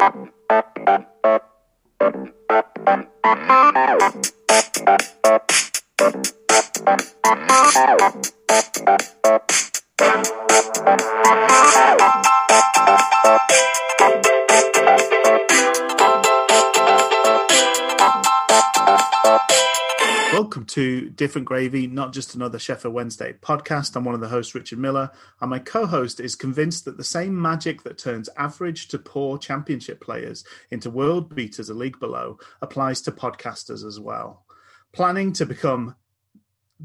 Welcome Different Gravy, not just another Sheffield Wednesday podcast. I'm one of the hosts, Richard Miller, and my co host is convinced that the same magic that turns average to poor championship players into world beaters a league below applies to podcasters as well. Planning to become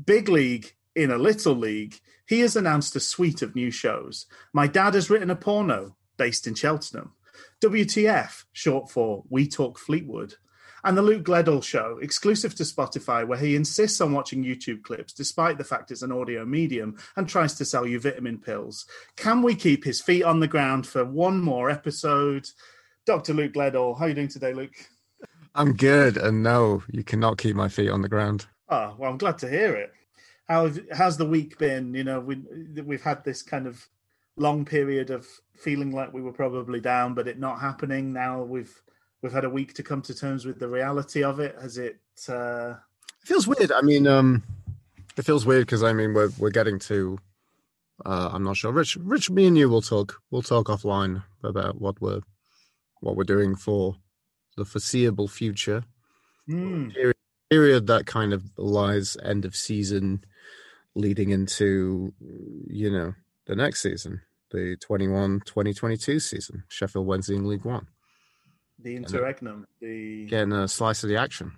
big league in a little league, he has announced a suite of new shows. My dad has written a porno based in Cheltenham. WTF, short for We Talk Fleetwood and the Luke Gledall show, exclusive to Spotify, where he insists on watching YouTube clips despite the fact it's an audio medium and tries to sell you vitamin pills. Can we keep his feet on the ground for one more episode? Dr. Luke Gledall, how are you doing today, Luke? I'm good, and no, you cannot keep my feet on the ground. Oh, well, I'm glad to hear it. How how's the week been? You know, we we've had this kind of long period of feeling like we were probably down, but it not happening. Now we've we've had a week to come to terms with the reality of it. Has it? Uh... It feels weird. I mean, um, it feels weird because I mean we're we're getting to. Uh, I'm not sure. Rich, Rich, me and you will talk. We'll talk offline about what we're what we're doing for the foreseeable future. Mm. Period, period that kind of lies end of season, leading into you know the next season, the 21-2022 season, Sheffield Wednesday in League One. The interregnum. The Getting a slice of the action.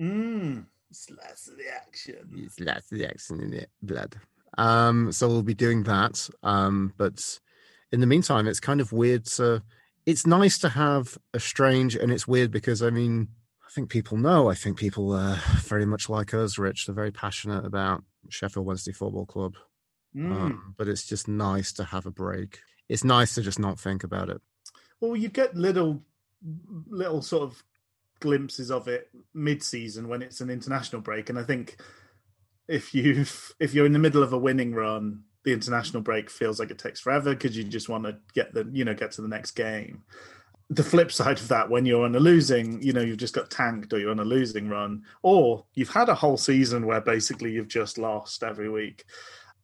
mm, slice of the action. Slice of the action in it, blood. Um, so we'll be doing that. Um, but in the meantime, it's kind of weird. So it's nice to have a strange, and it's weird because I mean, I think people know. I think people are very much like us, Rich. They're very passionate about Sheffield Wednesday Football Club. Mm. Um, but it's just nice to have a break. It's nice to just not think about it. Well, you get little, little sort of glimpses of it mid-season when it's an international break, and I think if you if you're in the middle of a winning run, the international break feels like it takes forever because you just want to get the you know get to the next game. The flip side of that, when you're on a losing, you know, you've just got tanked or you're on a losing run, or you've had a whole season where basically you've just lost every week.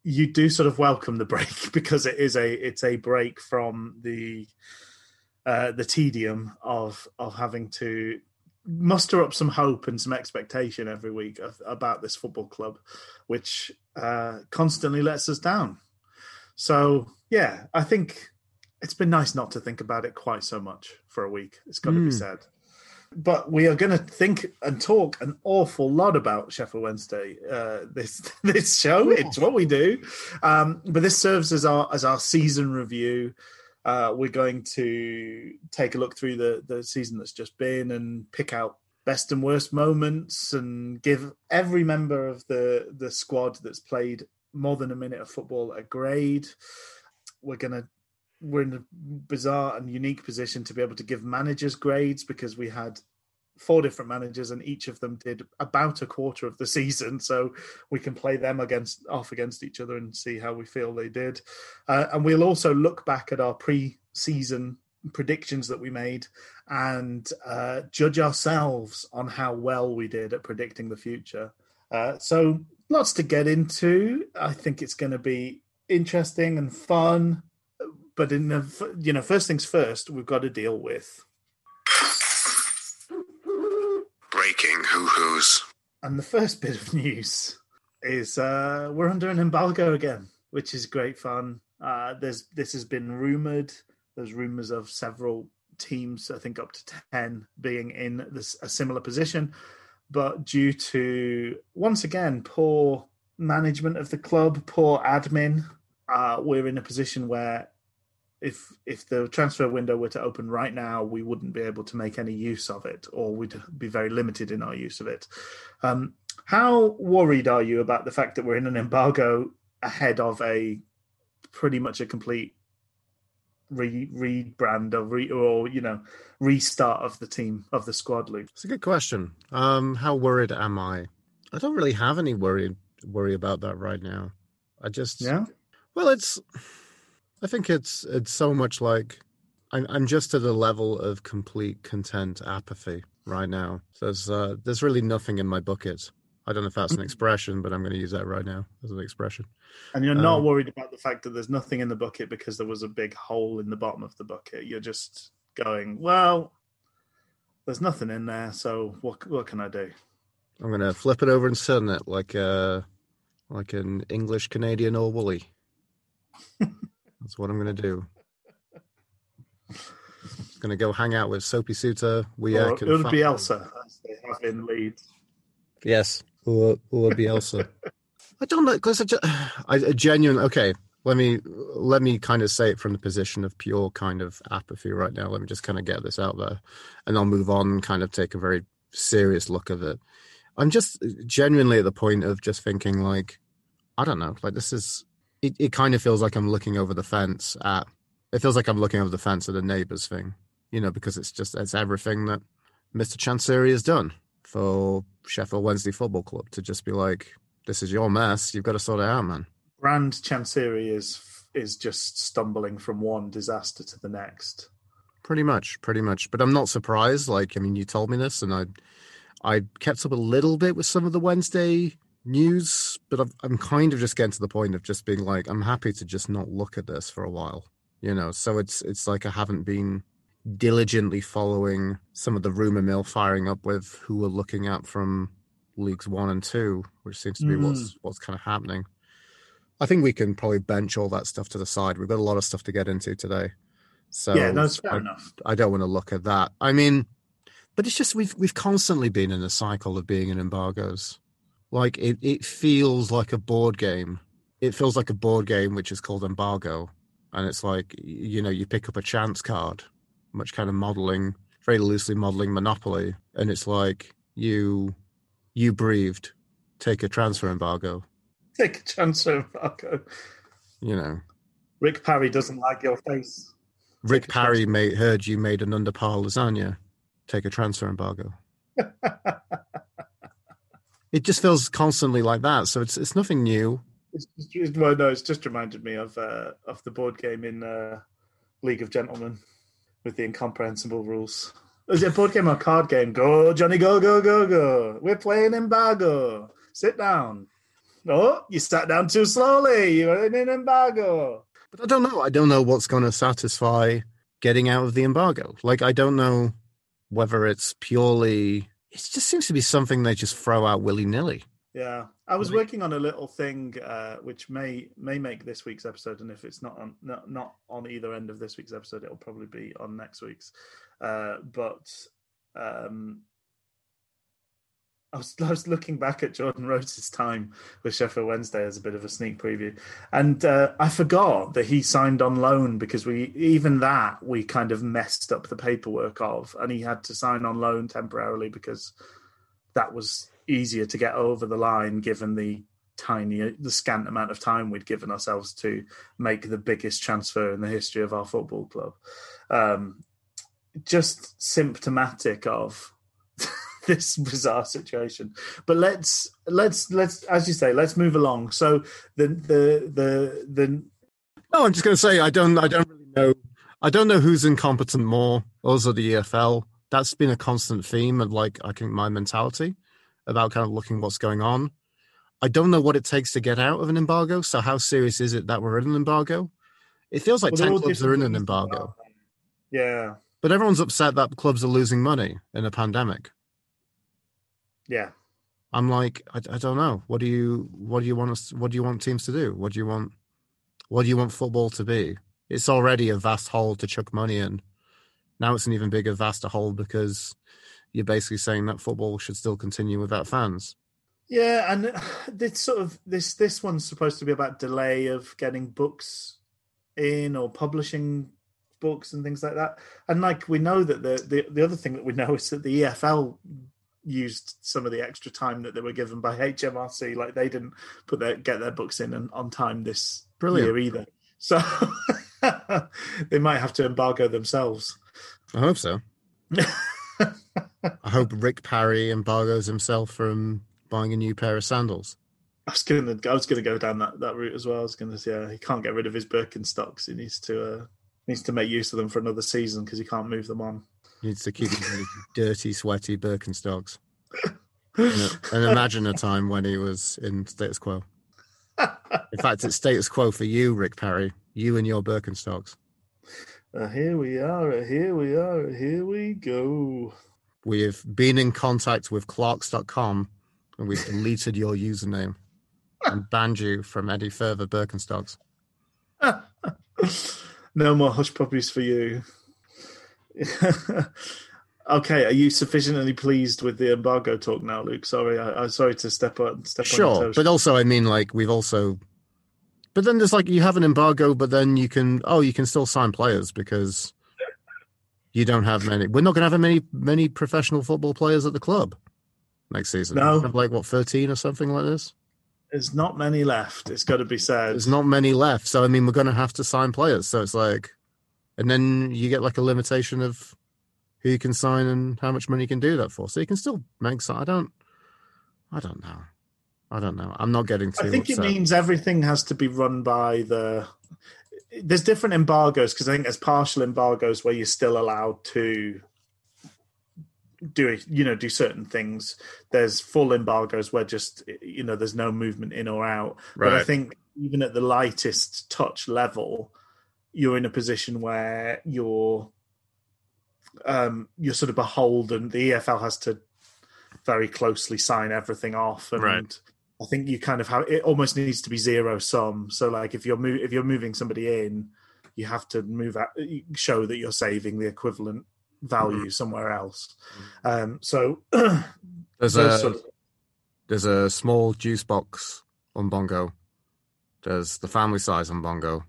You do sort of welcome the break because it is a it's a break from the uh, the tedium of of having to muster up some hope and some expectation every week of, about this football club, which uh, constantly lets us down. So yeah, I think it's been nice not to think about it quite so much for a week. It's got to be Mm. said. But we are going to think and talk an awful lot about Sheffield Wednesday uh, this this show. It's what we do. Um, but this serves as our as our season review. Uh, we're going to take a look through the the season that's just been and pick out best and worst moments and give every member of the the squad that's played more than a minute of football a grade. We're gonna we're in a bizarre and unique position to be able to give managers grades because we had four different managers and each of them did about a quarter of the season. So we can play them against off against each other and see how we feel they did. Uh, and we'll also look back at our pre-season predictions that we made and uh, judge ourselves on how well we did at predicting the future. Uh, so lots to get into. I think it's going to be interesting and fun but in the you know first things first we've got to deal with Hoo hoos. and the first bit of news is uh we're under an embargo again which is great fun. Uh there's this has been rumored. There's rumors of several teams i think up to 10 being in this a similar position. But due to once again poor management of the club poor admin uh we're in a position where if if the transfer window were to open right now, we wouldn't be able to make any use of it, or we'd be very limited in our use of it. Um, how worried are you about the fact that we're in an embargo ahead of a pretty much a complete re rebrand or re, or you know restart of the team of the squad, Luke? It's a good question. Um, how worried am I? I don't really have any worry worry about that right now. I just Yeah, well, it's. I think it's it's so much like I'm I'm just at a level of complete content apathy right now. So there's uh, there's really nothing in my bucket. I don't know if that's an expression, but I'm going to use that right now as an expression. And you're not Um, worried about the fact that there's nothing in the bucket because there was a big hole in the bottom of the bucket. You're just going, well, there's nothing in there, so what what can I do? I'm going to flip it over and on it like uh like an English Canadian or woolly. That's what I'm going to do. Going to go hang out with Soapy Suter, Or Week, it would be Elsa, as they have in Leeds. Yes, or or Bielsa. I don't know because I, ju- I, I genuine. Okay, let me let me kind of say it from the position of pure kind of apathy right now. Let me just kind of get this out there, and I'll move on. Kind of take a very serious look at it. I'm just genuinely at the point of just thinking like, I don't know, like this is. It, it kind of feels like I'm looking over the fence at. It feels like I'm looking over the fence at a neighbor's thing, you know, because it's just it's everything that Mr. Chansiri has done for Sheffield Wednesday Football Club to just be like, "This is your mess. You've got to sort it out, man." Brand Chansiri is is just stumbling from one disaster to the next. Pretty much, pretty much. But I'm not surprised. Like, I mean, you told me this, and I, I kept up a little bit with some of the Wednesday news, but I'm, I'm kind of just getting to the point of just being like, I'm happy to just not look at this for a while, you know. So it's it's like I haven't been diligently following some of the rumor mill firing up with who we're looking at from leagues one and two, which seems to be what's mm. what's kind of happening. I think we can probably bench all that stuff to the side. We've got a lot of stuff to get into today. So yeah, that's fair I, enough. I don't want to look at that. I mean, but it's just we've we've constantly been in a cycle of being in embargoes. Like it, it feels like a board game. It feels like a board game which is called embargo, and it's like you know you pick up a chance card, much kind of modeling, very loosely modeling Monopoly, and it's like you you breathed, take a transfer embargo. Take a chance, embargo. You know, Rick Parry doesn't like your face. Rick Parry transfer. made, heard you made an under par lasagna. Take a transfer embargo. It just feels constantly like that. So it's it's nothing new. It's just, well, no, it's just reminded me of uh, of the board game in uh, League of Gentlemen with the incomprehensible rules. Is it a board game or card game? Go, Johnny, go, go, go, go. We're playing embargo. Sit down. Oh, you sat down too slowly. You're in an embargo. But I don't know. I don't know what's going to satisfy getting out of the embargo. Like I don't know whether it's purely. It just seems to be something they just throw out willy nilly. Yeah, I was working on a little thing uh, which may may make this week's episode, and if it's not on not, not on either end of this week's episode, it'll probably be on next week's. Uh, but um, I was I was looking back at Jordan Rhodes' time with Sheffield Wednesday as a bit of a sneak preview, and uh, I forgot that he signed on loan because we even that we kind of messed up the paperwork of, and he had to sign on loan temporarily because that was easier to get over the line given the tiny the scant amount of time we'd given ourselves to make the biggest transfer in the history of our football club. Um just symptomatic of this bizarre situation but let's let's let's as you say let's move along so the the the the No, I'm just going to say I don't. I don't really know. I don't know who's incompetent more, us or the EFL. That's been a constant theme of like I think my mentality about kind of looking what's going on. I don't know what it takes to get out of an embargo. So how serious is it that we're in an embargo? It feels like well, ten clubs are in an embargo, yeah but everyone's upset that clubs are losing money in a pandemic. Yeah I'm like, I, I don't know. What do you what do you want us what do you want teams to do? What do you want what do you want football to be? It's already a vast hole to chuck money in. Now it's an even bigger, vaster hole because you're basically saying that football should still continue without fans. Yeah, and this sort of this this one's supposed to be about delay of getting books in or publishing books and things like that. And like we know that the the, the other thing that we know is that the EFL used some of the extra time that they were given by HMRC. Like they didn't put their get their books in and on time this Brilliant. year either. So they might have to embargo themselves. I hope so. I hope Rick Parry embargoes himself from buying a new pair of sandals. I was gonna, I was gonna go down that, that route as well. I was gonna say, yeah, he can't get rid of his Birkenstocks. He needs to uh, Needs to make use of them for another season because he can't move them on. Needs to keep his dirty, sweaty Birkenstocks. and, and imagine a time when he was in status quo. In fact, it's status quo for you, Rick Parry. You and your Birkenstocks. Uh, here we are. Uh, here we are. uh, Here we go. We have been in contact with Clarks.com and we've deleted your username and banned you from any further Birkenstocks. no more hush puppies for you. okay, are you sufficiently pleased with the embargo talk now, Luke? Sorry, I, I'm sorry to step on step on your Sure, toes. but also, I mean, like we've also, but then there's like you have an embargo, but then you can oh, you can still sign players because you don't have many. We're not going to have many many professional football players at the club next season. No. Have like what thirteen or something like this. There's not many left. It's got to be said. There's not many left, so I mean, we're going to have to sign players. So it's like, and then you get like a limitation of who you can sign and how much money you can do that for. So you can still make some. I don't, I don't know. I don't know. I'm not getting too. I think it means everything has to be run by the. There's different embargoes because I think there's partial embargoes where you're still allowed to do it, you know, do certain things. There's full embargoes where just you know there's no movement in or out. But I think even at the lightest touch level, you're in a position where you're um you're sort of beholden. The EFL has to very closely sign everything off, and Right. I think you kind of have it almost needs to be zero sum. So like if you're mo- if you're moving somebody in, you have to move out, show that you're saving the equivalent value somewhere else. Um, so There's a sort of- there's a small juice box on Bongo. There's the family size on Bongo.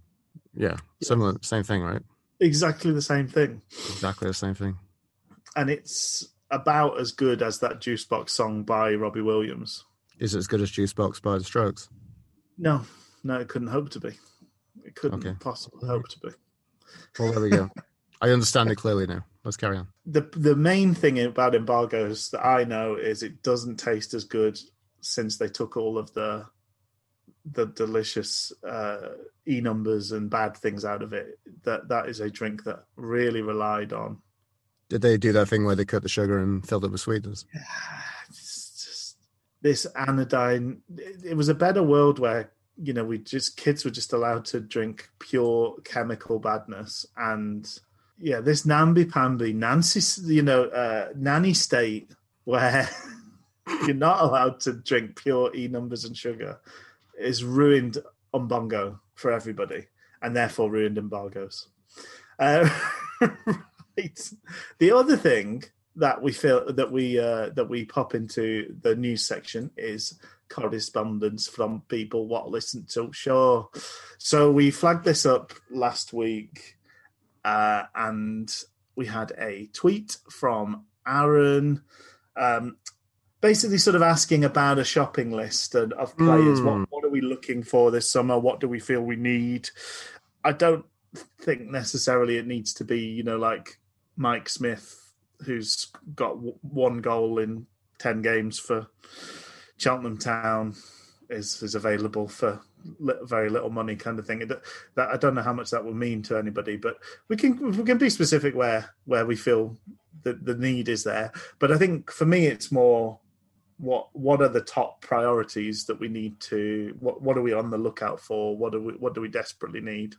Yeah, similar, same thing, right? exactly the same thing, Exactly the same thing. and it's about as good as that Juice Box song by Robbie Williams. Is it as good as Juice Box by the Strokes? No, no, it couldn't hope to be. It couldn't Okay. possibly hope to be. Well, there we go. I understand it clearly now. Let's carry on. the the main thing about embargoes that I know is it doesn't taste as good since they took all of the the delicious uh, e numbers and bad things out of it. That that is a drink that really relied on. Did they do that thing where they cut the sugar and filled it with sweeteners? It's just this anodyne. It, it was a better world where you know we just kids were just allowed to drink pure chemical badness and yeah this namby pamby nancy you know uh nanny state where you're not allowed to drink pure e numbers and sugar is ruined on bongo for everybody and therefore ruined embargoes uh, right. The other thing that we feel that we uh that we pop into the news section is correspondence from people what listen to. Sure. So we flagged this up last week uh and we had a tweet from aaron. Um basically sort of asking about a shopping list and, of players. Hmm. what, what are we looking for this summer? What do we feel we need? I don't think necessarily it needs to be you know like mike smith who's got w- one goal in 10 games for Cheltenham Town is is available for li- very little money kind of thing. It- that I don't know how much that will mean to anybody but we can we can be specific where where we feel that the need is there. But I think for me it's more what what are the top priorities that we need to what what are we on the lookout for what do we what do we desperately need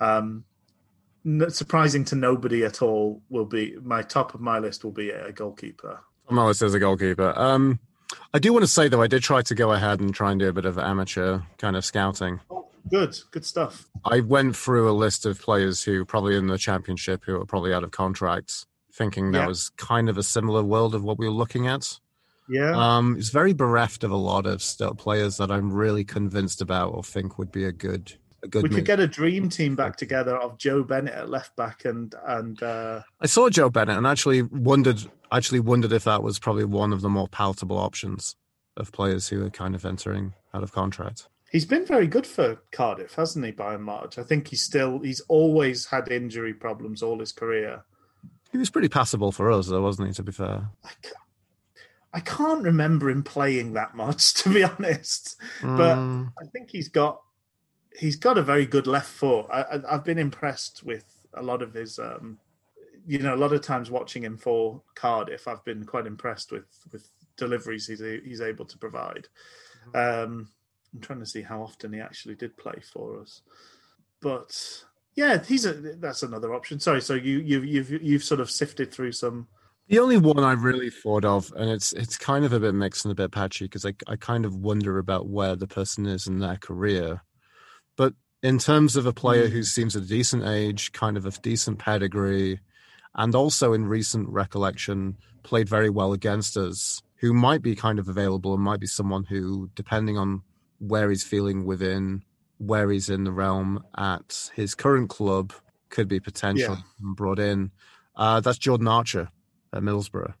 um surprising to nobody at all will be my top of my list will be a goalkeeper I'm always as a goalkeeper. Um, I do want to say though, I did try to go ahead and try and do a bit of amateur kind of scouting. oh, good good stuff I went through a list of players who probably in the championship who are probably out of contracts, thinking that Yeah. was kind of a similar world of what we were looking at. Yeah Um, it's very bereft of a lot of still players that I'm really convinced about or think would be a good a good we move. could get a dream team back together of Joe Bennett at left back and and uh, I saw Joe Bennett and actually wondered actually wondered if that was probably one of the more palatable options of players who are kind of entering out of contract. he's been very good for Cardiff, hasn't he? By and large, I think he's still he's always had injury problems all his career. He was pretty passable for us, though, wasn't he? To be fair, I I can't remember him playing that much, to be honest. But Mm, I think he's got he's got a very good left foot. I, I, I've been impressed with a lot of his, um, you know, a lot of times watching him for Cardiff, I've been quite impressed with with deliveries he's he's able to provide. Um, I'm trying to see how often he actually did play for us, but yeah, he's a that's another option. Sorry, so you you've you've you've sort of sifted through some. The only one I really thought of, and it's it's kind of a bit mixed and a bit patchy because I I kind of wonder about where the person is in their career, but in terms of a player who seems at a decent age, kind of a decent pedigree, and also in recent recollection played very well against us, who might be kind of available and might be someone who, depending on where he's feeling within, where he's in the realm at his current club, could be potential brought in. Uh, that's Jordan Archer at Middlesbrough.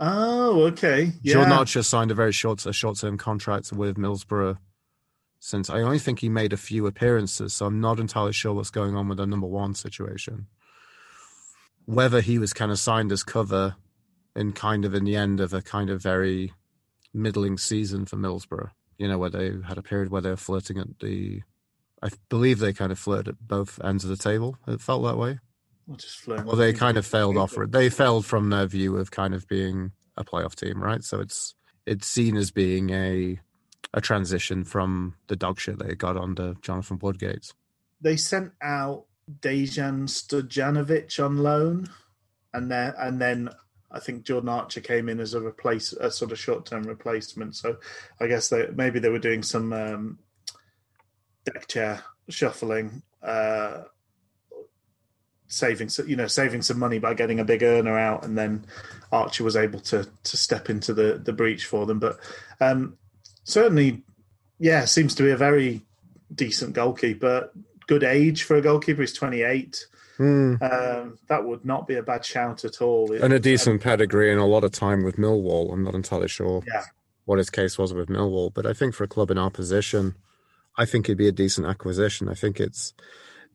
Oh, okay. Yeah. Jordan Archer signed a very short a short term contract with Middlesbrough since I only think he made a few appearances, so I'm not entirely sure what's going on with the number one situation. Whether he was kind of signed as cover in kind of in the end of a kind of very middling season for Middlesbrough, you know, where they had a period where they were flirting at the I believe they kind of flirted at both ends of the table. It felt that way. We'll just flirting. Well, they kind of failed off. They failed from their view of kind of being a playoff team, right? So it's it's seen as being a a transition from the dog shit they got under Jonathan Woodgate. They sent out Dejan Stojanovic on loan, and then and then I think Jordan Archer came in as a replace a sort of short term replacement. So I guess they maybe they were doing some um, deck chair shuffling. Uh, saving you know saving some money by getting a big earner out and then archer was able to to step into the the breach for them but um certainly yeah seems to be a very decent goalkeeper good age for a goalkeeper he's 28 Hmm. um that would not be a bad shout at all And a decent pedigree and a lot of time with Millwall. I'm not entirely sure yeah what his case was with Millwall, but I think for a club in our position, I think it'd be a decent acquisition. I think it's,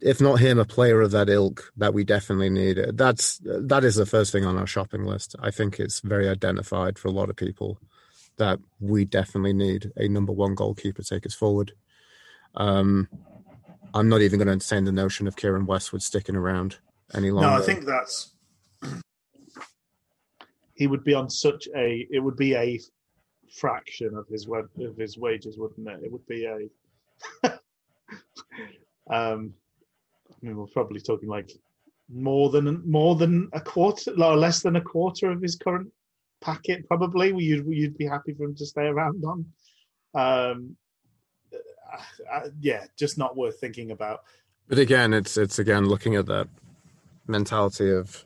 if not him, a player of that ilk that we definitely need. That's that is the first thing on our shopping list. I think it's very identified for a lot of people that we definitely need a number one goalkeeper to take us forward. Um, I'm not even going to entertain the notion of Keiren Westwood sticking around any longer. no i think that's he would be on such a it would be a fraction of his of his wages wouldn't it it would be a um i mean we're probably talking like more than more than a quarter or less than a quarter of his current packet probably you'd you'd be happy for him to stay around on. Um uh, uh, yeah just not worth thinking about. But again, it's it's again looking at that mentality of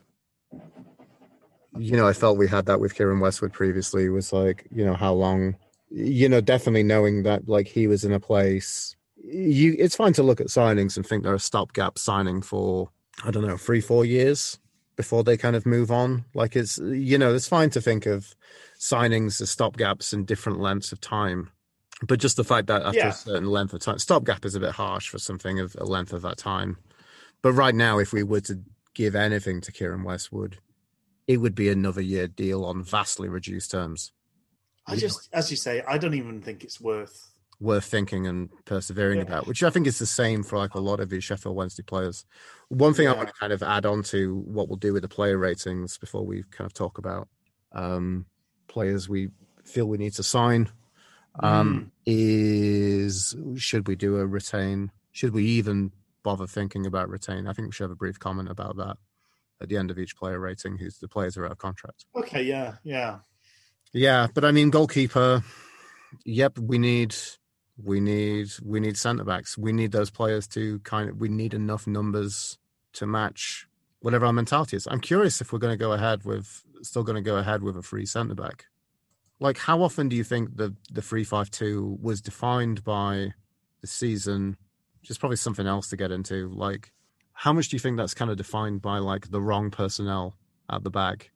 you know, I felt we had that with Keiren Westwood previously was like, you know, how long you know, definitely knowing that like he was in a place you it's fine to look at signings and think they're a stopgap signing for I don't know, three, four years before they kind of move on. Like it's you know, it's fine to think of signings as stopgaps in different lengths of time. But just the fact that after Yeah. a certain length of time, stopgap is a bit harsh for something of a length of that time. But right now, if we were to give anything to Keiren Westwood, it would be another year deal on vastly reduced terms. i just as you say i don't even think it's worth Worth thinking and persevering Yeah. about, which I think is the same for like a lot of these Sheffield Wednesday players. One thing I want to kind of add on to what we'll do with the player ratings before we kind of talk about um, players we feel we need to sign um, is should we do a retain? Should we even bother thinking about retain? I think we should have a brief comment about that at the end of each player rating, who's the players are out of contract. okay yeah yeah Yeah, but I mean, goalkeeper. Yep, we need, we need, we need centre backs. We need those players to kind of. We need enough numbers to match whatever our mentality is. I'm curious if we're going to go ahead with, still going to go ahead with a free centre back. Like, how often do you think the the three five two was defined by the season? Which is probably something else to get into. Like, how much do you think that's kind of defined by like the wrong personnel at the back?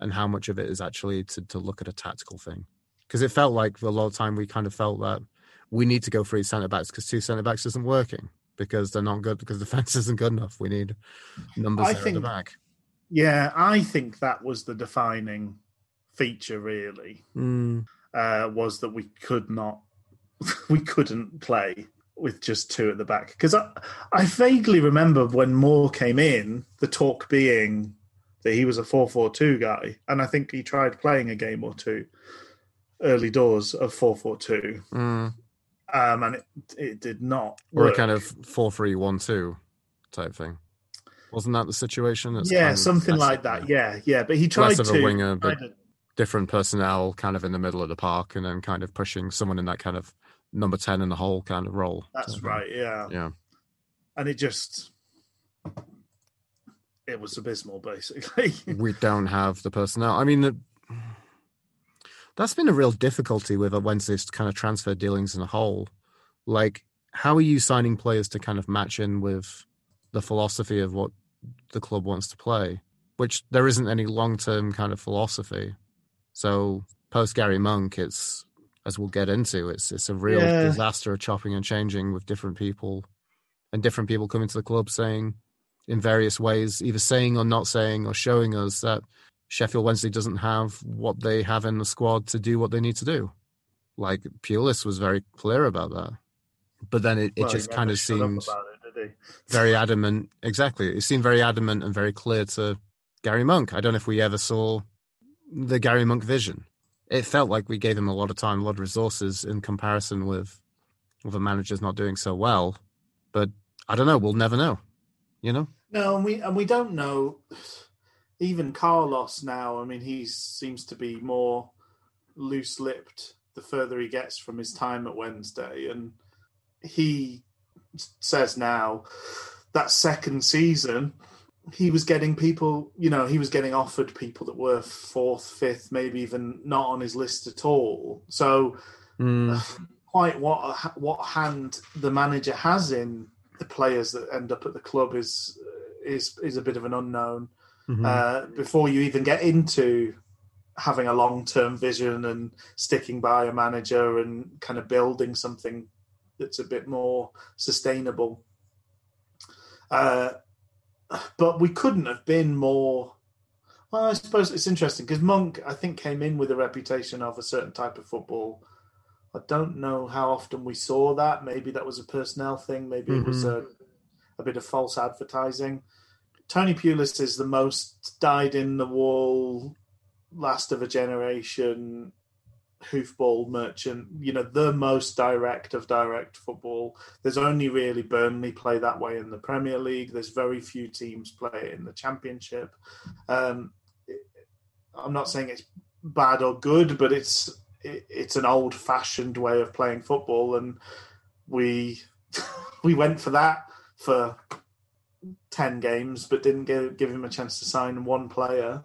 and how much of it is actually to, to look at a tactical thing. Because it felt like for a lot of time we kind of felt that we need to go three centre backs because two centre backs isn't working because they're not good because the defense isn't good enough. We need numbers I think- the back. yeah i think that was the defining feature really Mm, uh, was that we could not, we couldn't play with just two at the back because I, I vaguely remember when Moore came in, the talk being that he was a four-four-two guy, and I think he tried playing a game or two early doors of four-four-two, Mm. Um, and it it did not Or a kind of four three one two type thing. Wasn't that the situation? It's yeah, kind of something like that. Yeah, yeah, but he tried Less of a to winger, but different personnel kind of in the middle of the park and then kind of pushing someone in that kind of number 10 in the hole kind of role. That's right. Yeah. Yeah. and it just it was abysmal, basically. We don't have the personnel. I mean, the, that's been a real difficulty with Wednesday's kind of transfer dealings in a whole. Like, how are you signing players to kind of match in with the philosophy of what the club wants to play? Which there isn't any long term kind of philosophy. So post Gary Monk, it's as we'll get into, it's it's a real Yeah. disaster of chopping and changing with different people, and different people coming to the club saying in various ways, either saying or not saying or showing us that Sheffield Wednesday doesn't have what they have in the squad to do what they need to do. Like Pulis was very clear about that, but then it, it Well, just kind of seemed it, very adamant. Exactly. It seemed very adamant and very clear to Gary Monk. I don't know if we ever saw the Gary Monk vision. It felt like we gave him a lot of time, a lot of resources in comparison with other managers not doing so well. But I don't know. We'll never know. You know? No, and we and we don't know. Even Carlos now. I mean, he seems to be more loose-lipped the further he gets from his time at Wednesday, and he says now that second season he was getting people. You know, he was getting offered people that were fourth, fifth, maybe even not on his list at all. So hmm. uh, quite what what hand the manager has in the players that end up at the club is is is a bit of an unknown. Mhm. Uh, before you even get into having a long term vision and sticking by a manager and kind of building something that's a bit more sustainable. Uh, but we couldn't have been more. Well, I suppose it's interesting because Monk, I think, came in with a reputation of a certain type of football. I don't know how often we saw that. Maybe that was a personnel thing. Maybe it was a, a bit of false advertising. Tony Pulis is the most dyed in the wall, last of a generation hoofball merchant. You know, the most direct of direct football. There's only really Burnley play that way in the Premier League. There's very few teams play it in the Championship. Um, I'm not saying it's bad or good, but it's it, it's an old fashioned way of playing football, and we we went for that for ten games, but didn't give, give him a chance to sign one player.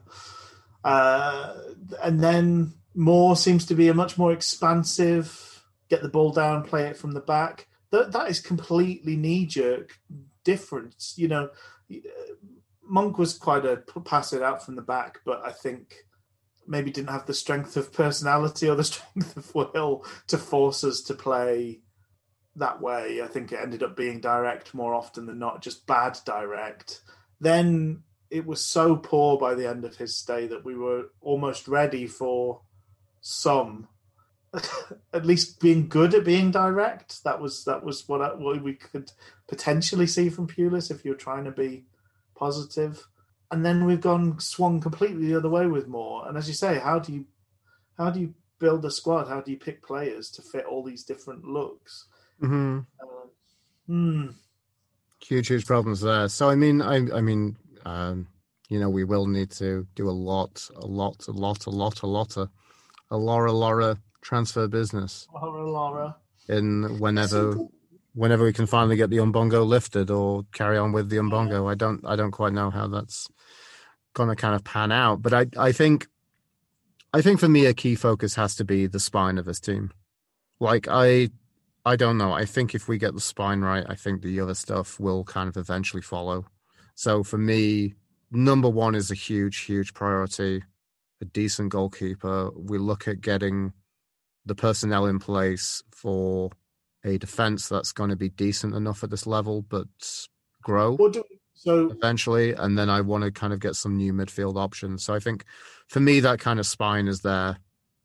Uh, and then Moore seems to be a much more expansive, get the ball down, play it from the back. That that is completely knee jerk difference. You know, Monk was quite a pass it out from the back, but I think maybe didn't have the strength of personality or the strength of will to force us to play that way. I think it ended up being direct more often than not, just bad direct. Then it was so poor by the end of his stay that we were almost ready for some at least being good at being direct. That was that was what, I, what we could potentially see from Pulis if you're trying to be positive. And then we've gone swung completely the other way with Moore. And as you say, how do you how do you build a squad? How do you pick players to fit all these different looks? Hmm Uh, hmm. huge huge problems there. So i mean i i mean um you know we will need to do a lot a lot a lot a lot a lot a, a laura laura transfer business. Laura, Laura. in whenever whenever we can finally get the umbongo lifted or carry on with the umbongo i don't i don't quite know how that's gonna kind of pan out but i i think i think for me a key focus has to be the spine of this team. Like i I don't know. I think if we get the spine right, I think the other stuff will kind of eventually follow. So for me, number one is a huge, huge priority. A decent goalkeeper. We look at getting the personnel in place for a defense that's going to be decent enough at this level, but grow do so? eventually. And then I want to kind of get some new midfield options. So I think for me, that kind of spine is there.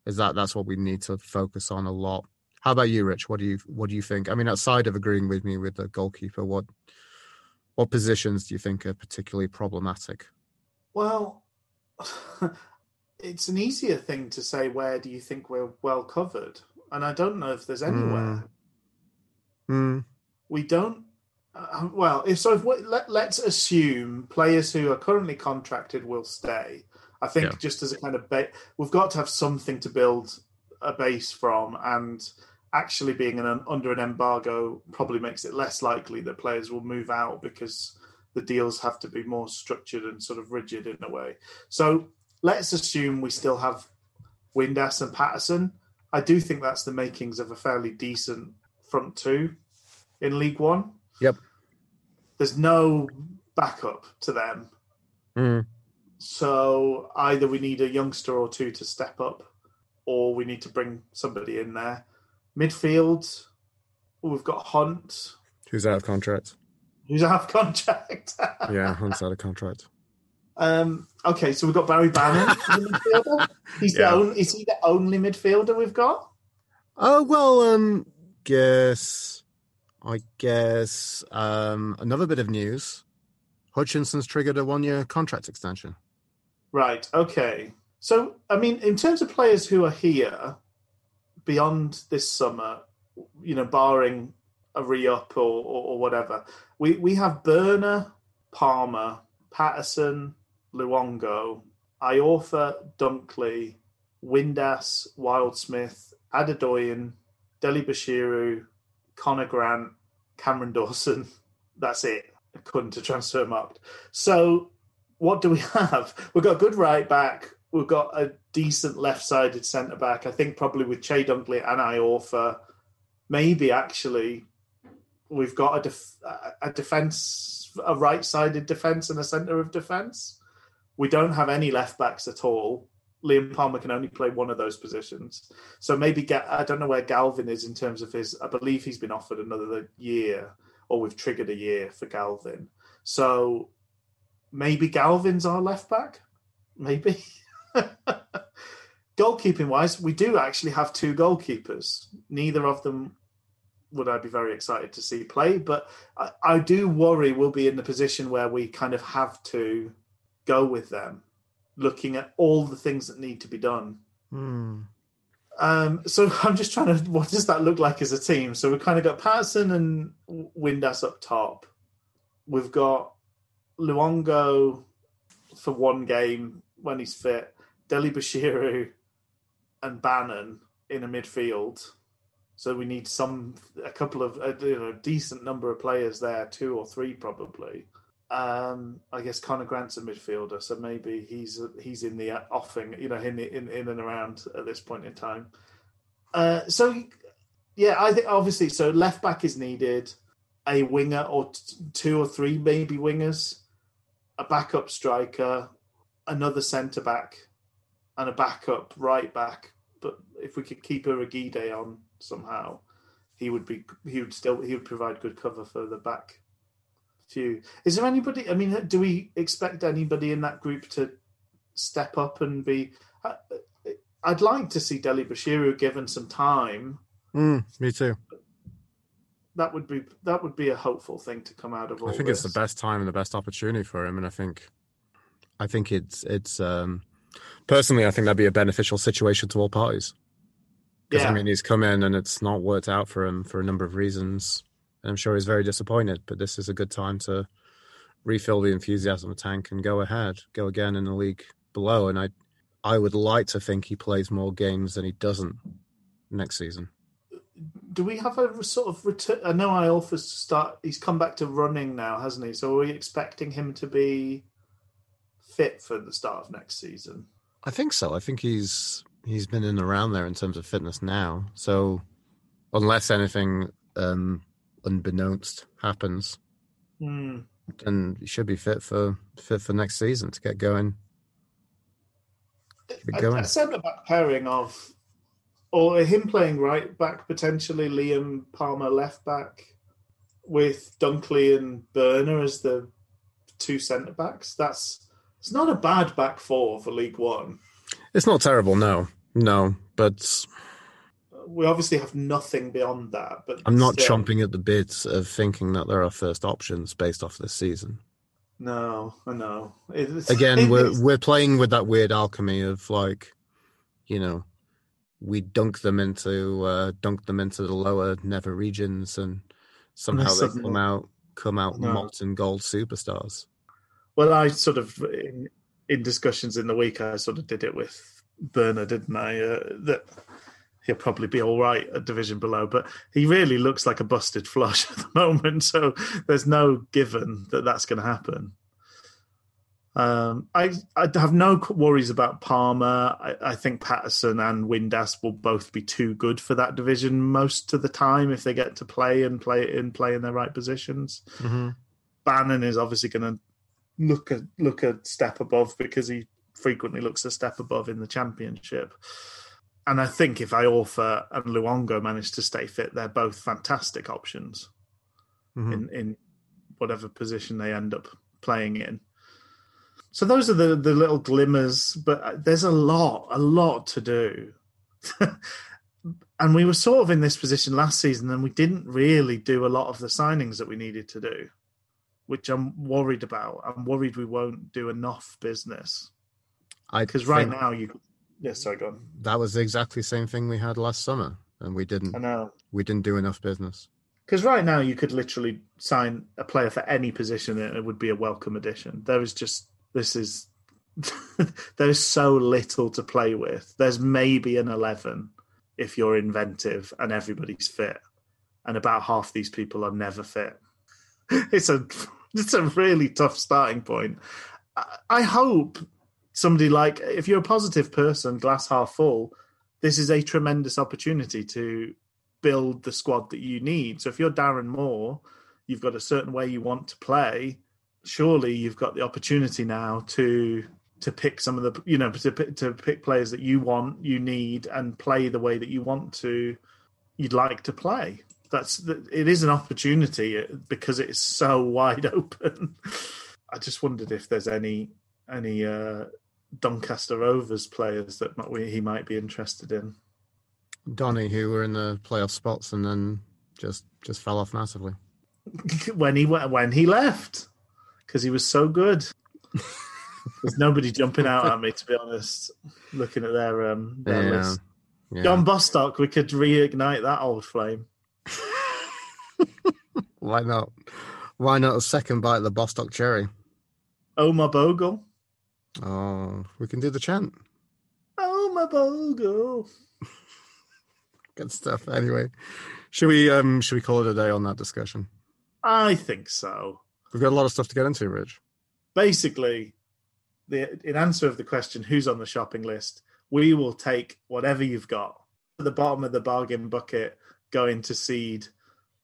Is that that's what we need to focus on a lot. How about you, Rich? What do you what do you think? I mean, outside of agreeing with me with the goalkeeper, what what positions do you think are particularly problematic? Well, it's an easier thing to say. Where do you think we're well covered? And I don't know if there's anywhere. Hmm. We don't. Uh, well, if so, if we, let, let's assume players who are currently contracted will stay. I think Yeah. just as a kind of ba- we've got to have something to build a base from, and actually being an, under an embargo probably makes it less likely that players will move out because the deals have to be more structured and sort of rigid in a way. So let's assume we still have Windass and Patterson. I do think that's the makings of a fairly decent front two in League One. Yep. There's no backup to them. Hmm. So either we need a youngster or two to step up, or we need to bring somebody in there. Midfield, we've got Hunt, Who's out of contract? who's out of contract. Yeah, Hunt's out of contract. Um, okay, so we've got Barry Bannan. He's Yeah. the only, is he the only midfielder we've got? Oh well, um, guess I guess um another bit of news. Hutchinson's triggered a one-year contract extension. Right. Okay. So, I mean, in terms of players who are here beyond this summer, you know, barring a re-up or, or, or whatever, we we have Börner, Palmer, Patterson, Luongo, Iorfa, Dunkley, Windass, Wildsmith, Adedoyan, Dele-Bashiru, Connor Grant, Cameron Dawson. That's it, according to Transfermarkt. So what do we have? We've got a good right back. We've got a decent left-sided centre back. I think probably with Chey Dunkley and Iorfa. Maybe actually, we've got a def- a defence, a right-sided defence and a centre of defence. We don't have any left backs at all. Liam Palmer can only play one of those positions. So maybe get. I don't know where Galvin is in terms of his. I believe he's been offered another year, or we've triggered a year for Galvin. So maybe Galvin's our left back. Maybe. Goalkeeping wise, we do actually have two goalkeepers. Neither of them would I be very excited to see play, but I, I do worry we'll be in the position where we kind of have to go with them, looking at all the things that need to be done. Hmm. Um, so I'm just trying to. What does that look like as a team? So we've kind of got Patterson and Windass up top. We've got Luongo for one game when he's fit. Dele-Bashiru and Bannan in a midfield. So we need some a couple of a you know, decent number of players there, two or three probably. Um, I guess Connor Grant's a midfielder, so maybe he's he's in the offing, you know, in in in and around at this point in time. Uh, so yeah, I think obviously so left back is needed, a winger or t- two or three maybe wingers, a backup striker, another centre back, and a backup right back. But if we could keep Urhoghide on somehow, he would be he would still he would provide good cover for the back few. Is there anybody? I mean, do we expect anybody in that group to step up and be? I, I'd like to see Dele-Bashiru given some time. Hmm, me too. That would be that would be a hopeful thing to come out of all I think this. it's the best time and the best opportunity for him, and I think, I think it's it's um, personally, I think that'd be a beneficial situation to all parties. Because Yeah. I mean, he's come in and it's not worked out for him for a number of reasons, and I'm sure he's very disappointed. But this is a good time to refill the enthusiasm tank and go ahead, go again in the league below. And I, I would like to think he plays more games than he doesn't next season. Do we have a sort of return? I know Iorfa's start. He's come back to running now, hasn't he? So are we expecting him to be fit for the start of next season? I think so. I think he's he's been in around there in terms of fitness now. So unless anything um unbeknownst happens, Hmm. then he should be fit for fit for next season to get going. Keep it A, going. a centre back pairing of, or him playing right back potentially, Liam Palmer left back, with Dunkley and Börner as the two centre backs. That's it's not a bad back four for League One. It's not terrible, no. No. But we obviously have nothing beyond that. But I'm not still, chomping at the bits of thinking that there are first options based off this season. No, I know. It's, Again, we're we're playing with that weird alchemy of like, you know, we dunk them into uh, dunk them into the lower nether regions, and somehow they come out come out No. molten gold superstars. Well, I sort of in, in discussions in the week, I sort of did it with Börner, didn't I? Uh, that he'll probably be all right at division below, but he really looks like a busted flush at the moment. So there's no given that that's going to happen. Um, I I have no worries about Palmer. I, I think Paterson and Windass will both be too good for that division most of the time if they get to play and play and play in their right positions. Mm-hmm. Bannan is obviously going to look a look a step above because he frequently looks a step above in the championship. And I think if Iorfa and Luongo manage to stay fit, they're both fantastic options Mm-hmm. in, in whatever position they end up playing in. So those are the, the little glimmers, but there's a lot, a lot to do. and we were sort of in this position last season, and we didn't really do a lot of the signings that we needed to do, which I'm worried about. I'm worried we won't do enough business I because right now you. Yes, sorry, go on. that was exactly the same thing we had last summer, and we didn't I know. we didn't do enough business. Because right now you could literally sign a player for any position and it would be a welcome addition. There is just this is there is so little to play with. There's maybe an eleven if you're inventive and everybody's fit, and about half these people are never fit. It's a it's a really tough starting point. I, hope somebody like if you're a positive person, glass half full, this is a tremendous opportunity to build the squad that you need. So if you're Darren Moore, you've got a certain way you want to play. Surely you've got the opportunity now to to pick some of the you know to to pick players that you want, you need, and play the way that you want to, you'd like to play. That's it is an opportunity because it is so wide open. I just wondered if there's any any uh, Doncaster Rovers players that might, he might be interested in. Donny, who were in the playoff spots and then just just fell off massively. when he when he left because he was so good. There's nobody jumping out at me to be honest. Looking at their um their Yeah. list. Yeah. John Bostock, we could reignite that old flame. Why not? Why not a second bite of the Bostock cherry? Oh, my Bogle. Oh, we can do the chant. Oh, my Bogle. Good stuff. Anyway, should we um should we call it a day on that discussion? I think so. We've got a lot of stuff to get into, Rich. Basically, the in answer of the question who's on the shopping list, we will take whatever you've got. At the bottom of the bargain bucket, going to seed,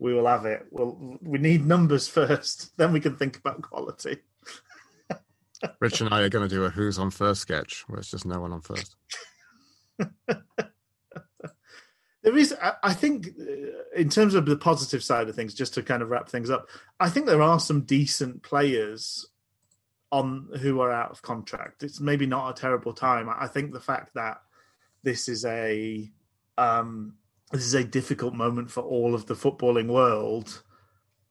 we will have it. We'll we need numbers first, then we can think about quality. Rich and I are going to do a who's on first sketch, where it's just no one on first. There is, I- think, uh, in terms of the positive side of things, just to kind of wrap things up, I think there are some decent players on who are out of contract. It's maybe not a terrible time. I think the fact that this is a um, this is a difficult moment for all of the footballing world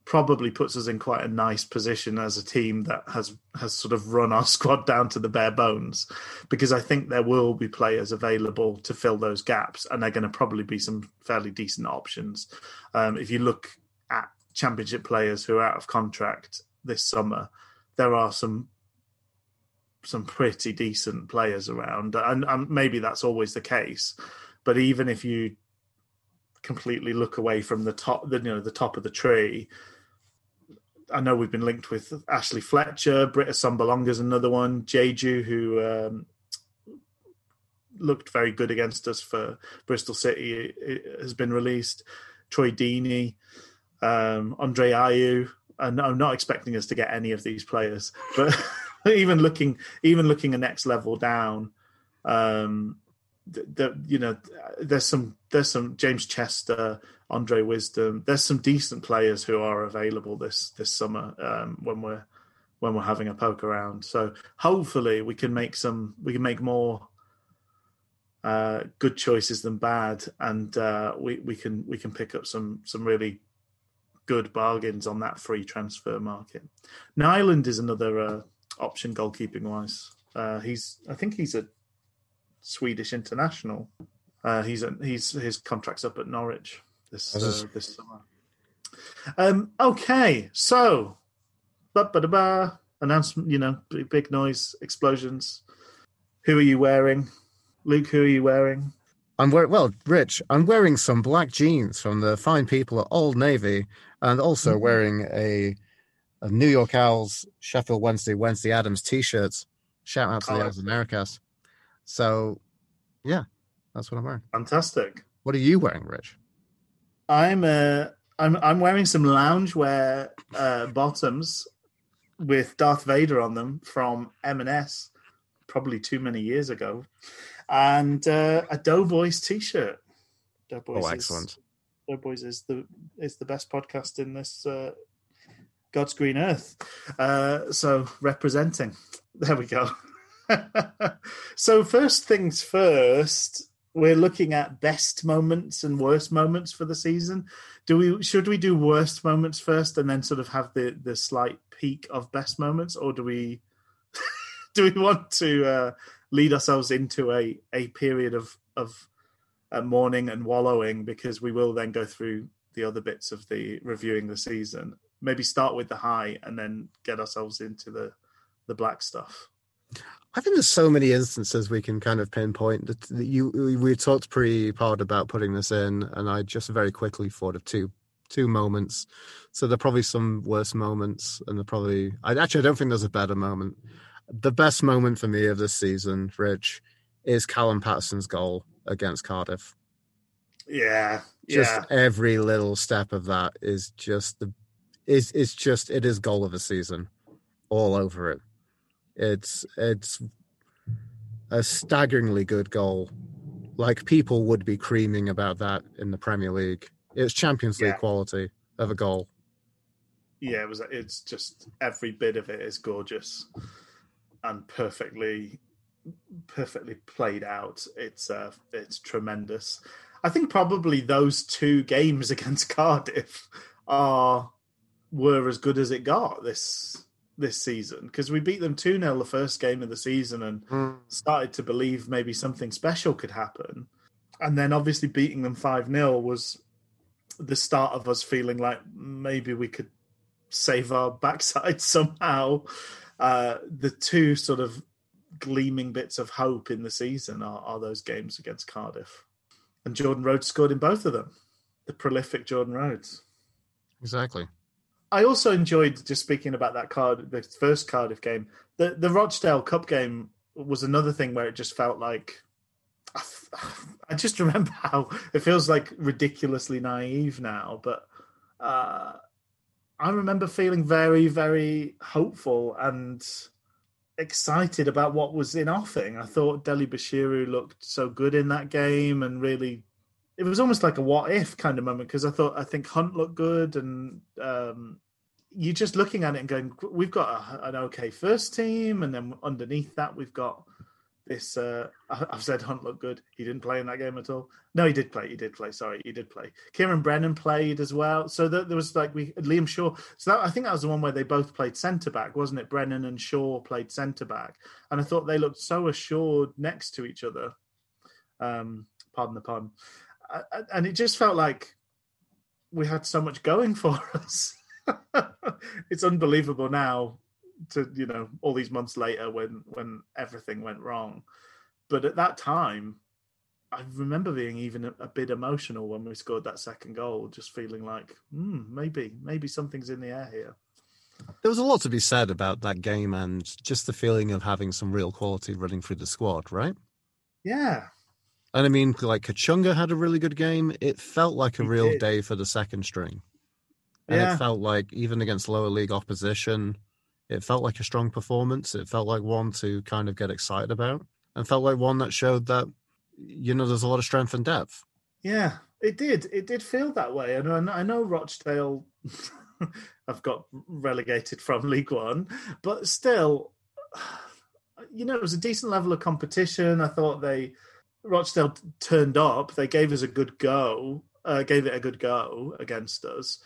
probably puts us in quite a nice position as a team that has has sort of run our squad down to the bare bones. Because I think there will be players available to fill those gaps and they're going to probably be some fairly decent options. Um, if you look at championship players who are out of contract this summer there are some some pretty decent players around. And, and maybe that's always the case but even if you completely look away from the top the you know the top of the tree I know we've been linked with Ashley Fletcher, Britt Assombalonga's another one, Diedhiou, who um, looked very good against us for Bristol City, it has been released. Troy Deeney, um, Andre Ayew, and I'm not expecting us to get any of these players, but even looking, even looking a next level down, um, the, the, you know, there's some, there's some James Chester, Andre Wisdom. There's some decent players who are available this this summer um, when we're when we're having a poke around. So hopefully we can make some we can make more uh, good choices than bad, and uh, we we can we can pick up some some really good bargains on that free transfer market. Nyland is another uh, option goalkeeping wise. Uh, he's I think he's a Swedish international. Uh, he's he's his contract's up at Norwich this uh, this summer. Um, okay, so ba ba ba announcement. You know, big, big noise, explosions. Who are you wearing, Luke? Who are you wearing? I'm wearing well, Rich. I'm wearing some black jeans from the fine people at Old Navy, and also Mm-hmm. wearing a, a New York Owls Sheffield Wednesday Wednesday Addams T-shirts. Shout out to the Oh, Owls Americas. So, yeah, that's what I'm wearing. Fantastic. What are you wearing, Rich? I'm uh, I'm I'm wearing some loungewear uh, bottoms with Darth Vader on them from M&S, probably too many years ago, and uh, a Doughboys t-shirt. Doughboys Oh, is- excellent. Doughboys is the is the best podcast in this uh, God's green earth. Uh, so representing, there we go. so first things first, we're looking at best moments and worst moments for the season. Do we should we do worst moments first and then sort of have the the slight peak of best moments, or do we do we want to uh, lead ourselves into a a period of of uh, mourning and wallowing because we will then go through the other bits of the reviewing the season. Maybe start with the high and then get ourselves into the the black stuff. I think there's so many instances we can kind of pinpoint that that you we talked pre-pod about putting this in, and I just very quickly thought of two two moments. So there are probably some worse moments, and there probably I actually I don't think there's a better moment. The best moment for me of this season, Rich, is Callum Paterson's goal against Cardiff. Yeah, Just yeah, every little step of that is just the is it's just it is goal of the season, all over it. It's it's a staggeringly good goal. Like people would be creaming about that in the Premier League. It's Champions League Yeah. quality of a goal. yeah. It was. It's just every bit of it is gorgeous and perfectly, perfectly played out. It's uh, it's tremendous. I think probably those two games against Cardiff are were as good as it got this this season because we beat them 2 0 the first game of the season and started to believe maybe something special could happen. And then obviously beating them 5 0 was the start of us feeling like maybe we could save our backside somehow. Uh, the two sort of gleaming bits of hope in the season are, are those games against Cardiff. And Jordan Rhodes scored in both of them. The prolific Jordan Rhodes. Exactly. I also enjoyed just speaking about that card, the first Cardiff game. The the Rochdale Cup game was another thing where it just felt like I, just remember how it feels like ridiculously naive now, but uh, I remember feeling very very hopeful and excited about what was in offing. I thought Dele-Bashiru looked so good in that game and really it was almost like a what if kind of moment because I thought I think Hunt looked good and um, you're just looking at it and going, we've got a, an okay first team, and then underneath that we've got this. Uh, I've said Hunt looked good. He didn't play in that game at all. No, he did play. He did play. Sorry, he did play. Ciaran Brennan played as well. So there, there was like we Liam Shaw. So that, I think that was the one where they both played centre back, wasn't it? Brennan and Shaw played centre back, and I thought they looked so assured next to each other. Um, pardon the pun. And it just felt like we had so much going for us. it's unbelievable now to you know all these months later when when everything went wrong but at that time i remember being even a, a bit emotional when we scored that second goal just feeling like hmm, maybe maybe something's in the air here There was a lot to be said about that game and just the feeling of having some real quality running through the squad, right? yeah And I mean, like Kachunga had a really good game. It felt like a He real did. day for the second string. And Yeah. it felt like, even against lower league opposition, it felt like a strong performance. It felt like one to kind of get excited about and felt like one that showed that, you know, there's a lot of strength and depth. Yeah, it did. It did feel that way. And I know, Rochdale have got relegated from League One, but still, you know, it was a decent level of competition. I thought they Rochdale turned up. They gave us a good go, uh, gave it a good go against us,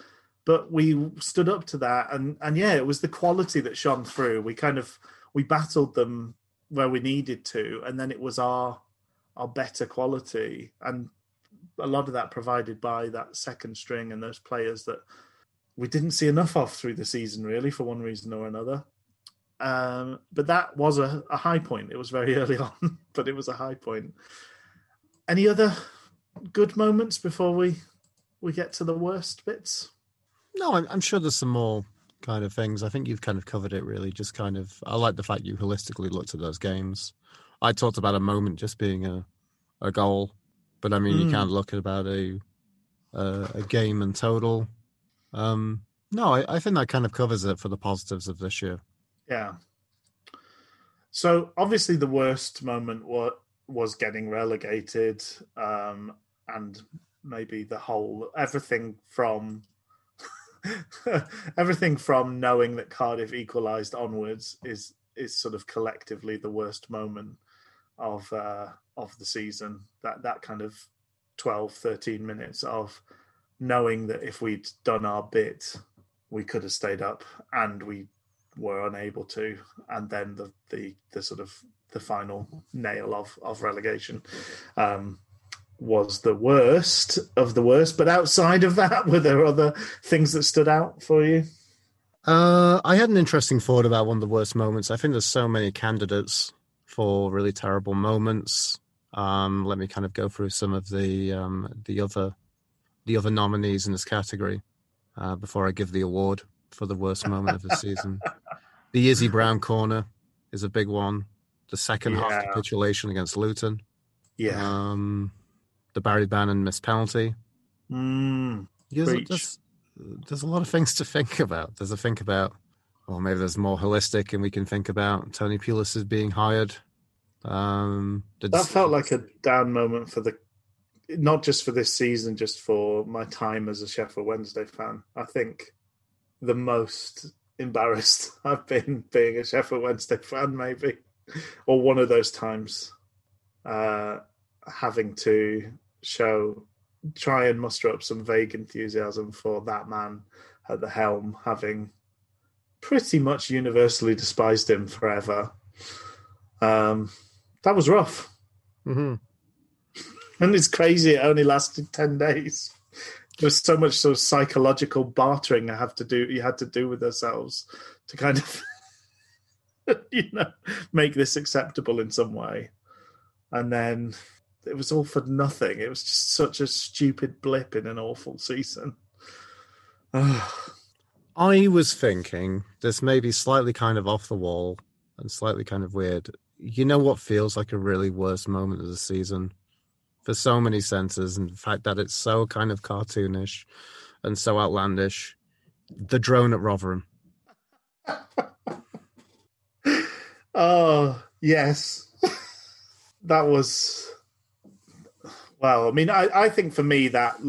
but we stood up to that. And and yeah, it was the quality that shone through. We kind of we battled them where we needed to, and then it was our our better quality and a lot of that provided by that second string and those players that we didn't see enough of through the season, really, for one reason or another. Um, but that was a, a, high point. It was very early on, but it was a high point. Any other good moments before we we get to the worst bits? No, I'm, I'm sure there's some more kind of things. I think you've kind of covered it really. Just kind of, I like the fact you holistically looked at those games. I talked about a moment just being a a goal, but I mean, mm. you can't look at about a a, a game in total. Um, no, I, I think that kind of covers it for the positives of this year. Yeah. So obviously, the worst moment was was getting relegated, um, and maybe the whole everything from everything from knowing that Cardiff equalised onwards is is sort of collectively the worst moment of uh, of the season. That that kind of 12, 13 minutes of knowing that if we'd done our bit, we could have stayed up, and we were unable to. And then the the the sort of the final nail of of relegation. Um, was the worst of the worst. But outside of that, were there other things that stood out for you? Uh, I had an interesting thought about one of the worst moments. I think there's so many candidates for really terrible moments. Um, let me kind of go through some of the um, the other the other nominees in this category uh, before I give the award for the worst moment of the season. The Izzy Brown corner is a big one. The second yeah. half capitulation against Luton. Yeah. Um, the Barry Bannan missed penalty. Mm, there's, there's, a lot of things to think about. There's a think about, well, maybe there's more holistic, and we can think about Tony Pulis is being hired. Um, that felt like a down moment for the, not just for this season, just for my time as a Sheffield Wednesday fan. I think the most embarrassed I've been being a Sheffield Wednesday fan, maybe, or one of those times, uh, having to show try and muster up some vague enthusiasm for that man at the helm, having pretty much universally despised him forever. Um, that was rough. Mm-hmm. And it's crazy. It only lasted ten days. There's so much sort of psychological bartering I have to do. You had to do with ourselves to kind of, you know, make this acceptable in some way. And then it was all for nothing. It was just such a stupid blip in an awful season. I was thinking this may be slightly kind of off the wall and slightly kind of weird. You know what feels like a really worst moment of the season for so many senses, and the fact that it's so kind of cartoonish and so outlandish. The drone at Rotherham. oh yes, that was well, I mean, I, I think for me that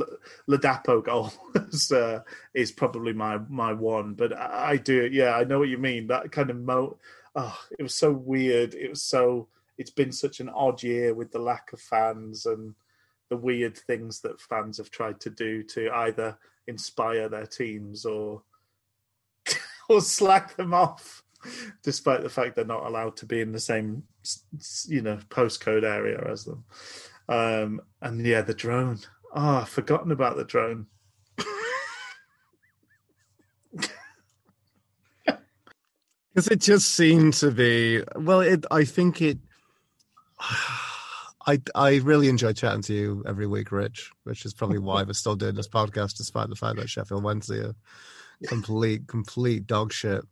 Ladapo goal is, uh, is probably my my one. But I, I, do, yeah, I know what you mean. That kind of mo, oh, it was so weird. It was so. It's been such an odd year with the lack of fans and the weird things that fans have tried to do to either inspire their teams or or slack them off, despite the fact they're not allowed to be in the same, you know, postcode area as them. Um, and yeah, the drone. Oh, I've forgotten about the drone. Because it just seemed to be well. It, I think it. I I really enjoy chatting to you every week, Rich. Which is probably why we're still doing this podcast, despite the fact that Sheffield Wednesday are complete complete dog shit.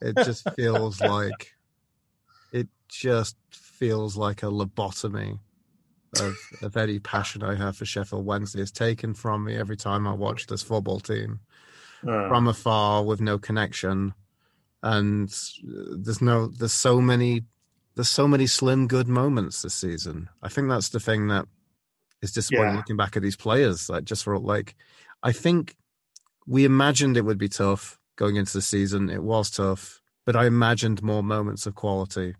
It just feels like it just feels like a lobotomy of, of any passion I have for Sheffield Wednesday is taken from me every time I watch this football team uh. from afar with no connection. And there's no, there's so many, there's so many slim good moments this season. I think that's the thing that is disappointing yeah. looking back at these players. Like just for like, I think we imagined it would be tough going into the season. It was tough, but I imagined more moments of quality,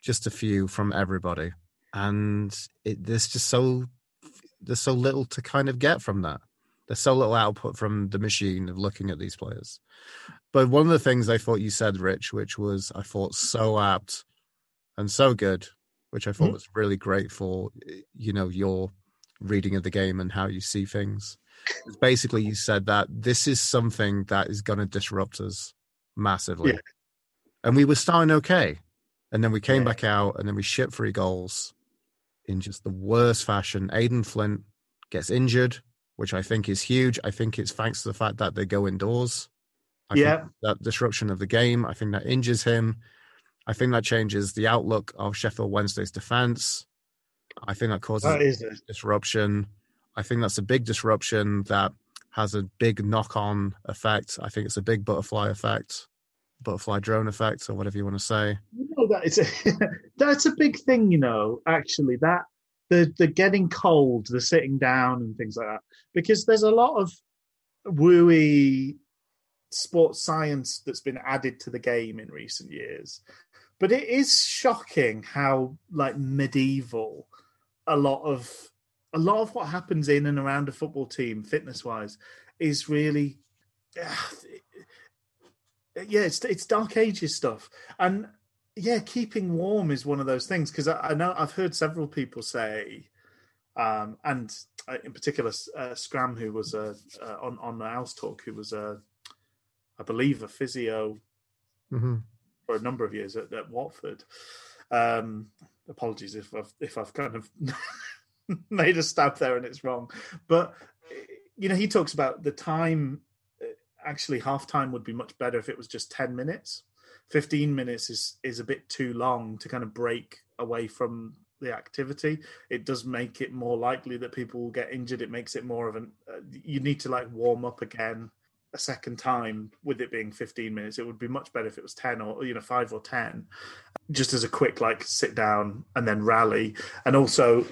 just a few from everybody. And it, there's just so there's so little to kind of get from that. There's so little output from the machine of looking at these players. But one of the things I thought you said, Rich, which was I thought so apt and so good, which I thought mm-hmm. was really great for you know your reading of the game and how you see things. Basically, you said that this is something that is going to disrupt us massively, yeah. and we were starting okay, and then we came yeah. back out, and then we shipped three goals in just the worst fashion. Aden Flint gets injured, which I think is huge. I think it's thanks to the fact that they go indoors. I yeah, that disruption of the game. I think that injures him. I think that changes the outlook of Sheffield Wednesday's defense. I think that causes that is disruption. I think that's a big disruption that has a big knock-on effect. I think it's a big butterfly effect, butterfly drone effect, or whatever you want to say. You know that it's a that's a big thing. You know, actually, that the the getting cold, the sitting down, and things like that, because there's a lot of wooey sports science that's been added to the game in recent years. But it is shocking how like medieval a lot of a lot of what happens in and around a football team, fitness wise, is really ah, yeah, it's it's dark ages stuff, and yeah, keeping warm is one of those things because I, I, know I've heard several people say, um, and uh, in particular uh, Scram, who was a uh, on on the House Talk, who was a, I believe, a physio mm-hmm. for a number of years at, at Watford. Um, apologies if I've if I've kind of made a stab there and it's wrong, but you know he talks about the time. Actually, half time would be much better if it was just ten minutes. Fifteen minutes is is a bit too long to kind of break away from the activity. It does make it more likely that people will get injured. It makes it more of an. Uh, you need to like warm up again a second time with it being 15 minutes it would be much better if it was 10 or you know 5 or 10 just as a quick like sit down and then rally and also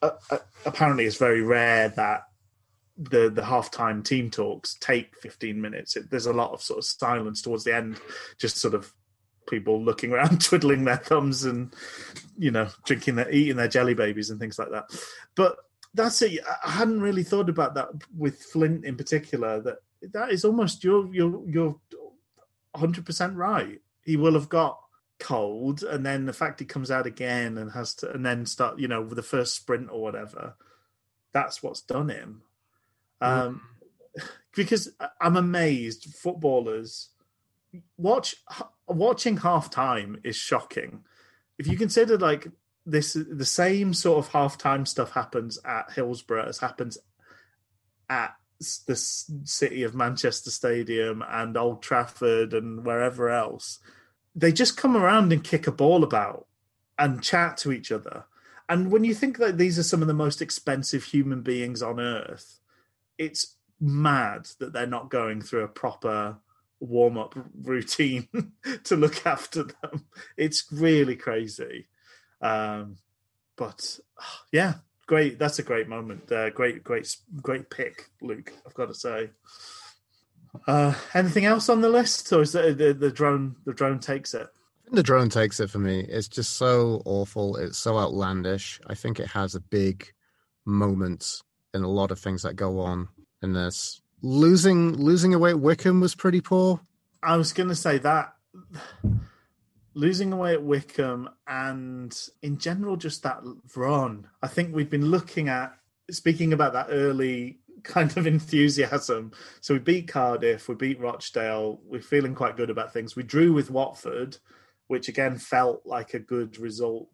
uh, uh, apparently it's very rare that the the halftime team talks take 15 minutes it, there's a lot of sort of silence towards the end just sort of people looking around twiddling their thumbs and you know drinking their eating their jelly babies and things like that but that's it i hadn't really thought about that with flint in particular that that is almost you're you're you're 100 percent right. He will have got cold, and then the fact he comes out again and has to, and then start, you know, with the first sprint or whatever. That's what's done him. Um, because I'm amazed footballers watch watching half time is shocking. If you consider like this, the same sort of half time stuff happens at Hillsborough as happens at the city of Manchester Stadium and Old Trafford and wherever else, they just come around and kick a ball about and chat to each other. And when you think that these are some of the most expensive human beings on earth, it's mad that they're not going through a proper warm up routine to look after them. It's really crazy. Um, but yeah, great. That's a great moment. Uh, great, great, great pick, Luke. I've got to say. Uh, anything else on the list, or is the, the, the drone the drone takes it? The drone takes it for me. It's just so awful. It's so outlandish. I think it has a big moment in a lot of things that go on in this. Losing losing away at Wycombe was pretty poor. I was going to say that losing away at Wycombe and in general just that run. I think we've been looking at speaking about that early kind of enthusiasm. So we beat Cardiff, we beat Rochdale, we're feeling quite good about things. We drew with Watford, which again felt like a good result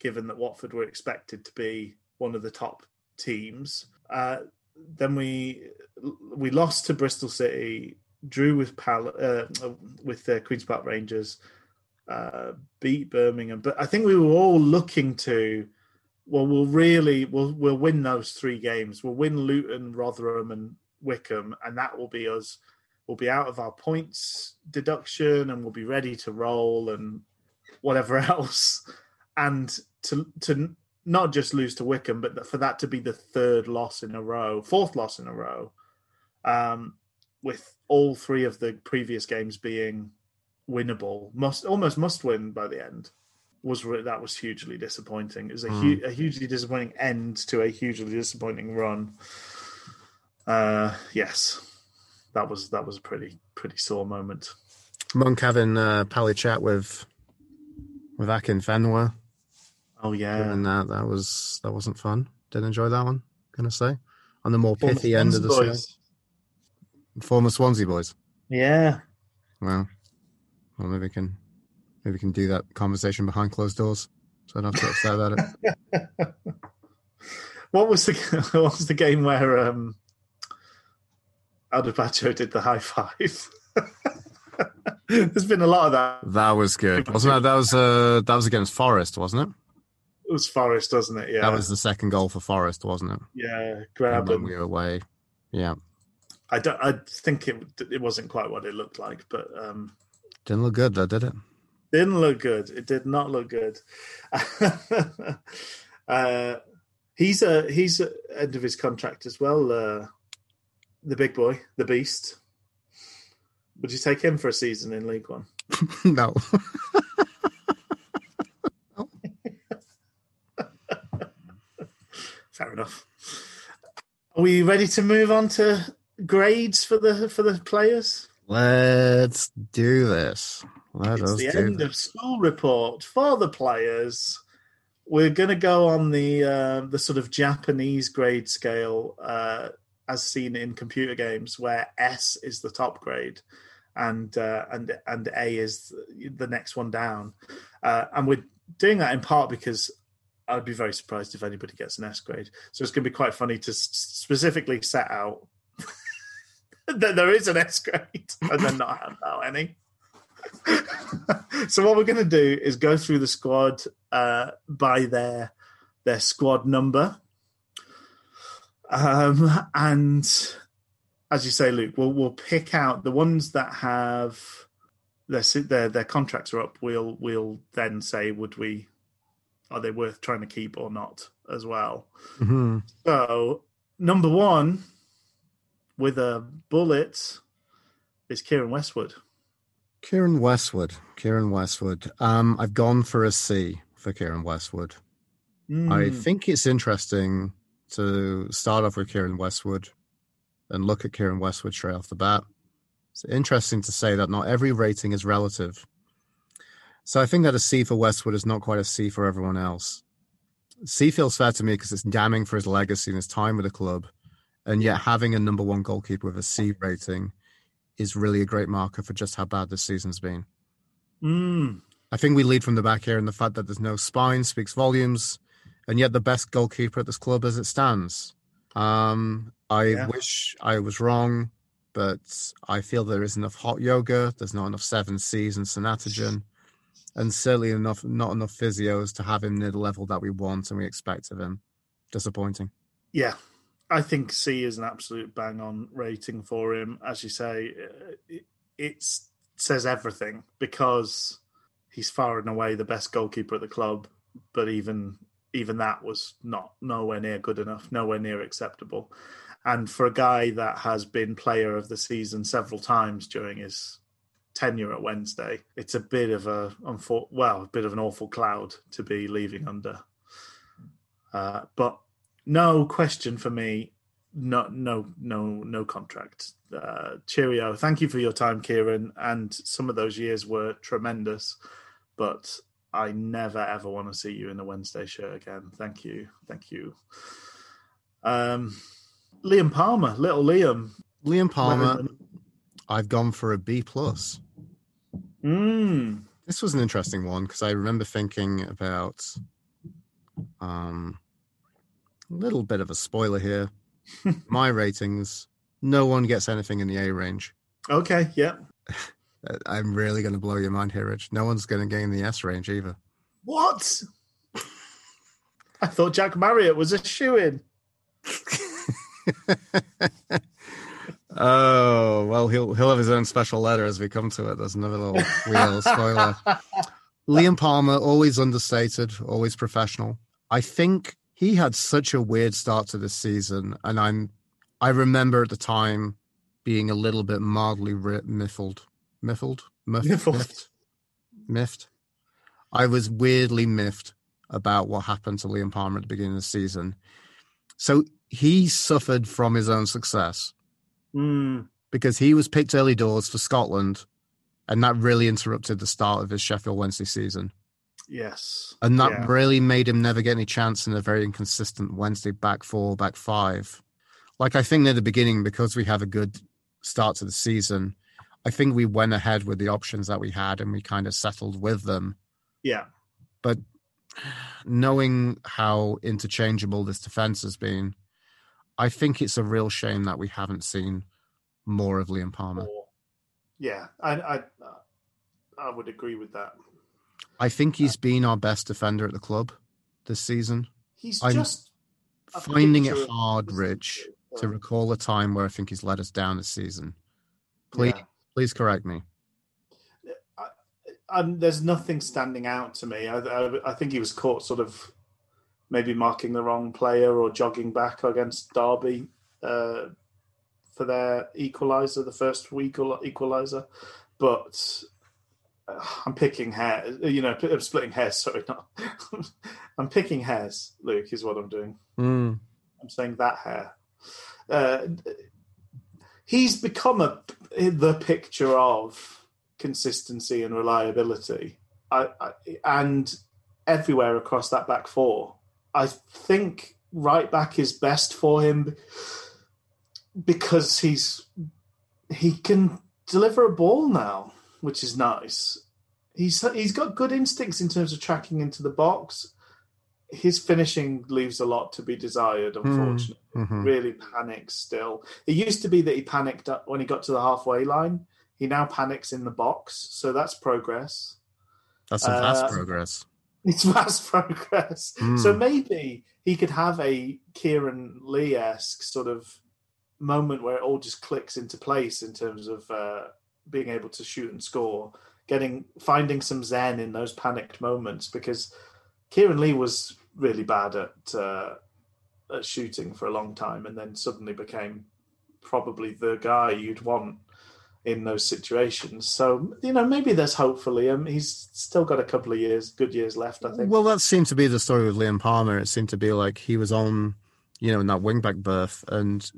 given that Watford were expected to be one of the top teams. Uh, then we we lost to Bristol City, drew with Pal- uh, with the Queens Park Rangers, uh, beat Birmingham. But I think we were all looking to, well, we'll really we'll we'll win those three games. We'll win Luton, Rotherham, and Wycombe, and that will be us. We'll be out of our points deduction, and we'll be ready to roll and whatever else. And to to not just lose to Wycombe, but for that to be the third loss in a row, fourth loss in a row, um, with all three of the previous games being winnable, must almost must win by the end. was that was hugely disappointing. It was a, Mm. hu- a hugely disappointing end to a hugely disappointing run. Uh, yes, that was that was a pretty pretty sore moment. Monk having a pally chat with with Akinfenwa Oh yeah, and that that was that wasn't fun. Didn't enjoy that one. Gonna say on the more Former pithy end of the Swans show. Former Swansea boys. Yeah, Well, well, maybe we can maybe we can do that conversation behind closed doors, so I don't have to upset about it. what was the what was the game where um, Aldabacho did the high five? There's been a lot of that. That was good, wasn't that? That was uh, that was against Forest, wasn't it? It was Forest, doesn't it? Yeah, That was the second goal for Forest, wasn't it? yeah. Grab him. we were away. Yeah, I don't. I think it it wasn't quite what it looked like, but um, didn't look good though, did it? didn't look good. It did not look good. uh, he's a he's at end of his contract as well. Uh, the big boy, the beast. Would you take him for a season in League One? no. Fair enough. Are we ready to move on to grades for the for the players? Let's do this. Let it's the end this. of school report for the players. We're going to go on the uh, the sort of Japanese grade scale uh, as seen in computer games, where S is the top grade, and uh, and and A is the next one down. Uh, and we're doing that in part because I'd be very surprised if anybody gets an S grade. So it's going to be quite funny to specifically set out that there is an S grade and then not hand out any. so what we're going to do is go through the squad uh, by their their squad number, um, and as you say, Luke, we'll we'll pick out the ones that have their their their contracts are up. We'll we'll then say would we are they worth trying to keep or not as well. Mhm. So number one with a bullet is Keiren Westwood. Keiren Westwood. Keiren Westwood. Um, I've gone for a C for Keiren Westwood. I Mm, think it's interesting to start off with Keiren Westwood and look at Keiren Westwood straight off the bat. It's interesting to say that not every rating is relative. So I think that a C for Westwood is not quite a C for everyone else. C feels fair to me because it's damning for his legacy and his time with the club. And yet having a number one goalkeeper with a C rating is really a great marker for just how bad this season's been. mm, I think we lead from the back here, and the fact that there's no spine speaks volumes. And yet, the best goalkeeper at this club as it stands. Um, I Yeah. wish I was wrong, but I feel there is enough hot yoga. There's not enough Seven Seas and Sanatogen, and certainly enough not enough physios to have him near the level that we want and we expect of him. Disappointing. yeah, I think C is an absolute bang on rating for him. As you say, uh, it, it says everything because he's far and away the best goalkeeper at the club. But even even that was not nowhere near good enough, nowhere near acceptable. And for a guy that has been player of the season several times during his tenure at Wednesday, it's a bit of a well, a bit of an awful cloud to be leaving under. Uh, but no question for me. No, no, no, no contract. Uh, cheerio. Thank you for your time, Keiren. And some of those years were tremendous, but I never ever want to see you in a Wednesday shirt again. Thank you, thank you. Um, Liam Palmer, little Liam. Liam Palmer, I've gone for a B plus. Mm, This was an interesting one because I remember thinking about um, a little bit of a spoiler here. My ratings, no one gets anything in the A range. okay, yeah. Uh, I'm really going to blow your mind here, Rich. No one's going to gain the S range either. What? I thought Jack Marriott was a shoe in. oh well, he'll he'll have his own special letter as we come to it. There's another little little spoiler. Liam Palmer, always understated, always professional. I think he had such a weird start to this season, and I'm I remember at the time being a little bit mildly ri- miffled, miffled, miffed, Miffled. miffed, miffed. I was weirdly miffed about what happened to Liam Palmer at the beginning of the season. So he suffered from his own success Mm, because he was picked early doors for Scotland, and that really interrupted the start of his Sheffield Wednesday season. yes. And that Yeah. really made him never get any chance in a very inconsistent Wednesday back four, back five. Like I think near the beginning, because we have a good start to the season, I think we went ahead with the options that we had and we kind of settled with them. Yeah. But knowing how interchangeable this defense has been, I think it's a real shame that we haven't seen more of Liam Palmer. Yeah. I, I I would agree with that. I think he's been our best defender at the club this season. He's I'm just Finding it hard. Rich, to recall a time where I think he's let us down this season. Please, Yeah. please correct me. um, there's nothing standing out to me. I, I, I think he was caught sort of maybe marking the wrong player or jogging back against Derby uh, for their equaliser, the first equal, equaliser. But uh, I'm picking hairs, you know, I'm splitting hairs. Sorry, not. I'm picking hairs. Luke is what I'm doing. Mm, I'm saying that hair. Uh, he's become a the picture of consistency and reliability, I, I, and everywhere across that back four. I think right back is best for him because he's he can deliver a ball now, which is nice. He's he's got good instincts in terms of tracking into the box. His finishing leaves a lot to be desired, unfortunately mhm. really panics still. It used to be that he panicked when he got to the halfway line. He now panics in the box, so that's progress. That's some fast Uh, progress. It's fast progress. Hmm. So maybe he could have a Kieran Lee esque sort of moment where it all just clicks into place in terms of uh, being able to shoot and score, getting finding some zen in those panicked moments because Kieran Lee was really bad at uh, at shooting for a long time, and then suddenly became probably the guy you'd want in those situations. So you know, maybe there's hope for Liam. He's still got a couple of years, good years left. I think. Well, that seemed to be the story with Liam Palmer. It seemed to be like he was on, you know, in that wingback berth, and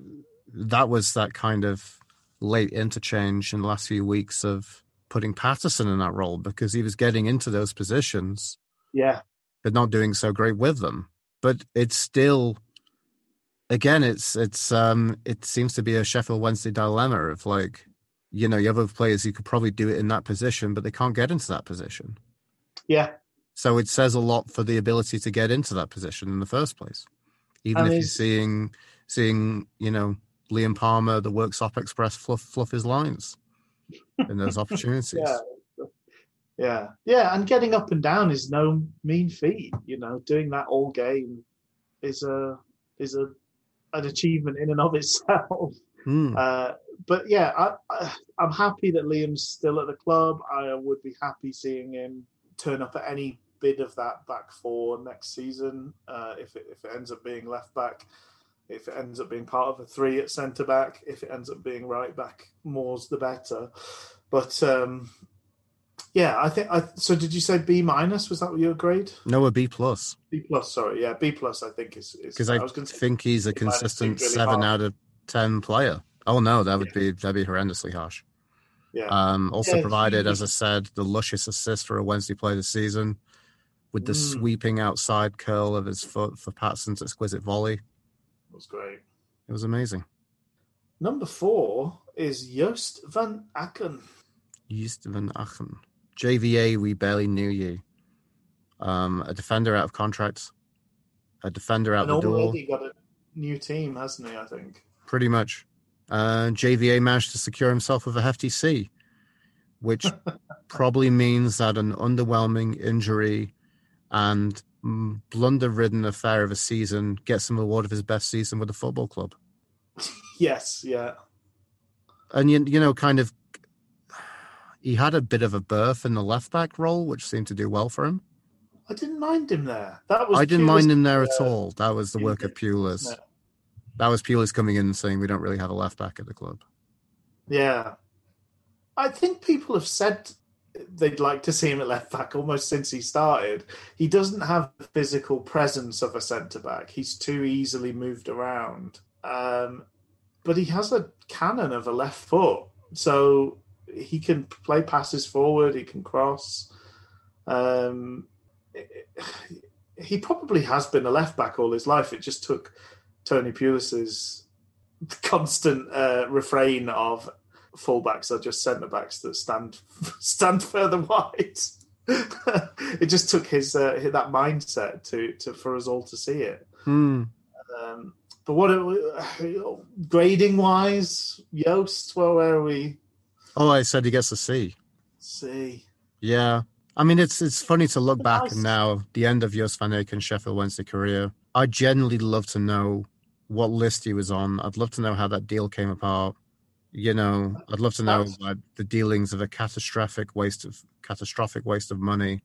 that was that kind of late interchange in the last few weeks of putting Paterson in that role because he was getting into those positions, yeah, but not doing so great with them. But it's still, again, it's it's um it seems to be a Sheffield Wednesday dilemma of like, you know, you have other players who could probably do it in that position, but they can't get into that position. yeah, So it says a lot for the ability to get into that position in the first place. Even And if you're seeing seeing, you know, Liam Palmer, the Worksop Express fluff fluff his lines in those opportunities. yeah, yeah, yeah. And getting up and down is no mean feat. You know, doing that all game is a is a an achievement in and of itself. Hmm. Uh, but yeah, I, I, I'm happy that Liam's still at the club. I would be happy seeing him turn up at any bid of that back four next season. Uh, if it, if it ends up being left back, if it ends up being part of a three at centre back, if it ends up being right back, more's the better. But um, yeah, I think. I, so did you say B minus? Was that your grade? No, a B plus B plus. Sorry, yeah, B plus. I think is because I, was gonna say think he's a B consistent really seven hard. out of ten player. Oh no, that would Yeah. be that'd be horrendously harsh. yeah. Um, also Yeah, provided, as I said, the luscious assist for a Wednesday play this season, with the Mm. sweeping outside curl of his foot for Paterson's exquisite volley. was great. It was amazing. Number four is Joost van Aken. Joost van Aken. JVA, we barely knew you. Um, a defender out of contract, a defender out And the door, already got a new team, hasn't he? I think. pretty much. Uh, JVA managed to secure himself with a hefty C, which probably means that an underwhelming injury and mm, blunder-ridden affair of a season gets him award of his best season with the football club. Yes, yeah. and you, you know, kind of, he had a bit of a berth in the left back role, which seemed to do well for him. I didn't mind him there. That was. I didn't Pulis- mind him there at uh, all. That was the work of Pulis. Yeah. That was Pulis coming in and saying we don't really have a left back at the club. Yeah, I think people have said they'd like to see him at left back almost since he started. He doesn't have the physical presence of a centre back. He's too easily moved around. Um, but he has a cannon of a left foot, so he can play passes forward. He can cross. Um, he probably has been a left back all his life. It just took Tony Pulis's constant uh, refrain of fullbacks are just centre backs that stand stand further wide. it just took his uh, that mindset to to for us all to see it. Hmm. Um, but what uh, grading wise, Joost? Well, where are we? Oh, I said he gets a C. C. Yeah. I mean, it's it's funny to look back Nice. and now the end of Joost van Aken and Sheffield Wednesday career. I genuinely love to know what list he was on. I'd love to know how that deal came apart. You know, I'd love to know like, the dealings of a catastrophic waste of catastrophic waste of money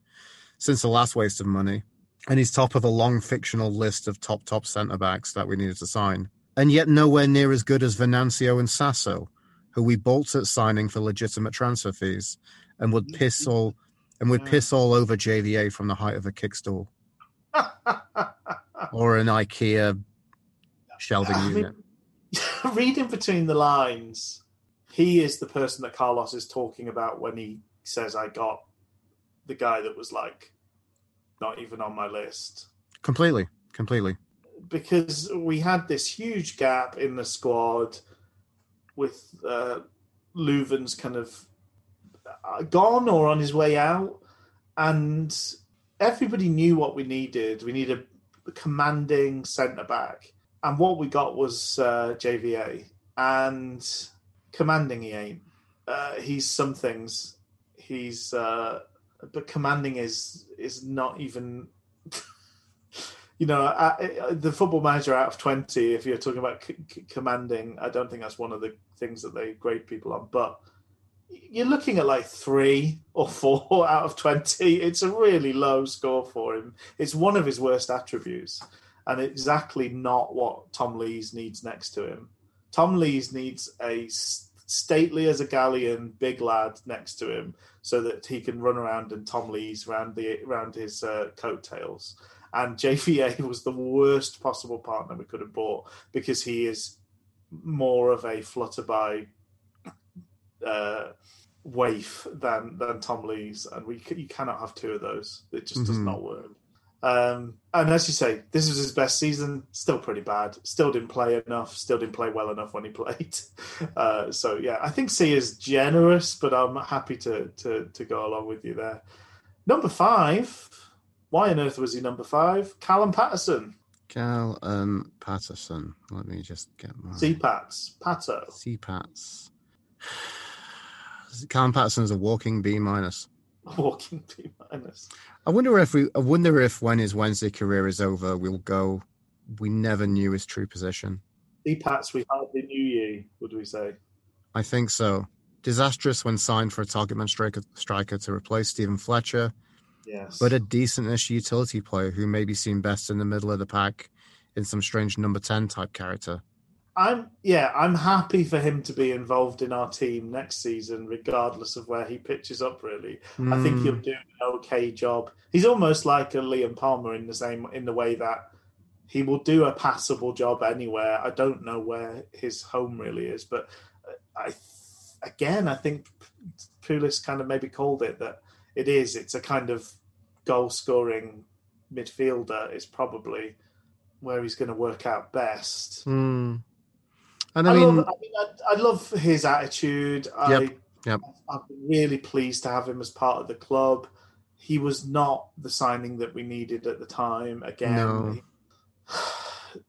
since the last waste of money. And he's top of a long fictional list of top top centre backs that we needed to sign. And yet nowhere near as good as Venancio and Sasso, who we bolted at signing for legitimate transfer fees and would piss all and would piss all over JVA from the height of a kickstool or an IKEA shelving I mean, reading between the lines, he is the person that Carlos is talking about when he says, "I got the guy that was like not even on my list." Completely, completely. because we had this huge gap in the squad with uh, Loovens kind of uh, gone or on his way out, and everybody knew what we needed. We needed a commanding centre back, and what we got was uh, JVA, and commanding he ain't. Uh, he's some things. He's uh, but commanding is is not even you know, I, I, the football manager out of 20, if you're talking about c- c- commanding, I don't think that's one of the things that they grade people on. But you're looking at like three or four out of 20. It's a really low score for him. It's one of his worst attributes, and exactly not what Tom Lees needs next to him. Tom Lees needs a stately as a galleon, big lad next to him, so that he can run around and Tom Lees around the around his uh, coattails and JVA was the worst possible partner we could have bought because he is more of a flutterby uh, waif than than Tom Lees, and we you cannot have two of those. It just does Mhm. not work. Um, and as you say, this was his best season. Still pretty bad. Still didn't play enough. Still didn't play well enough when he played. Uh, so yeah, I think C is generous, but I'm happy to to to go along with you there. Number five. Why on earth was he number five? Callum Paterson, Cal um, Paterson. Let me just get my C-Pats, Pato. CPATs. Callum Paterson's a walking B minus. Walking B minus. I wonder if we. I wonder if when his Wednesday career is over, we'll go. We never knew his true position. C-Pats, we hardly knew you, would we say? I think so. Disastrous when signed for a target man striker, striker to replace Steven Fletcher, Yes. but a decentish utility player who may be seen best in the middle of the pack in some strange number ten type character. I'm yeah, I'm happy for him to be involved in our team next season, regardless of where he pitches up. Really, I think Hmm. he'll do an okay job. He's almost like a Liam Palmer in the same in the way that he will do a passable job anywhere. I don't know where his home really is, but I again I think Pulis kind of maybe called it that it is. It's a kind of goal scoring midfielder. Is probably where he's going to work out best. Hmm. And I, I mean, love, I, mean I, I love his attitude. I, Yep, yep. I'm really pleased to have him as part of the club. He was not the signing that we needed at the time. Again, No.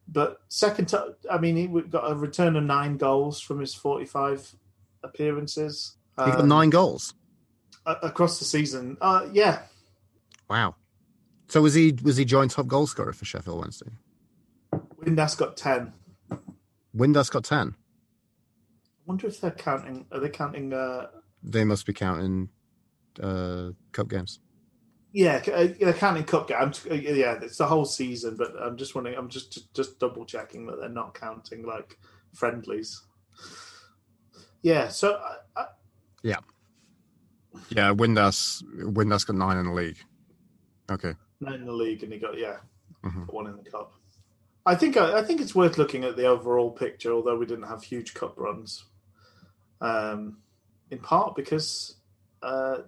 but second, to, I mean, he we got a return of nine goals from his 45 appearances. he got Um, nine goals. across the season. Uh, yeah, Wow. So was he was he joint top goal scorer for Sheffield Wednesday? Windass got 10. Windass got ten. I wonder if they're counting. Are they counting? Uh, They must be counting uh, cup games. Yeah, they're counting cup games. uh, Yeah, it's the whole season. But I'm just wondering. I'm just just double checking that they're not counting like friendlies. Yeah. So I, I, Yeah. Yeah, Windass. Windass got nine in the league. Okay. Nine in the league, and he got yeah, Mhm. got one in the cup. I think I, I think it's worth looking at the overall picture, although we didn't have huge cup runs. Um, in part because uh,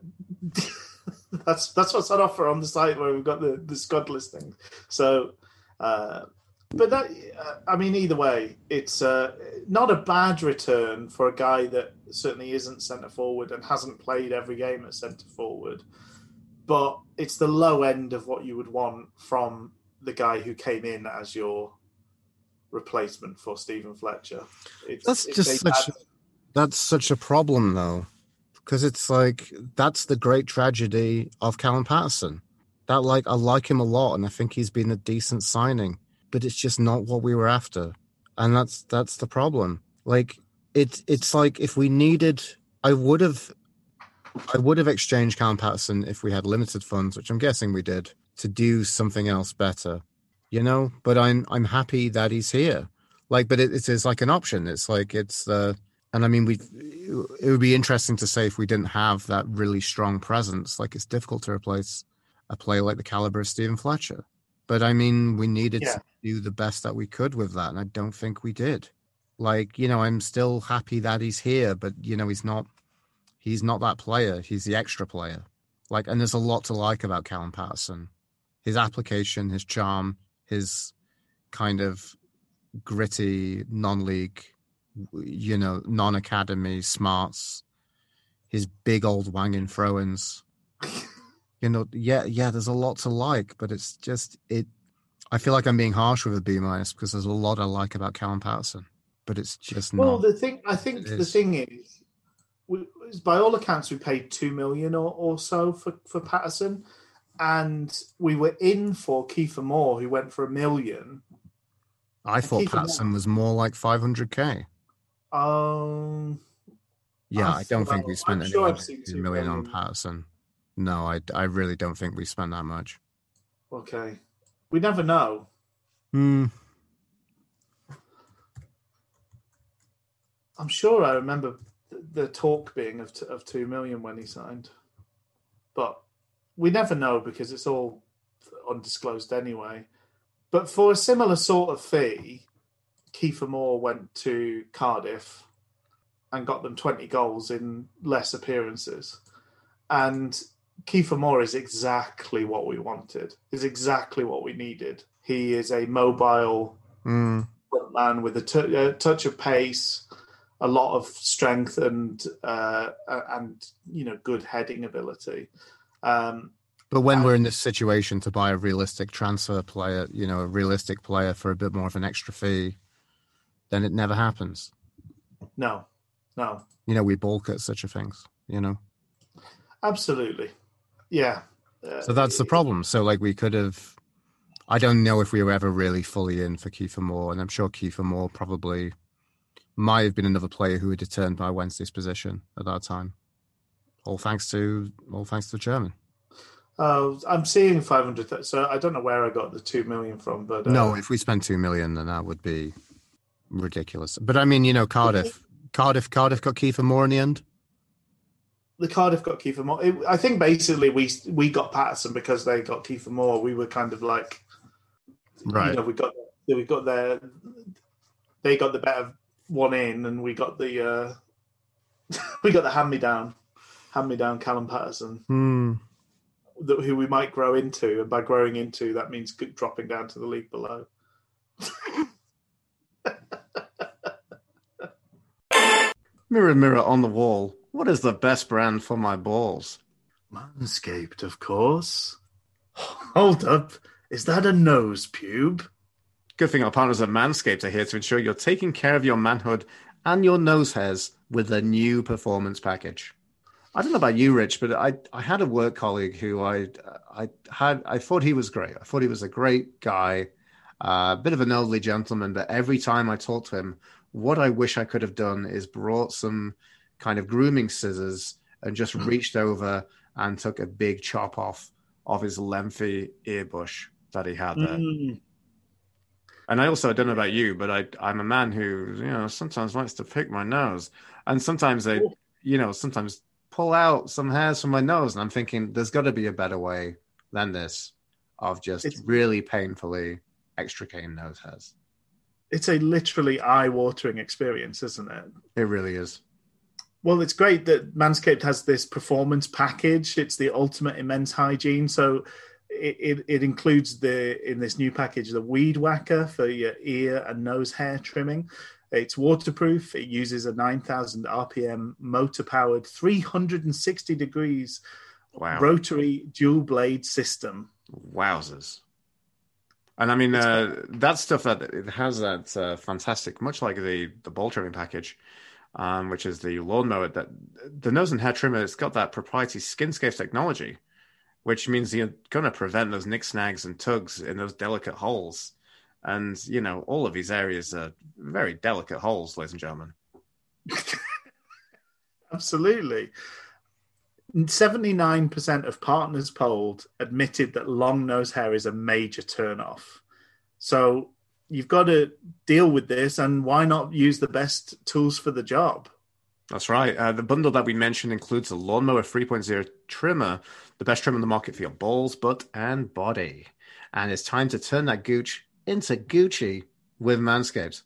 that's that's what's on offer on the site where we've got the the squad listing. So, uh, but that uh, I mean, either way, it's uh, not a bad return for a guy that certainly isn't centre forward and hasn't played every game at centre forward. But it's the low end of what you would want from the guy who came in as your replacement for Steven Fletcher. It's, That's just such that's such a problem though, because it's like that's the great tragedy of Callum Paterson. That like I like him a lot, and I think he's been a decent signing, but it's just not what we were after, and that's that's the problem. Like it's it's like if we needed, I would have, I would have exchanged Callum Paterson if we had limited funds, which I'm guessing we did, to do something else better, you know. But I'm I'm happy that he's here. Like, but it, it is like an option. It's like it's the and I mean, we it would be interesting to say if we didn't have that really strong presence. Like it's difficult to replace a player like the caliber of Steven Fletcher. But I mean, we needed Yeah. to do the best that we could with that, and I don't think we did. Like you know, I'm still happy that he's here, but you know, he's not. He's not that player. He's the extra player. Like, and there's a lot to like about Callum Paterson. His application, his charm, his kind of gritty non-league you know, non-academy smarts, his big old wanging throw-ins. you know, yeah, yeah, there's a lot to like, but it's just it. I feel like I'm being harsh with a B minus because there's a lot I like about Callum Paterson, but it's just Well, not. Well, the thing I think the is. thing is, we, is, by all accounts, we paid two million or, or so for for Paterson, and we were in for Kieffer Moore, who went for a million. I thought keep him Paterson was more like 500k. Um, Yeah, I I don't think we spent sure anywhere I've seen near two two million on. Paterson. No, I, I really don't think we spent that much. okay, we never know. Hmm. I'm sure I remember the, the talk being of t- of two million when he signed, but we never know because it's all undisclosed anyway. But for a similar sort of fee, Kieffer Moore went to Cardiff and got them 20 goals in less appearances. And Kieffer Moore is exactly what we wanted, is exactly what we needed. He is a mobile front man with a t- a touch of pace, a lot of strength, and uh, and you know good heading ability. Um, But when And- we're in this situation to buy a realistic transfer player, you know, a realistic player for a bit more of an extra fee, then it never happens. no, no, You know, we balk at such a things, you know. absolutely, yeah. Uh, So that's the problem. So like we could have I don't know if we were ever really fully in for Kieffer Moore, and I'm sure Kieffer Moore probably might have been another player who had returned by Wednesday's position at that time. All thanks to all thanks to the chairman. Uh, I'm seeing 500. So I don't know where I got the two million from, but uh, No, if we spent two million, then that would be ridiculous. But I mean, you know, Cardiff, Cardiff, Cardiff got Kieffer Moore in the end. the Cardiff got Kieffer Moore. It, I think basically we we got Paterson because they got Kieffer Moore. We were kind of like, Right. You know, we got we got their they got the better one in, and we got the uh we got the hand me down, hand me down Callum Paterson, Hmm. that, who we might grow into, and by growing into that means dropping down to the league below. Mirror, mirror on the wall, what is the best brand for my balls? Manscaped, of course. Hold up, is that a nose pube? Good thing our partners at Manscaped are here to ensure you're taking care of your manhood and your nose hairs with the new performance package. I don't know about you, Rich, but I, I had a work colleague who I I had I thought he was great. I thought he was a great guy, a bit of an elderly gentleman. But every time I talked to him, what I wish I could have done is brought some kind of grooming scissors and just reached over and took a big chop off of his lengthy ear bush that he had there. Mm. And I also I don't know about you, but I I'm a man who you know sometimes likes to pick my nose, and sometimes I, you know, sometimes pull out some hairs from my nose, and I'm thinking there's got to be a better way than this of just It's- really painfully extricating nose hairs. It's a literally eye-watering experience, isn't it? It really is. Well, it's great that Manscaped has this performance package. It's the ultimate in men's hygiene. So it, it, it includes the in this new package the weed whacker for your ear and nose hair trimming. It's waterproof. It uses a 9,000 RPM motor powered 360 degrees Wow. rotary dual blade system. Wowzers. And I mean, uh, that stuff that it has that uh, fantastic, much like the the ball trimming package, um, which is the lawnmower. That the nose and hair trimmer, it's got that proprietary skinscape technology, which means you're going to prevent those nick snags and tugs in those delicate holes. And you know, all of these areas are very delicate holes, ladies and gentlemen. Absolutely. 79% of partners polled admitted that long nose hair is a major turnoff. So you've got to deal with this, and why not use the best tools for the job? That's right. Uh, the bundle that we mentioned includes a lawnmower 3.0 trimmer, the best trim on the market for your balls, butt, and body. And it's time to turn that gooch into Gucci with Manscaped.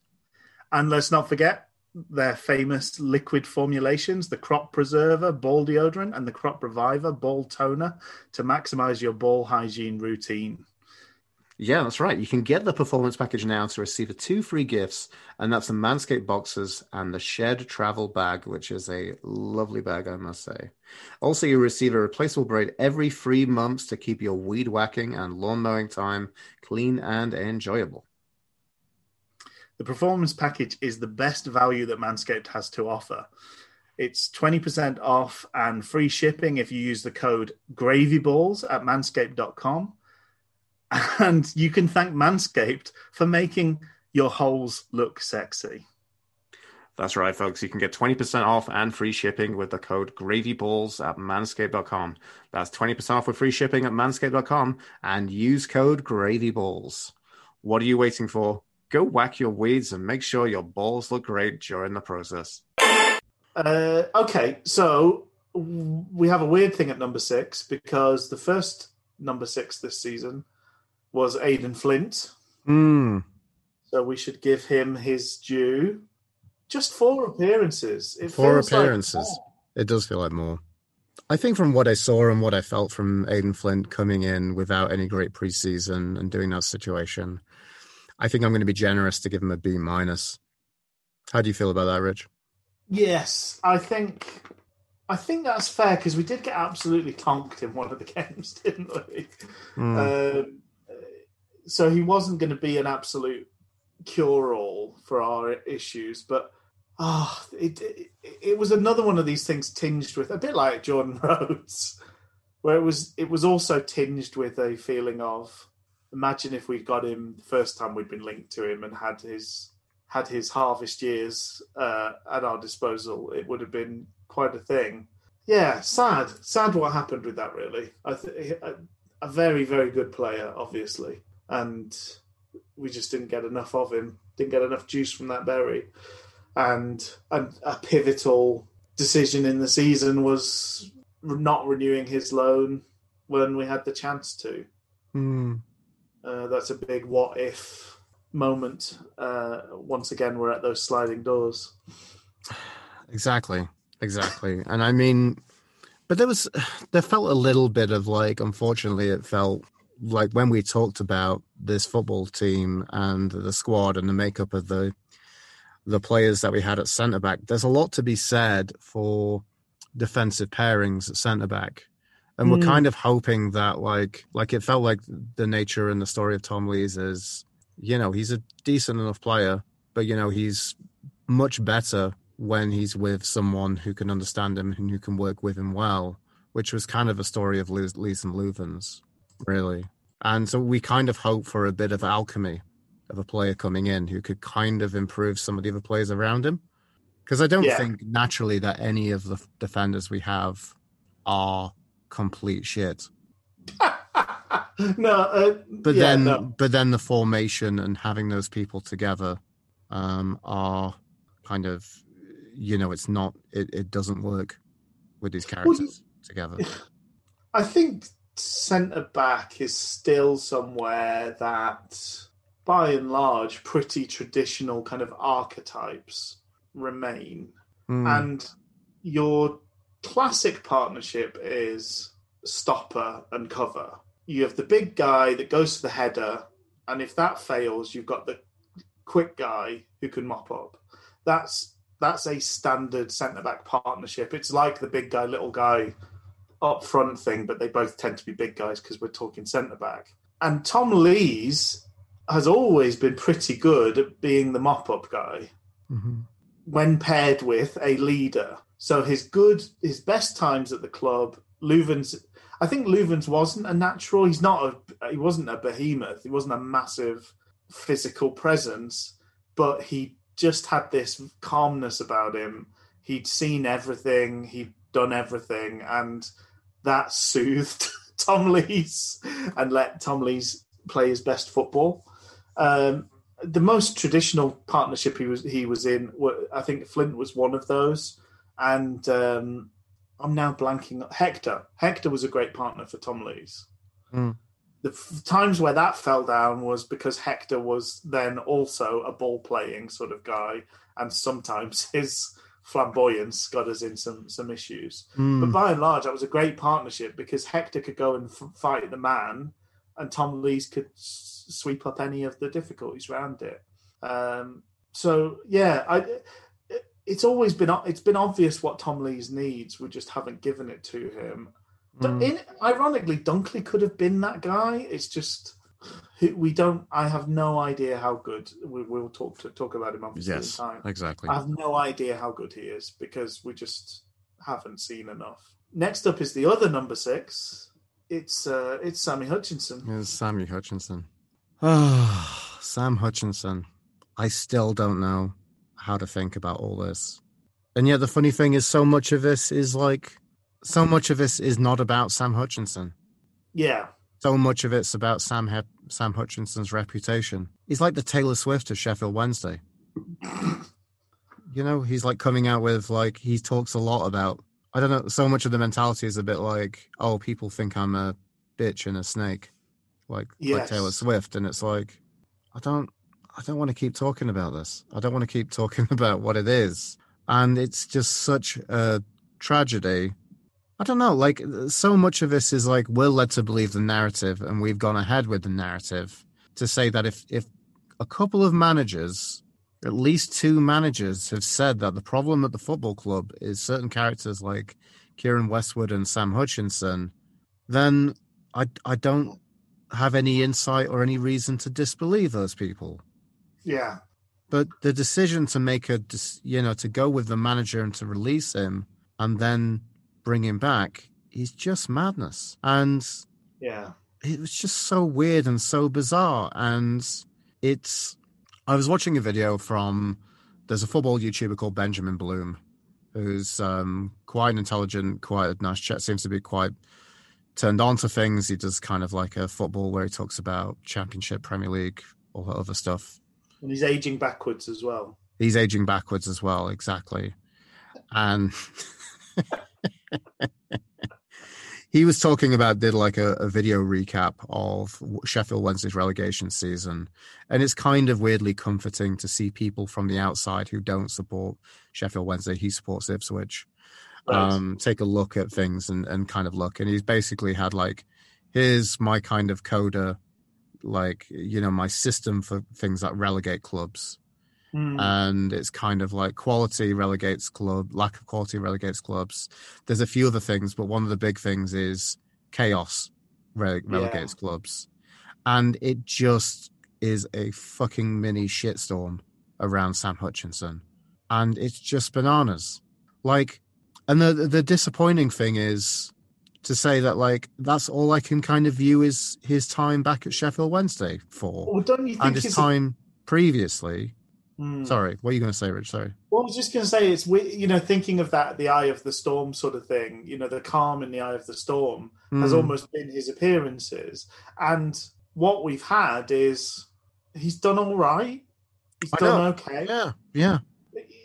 And let's not forget their famous liquid formulations the Crop Preserver Ball Deodorant and the Crop Reviver Ball Toner to maximize your ball hygiene routine. Yeah, that's right. You can get the performance package now to receive the two free gifts, and that's the Manscaped boxes and the Shed Travel Bag, which is a lovely bag, I must say. Also, you receive a replaceable braid every three months to keep your weed whacking and lawn mowing time clean and enjoyable. The performance package is the best value that Manscaped has to offer. It's 20% off and free shipping if you use the code gravyballs at manscaped.com. And you can thank Manscaped for making your holes look sexy. That's right, folks. You can get 20% off and free shipping with the code GravyBalls at manscaped.com. That's 20% off with free shipping at manscaped.com and use code GravyBalls. What are you waiting for? Go whack your weeds and make sure your balls look great during the process. Uh, okay, so we have a weird thing at number six because the first number six this season was Aden Flint. Hmm. So we should give him his due. Just four appearances. It Four feels like appearances. more. It does feel like more. I think from what I saw and what I felt from Aden Flint coming in without any great preseason and doing that situation, I think I'm going to be generous to give him a B minus. How do you feel about that, Rich? Yes, I think I think that's fair because we did get absolutely conked in one of the games, didn't we? Hmm. Um, so he wasn't going to be an absolute cure-all for our issues, but ah, it, it it was another one of these things tinged with a bit like Jordan Rhodes, where it was it was also tinged with a feeling of imagine if we got him the first time we'd been linked to him and had his had his harvest years uh, at our disposal, it would have been quite a thing. Yeah, sad, sad what happened with that. Really, I a very, very good player, obviously, and we just didn't get enough of him. Didn't get enough juice from that berry, and and a pivotal decision in the season was not renewing his loan when we had the chance to. Hmm. Uh, that's a big what if moment. Uh, once again, we're at those sliding doors. Exactly. Exactly. And I mean, but there was, there felt a little bit of like, unfortunately, it felt like when we talked about this football team and the squad and the makeup of the, the players that we had at centre back, there's a lot to be said for defensive pairings at centre back. And we're Mm. kind of hoping that like like it felt like the nature and the story of Tom Lees is, you know, he's a decent enough player, but you know, he's much better when he's with someone who can understand him and who can work with him well, which was kind of a story of Lees Lees and Loovens, really. And so we kind of hope for a bit of alchemy of a player coming in who could kind of improve some of the other players around him. Because I don't Yeah. think naturally that any of the defenders we have are complete shit. no, uh, But yeah, then, no. but then the formation and having those people together um, are kind of, you know, it's not, it, it doesn't work. with these characters together. I think centre back is still somewhere that, by and large, pretty traditional kind of archetypes remain. Hmm. And your classic partnership is stopper and cover. You have the big guy that goes for the header, and if that fails, you've got the quick guy who can mop up. That's that's a standard centre back partnership. It's like the big guy, little guy up front thing, but they both tend to be big guys because we're talking centre back. And Tom Lees has always been pretty good at being the mop up guy Mhm. when paired with a leader. So his good, his best times at the club, Loovens. I think Loovens wasn't a natural. He's not a. He wasn't a behemoth. He wasn't a massive physical presence, but he just had this calmness about him. He'd seen everything. He'd done everything, and that soothed Tom Lees and let Tom Lees play his best football. Um, the most traditional partnership he was he was in, I think Flint was one of those, and um, I'm now blanking. Hector, Hector was a great partner for Tom Lees. Hmm. The f- times where that fell down was because Hector was then also a ball playing sort of guy, and sometimes his flamboyance got us in some some issues. Hmm. But by and large, that was a great partnership because Hector could go and f- fight the man, and Tom Lees could s- sweep up any of the difficulties around it. Um, so yeah, I, it- it's always been it's been obvious what Tom Lees needs. We just haven't given it to him. Mm. In, ironically, Dunkley could have been that guy. It's just we don't. I have no idea how good. We, we'll talk to talk about him obviously in Yes, time. exactly. I have no idea how good he is because we just haven't seen enough. Next up is the other number six. It's uh, it's Sammy Hutchinson. It's Sammy Hutchinson. Ah, Sam Hutchinson. I still don't know how to think about all this. And yet the funny thing is so much of this is like so much of this is not about Sam Hutchinson. Yeah, So much of it's about Sam Hep- Sam Hutchinson's reputation. He's like the Taylor Swift of Sheffield Wednesday. You know, he's like coming out with like he talks a lot about I don't know, so much of the mentality is a bit like, oh, people think I'm a bitch and a snake. Like like Taylor Swift. And it's like I don't I don't want to keep talking about this. I don't want to keep talking about what it is. And it's just such a tragedy. I don't know, like so much of this is like we're led to believe the narrative and we've gone ahead with the narrative to say that if if a couple of managers at least two managers have said that the problem at the football club is certain characters like Keiren Westwood and Sam Hutchinson, then I I don't have any insight or any reason to disbelieve those people. yeah, But the decision to make a you know to go with the manager and to release him and then bring him back is just madness. And yeah. it was just so weird and so bizarre and it's i was watching a video from there's a football youtuber called benjamin bloom who's um, quite an intelligent quite a nice chat seems to be quite turned on to things he does kind of like a football where he talks about championship premier league all that other stuff And he's aging backwards as well. he's aging backwards as well exactly and he was talking about did like a, a video recap of sheffield wednesday's relegation season and it's kind of weirdly comforting to see people from the outside who don't support sheffield wednesday he supports ipswich Right. um, take a look at things and, and kind of look. And he's basically had like, here's my kind of coda, like, you know, my system for things that relegate clubs. Hmm. And it's kind of like quality relegates club, lack of quality relegates clubs. There's a few other things, but one of the big things is chaos rele- Yeah. relegates clubs. And it just is a fucking mini shitstorm around Sam Hutchinson. And it's just bananas. Like, and the the disappointing thing is to say that like that's all I can kind of view is his time back at Sheffield Wednesday for, well, don't you think and his time previously. Hmm. Sorry, what are you going to say, Rich? Sorry. Well, I was just going to say, it's we- you know thinking of that, the eye of the storm sort of thing. You know, the calm in the eye of the storm has Mm. almost been his appearances, and what we've had is he's done all right. He's I done know. okay. Yeah, yeah.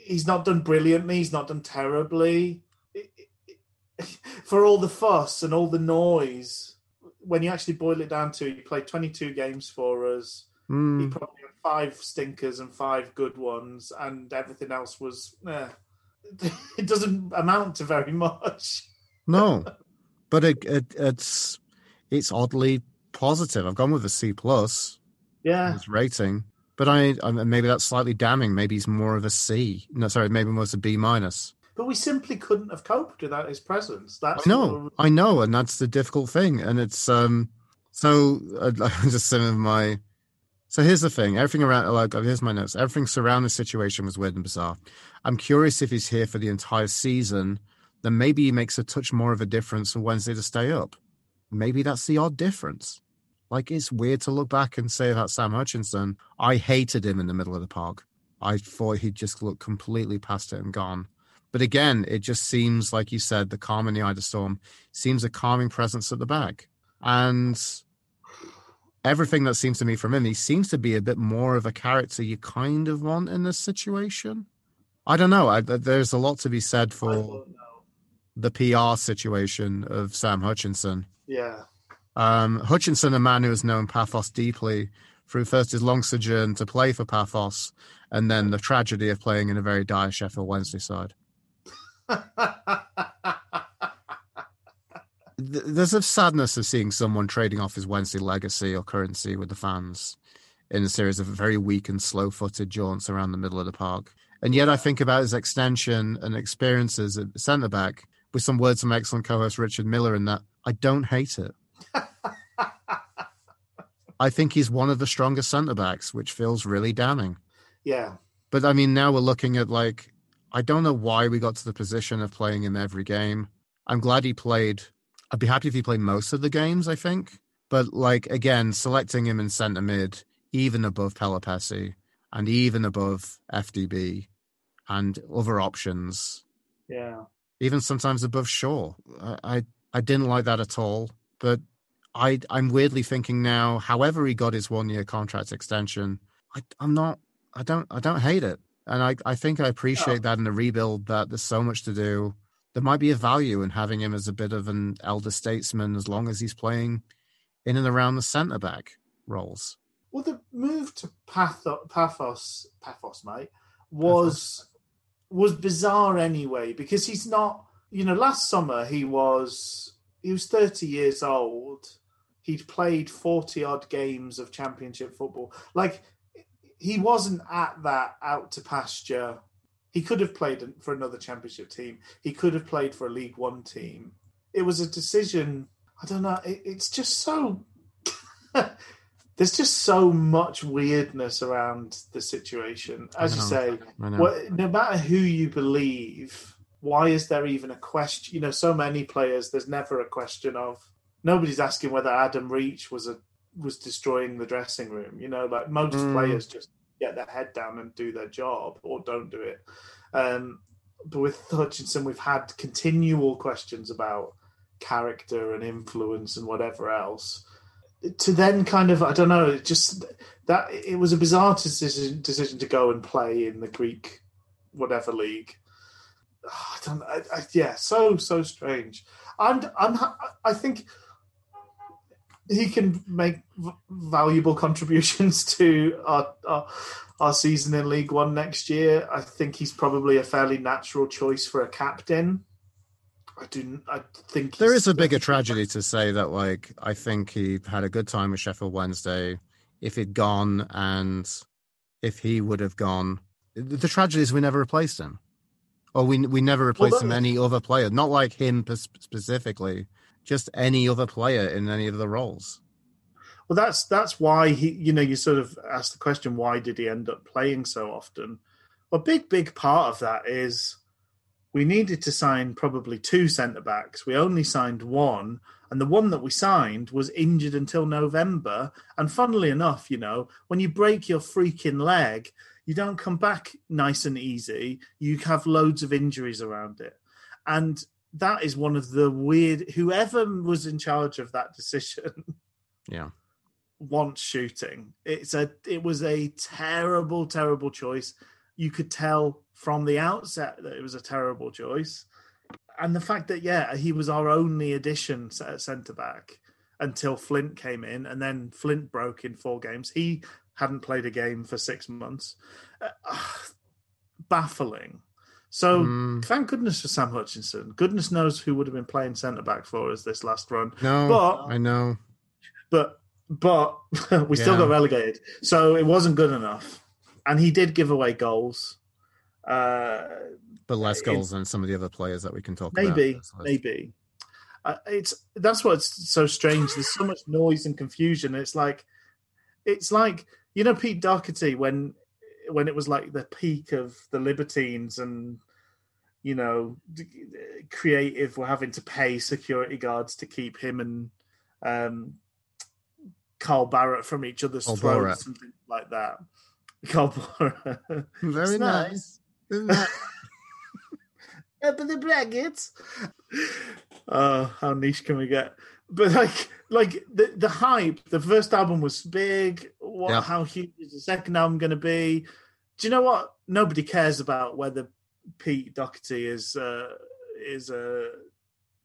He's not done brilliantly. He's not done terribly. It- it- for all the fuss and all the noise, when you actually boil it down to, he played 22 games for us. He Mm, probably five stinkers and five good ones, and everything else was. Eh, it doesn't amount to very much. no, but it, it it's it's oddly positive. I've gone with a C plus Yeah, his rating, but I, I maybe that's slightly damning. Maybe he's more of a C. No, sorry, maybe more of a B minus. but we simply couldn't have coped without his presence. That's I know, I know, and that's the difficult thing. And it's um, so uh, just some of my. So here's the thing: everything around, like here's my notes. Everything surrounding the situation was weird and bizarre. I'm curious if he's here for the entire season. Then maybe he makes a touch more of a difference for Wednesday to stay up. Maybe that's the odd difference. Like it's weird to look back and say about Sam Hutchinson. I hated him in the middle of the park. I thought he'd just looked completely past it and gone. But again, it just seems like you said, the calm in the eye of the storm seems a calming presence at the back. And everything that seems to me from him, he seems to be a bit more of a character you kind of want in this situation. I don't know. I, there's a lot to be said for the PR situation of Sam Hutchinson. Yeah, Um, Hutchinson, a man who has known Pathos deeply through first his long sojourn to play for Pathos and then the tragedy of playing in a very dire Sheffield Wednesday side. Th- There's a sadness of seeing someone trading off his Wednesday legacy or currency with the fans in a series of very weak and slow footed jaunts around the middle of the park. And yet I think about his extension and experiences at centre back with some words from excellent co host Richard Miller in that I don't hate it. I think he's one of the strongest centre backs, which feels really damning. yeah, But I mean, now we're looking at like, I don't know why we got to the position of playing him every game. I'm glad he played. I'd be happy if he played most of the games, I think. But like, again, selecting him in centre mid, even above Pelupessy and even above FDB and other options, yeah. even sometimes above Shaw. I, I, I didn't like that at all. But I, I'm weirdly thinking now, however he got his one year contract extension, I, I'm not, I don't, I don't hate it. And I, I think I appreciate that in the rebuild that there's so much to do. There might be a value in having him as a bit of an elder statesman as long as he's playing in and around the centre back roles. Well, the move to Pathos, Paphos, Paphos, mate, was was bizarre anyway because he's not. You know, last summer he was he was thirty years old. He'd played forty odd games of Championship football. Like he wasn't at that out to pasture. He could have played for another Championship team. He could have played for a League One team. It was a decision. I don't know. It, it's just so. there's just so much weirdness around the situation. As you say, what, no matter who you believe, why is there even a question? You know, so many players, there's never a question of nobody's asking whether Adam Reach was a was destroying the dressing room. You know, like most Mm. players just get their head down and do their job or don't do it. Um, but with Hutchinson, we've had continual questions about character and influence and whatever else. To then kind of, I don't know, just that it was a bizarre decision decision to go and play in the Greek whatever league. I don't. I, I, yeah, so so strange. I'm. I'm. I think he can make v- valuable contributions to our, our our season in League One next year. I think he's probably a fairly natural choice for a captain. I do. I think There is a bigger tragedy to say that, like, I think he had a good time with Sheffield Wednesday. If he'd gone and if he would have gone, the tragedy is we never replaced him, or we we never replaced that- him any other player, not like him specifically, just any other player in any of the roles. Well, that's that's why he. You know, you sort of ask the question: Why did he end up playing so often? A big, big part of that is we needed to sign probably two centre backs. We only signed one, and the one that we signed was injured until November. And funnily enough, you know, when you break your freaking leg, you don't come back nice and easy. You have loads of injuries around it, and that is one of the weird. Whoever was in charge of that decision Yeah. wants shooting. It's a it was a terrible, terrible choice. You could tell from the outset that it was a terrible choice. and the fact that yeah, he was our only addition at centre back until Flint came in, and then Flint broke in four games. He hadn't played a game for six months. Uh, baffling. So Mm. thank goodness for Sam Hutchinson. Goodness knows who would have been playing centre back for us this last run. No, But I know. but but we still got relegated, so it wasn't good enough. And he did give away goals. Uh, But less goals than some of the other players that we can talk maybe, about. It's- maybe. Uh, it's that's what's so strange. There's so much noise and confusion. It's like, it's like you know Pete Doherty when when it was like the peak of the Libertines and you know creative were having to pay security guards to keep him and um, Carl Barât from each other's Carl throats, Barât. something like that. Carl Barât. Very nice. That- Up in the brackets. Oh, how niche can we get? But like, like the the hype. The first album was big. What? Yeah. How huge is the second album going to be? Do you know what? Nobody cares about whether Pete Doherty is uh, is uh,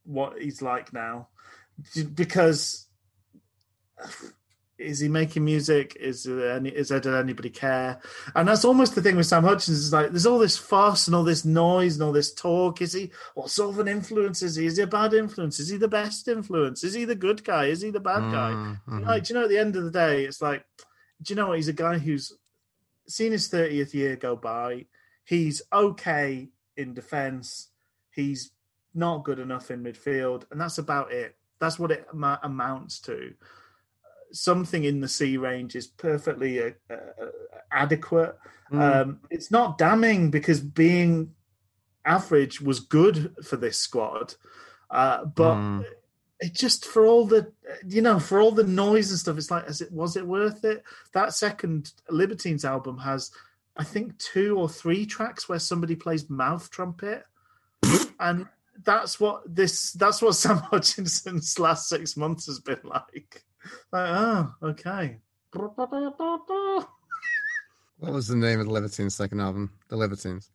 what he's like now, because is he making music? Is there any? Is there did anybody care? And that's almost the thing with Sam Hutchins. Is like there's all this fuss and all this noise and all this talk. Is he what sort of an influence is he? Is he a bad influence? Is he the best influence? Is he the good guy? Is he the bad guy? Mm, mhm. Like, do you know, at the end of the day, it's like, do you know what? He's a guy who's seen his 30th year go by. He's okay in defense. He's not good enough in midfield. And that's about it. That's what it amounts to. Something in the C range is perfectly uh, uh, adequate. Mm. Um, it's not damning because being average was good for this squad. Uh, but Mm. It just for all the you know for all the noise and stuff it's like is it was it worth it that second libertines album has i think two or three tracks where somebody plays mouth trumpet and that's what this that's what sam hutchinson's last six months has been like like oh okay What was the name of the Libertines' second album? The Libertines.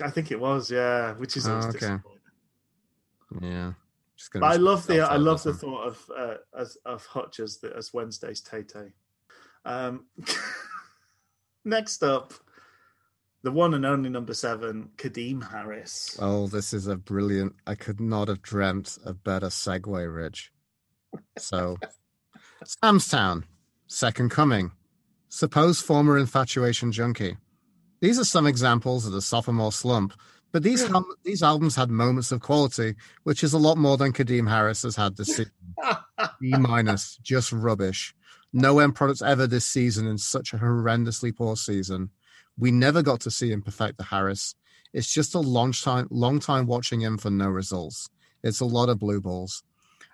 i think it was yeah which is Oh, okay. disappointing. Yeah. Just gonna I love the I love the one. thought of uh, as of Hutch as the, as Wednesday's Tay Tay. Um, next up, the one and only number seven, Kadeem Harris. Oh, this is a brilliant. I could not have dreamt a better segue, Rich. So, Sam's Town, Second Coming, Suppose Former Infatuation Junkie. These are some examples of the sophomore slump, but these Yeah. hum- these albums had moments of quality, which is a lot more than Kadeem Harris has had this season. E minus, just rubbish. No end products ever this season in such a horrendously poor season. We never got to see him perfect the Harris. It's just a long time, long time watching him for no results. It's a lot of blue balls.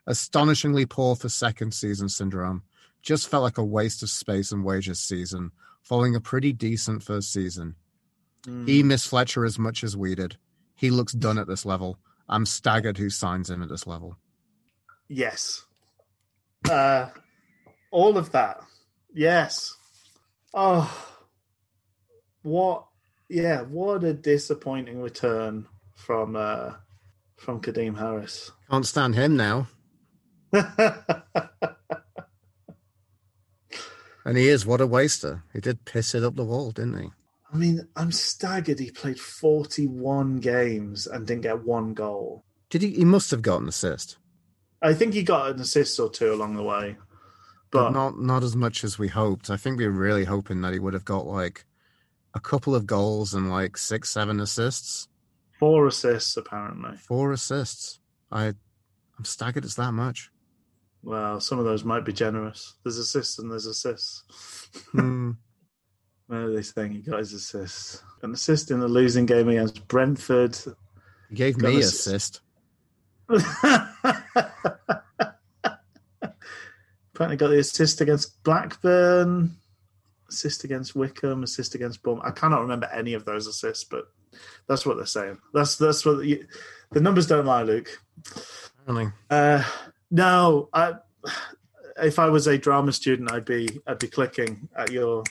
Astonishingly poor for second season syndrome. Just felt like a waste of space and wages season, following a pretty decent first season. Mm. He missed Fletcher as much as we did. He looks done at this level. I'm staggered who signs him at this level. yes, uh, all of that. Yes. Oh, what? Yeah, what a disappointing return from uh, from Kadeem Harris. Can't stand him now. And he is what a waster. He did piss it up the wall, didn't he? I mean, I'm staggered. He played 41 games and didn't get one goal. Did he? He must have got an assist, I think he got an assist or two along the way, but but not not as much as we hoped. I think we were really hoping that he would have got like a couple of goals and like six, seven assists. four assists apparently. Four assists. I, I'm staggered. It's that much. Well, some of those might be generous. There's assists and there's assists. Hmm. Where are they saying he got his assist. An assist in the losing game against Brentford. He gave Got me an assist. Apparently got the assist against Blackburn, assist against Wycombe, assist against Bournemouth. I cannot remember any of those assists, but that's what they're saying. That's that's what you, the numbers don't lie, Luke. Apparently. Uh, no, I, if I was a drama student, I'd be I'd be clicking at your.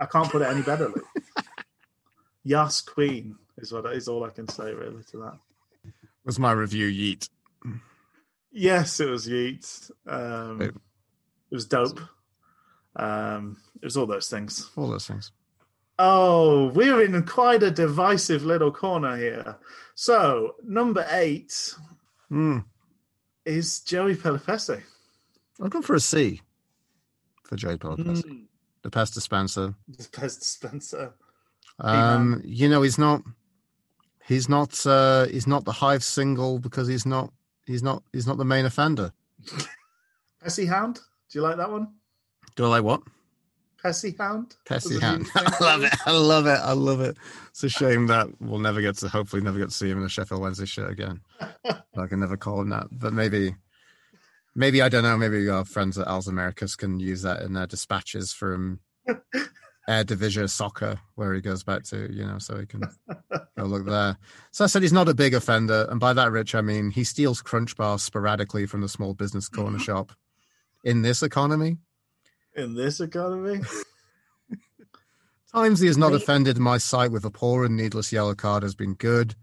I can't put it any better. Yas Queen is what is all I can say really to that. Was my review yeet? Yes, it was Yeet. Um, It- it was dope. Um, it was all those things. All those things. Oh, we're in quite a divisive little corner here. So, number eight Hmm. is Joey Pelupessy. I've gone for a C for Joey Pelupessy. Mm. The pest dispenser. The best Spencer. Um, you know, he's not. He's not. Uh, he's not the hive single because he's not. He's not. He's not the main offender. Pessy Hound. Do you like that one? Do I like what? Pessy Hound. Pessy hand. I love it. I love it. I love it. It's a shame that we'll never get to. Hopefully, never get to see him in a Sheffield Wednesday shirt again. I can never call him that. But maybe, maybe I don't know. Maybe our friends at Als Americas can use that in their dispatches from Eredivisie Soccer, where he goes back to. You know, so he can go look there. So I said he's not a big offender, and by that, Rich, I mean he steals Crunch bars sporadically from the small business corner shop. In this economy, In this economy. Times he has not offended my sight with a poor and needless yellow card has been good,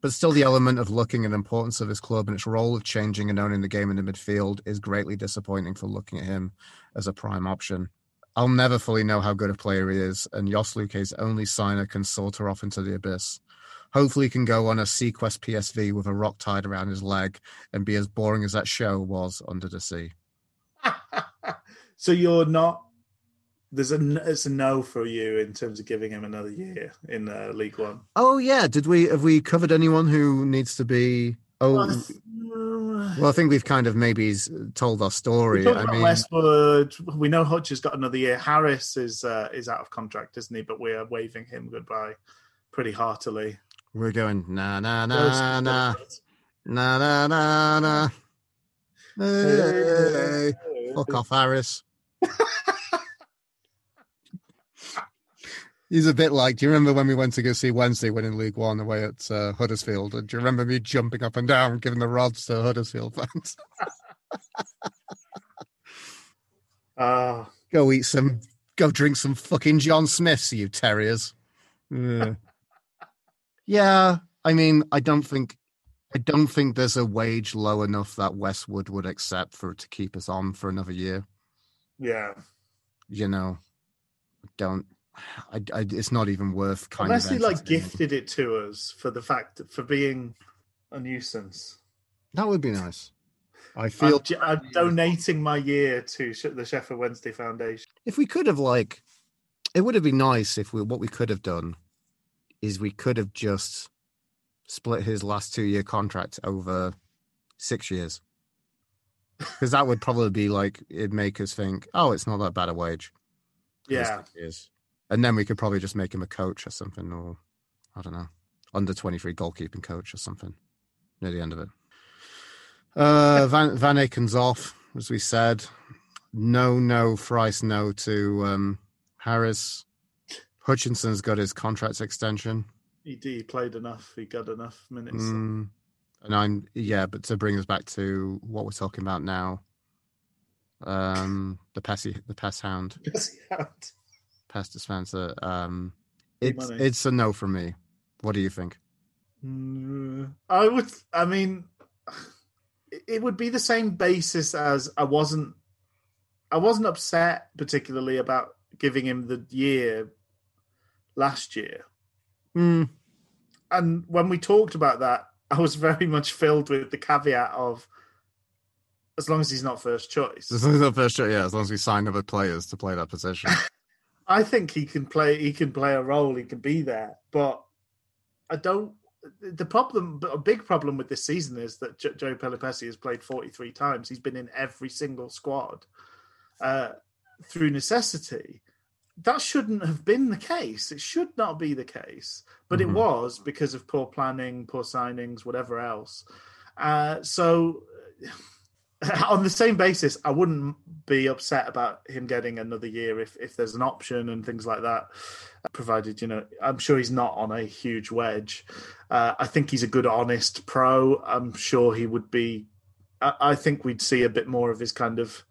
but still the element of looking at the importance of his club and its role of changing and owning the game in the midfield is greatly disappointing for looking at him as a prime option. I'll never fully know how good a player he is, and Jos Luke's only signer can saunter off into the abyss. Hopefully he can go on a SeaQuest PSV with a rock tied around his leg and be as boring as that show was under the sea. so you're not. There's a it's a no for you in terms of giving him another year in uh, League One. Oh yeah, did we have we covered anyone who needs to be oh Well, I think we've kind of maybe told our story. We I mean, Westwood. We know Hutch has got another year. Harris is uh, is out of contract, isn't he? But we are waving him goodbye pretty heartily. we're going na na na na na na na na. Hey, fuck off, Harris. He's a bit like. Do you remember when we went to go see Wednesday winning League One away at uh, Huddersfield? And do you remember me jumping up and down, giving the rods to Huddersfield fans? Ah, go eat some, go drink some fucking John Smiths, you terriers. Ugh. yeah, I mean, I don't think, I don't think there's a wage low enough that Westwood would accept for to keep us on for another year. yeah. You know, don't. I, I, it's not even worth kind Unless of he like gifted it to us for the fact for being a nuisance. That would be nice. I I'm, feel j- I'm donating my year to the Sheffield Wednesday Foundation. if we could have like it would have been nice if we what we could have done is we could have just split his last two year contract over six years because that would probably be like it'd make us think oh it's not that bad a wage Yeah. And then we could probably just make him a coach or something or i don't know under 23 goalkeeping coach or something near the end of it uh van, van Aken's off as we said no, no, thrice no to um, Harris. Hutchinson's got his contract extension. He, did. he played enough. He got enough minutes. Mm, and I'm, yeah, but to bring us back to what we're talking about now, um, the Pessy, the Pest Hound, Yes, he had. Pest Dispenser, um, it's, money. it's a no from me. What do you think? Mm, I would. I mean, it- it would be the same basis as I wasn't. I wasn't upset particularly about giving him the year last year, Mm, and when we talked about that, I was very much filled with the caveat of as long as he's not first choice. as long as he's not first choice, yeah, as long as we sign other players to play that position. I think he can play. He can play a role. He can be there, but I don't. The problem, a big problem with this season is that jo- Joe Pelupessy has played 43 times. He's been in every single squad uh, through necessity. That shouldn't have been the case. It should not be the case, but Mhm. it was because of poor planning, poor signings, whatever else. Uh, so, on the same basis, I wouldn't be upset about him getting another year if if there's an option and things like that. Provided you know, I'm sure he's not on a huge wedge. Uh, I think he's a good, honest pro. I'm sure he would be. I, I think we'd see a bit more of his kind of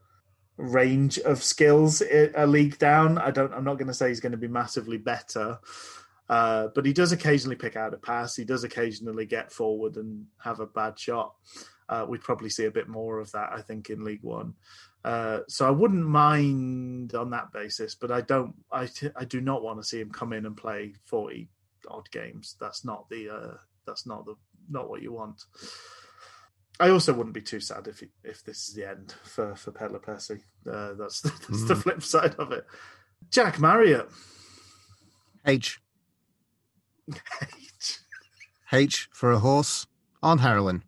range of skills a league down. I don't. I'm not going to say he's going to be massively better. Uh, but he does occasionally pick out a pass. He does occasionally get forward and have a bad shot. Uh, we'd probably see a bit more of that, I think, in League One. Uh, so I wouldn't mind on that basis, but I don't. I I do not want to see him come in and play forty odd games. That's not the. Uh, that's not the not what you want. I also wouldn't be too sad if if this is the end for for Pele Percy. Uh, that's that's mm. the flip side of it. Jack Marriott. H. H. H for a horse on heroin.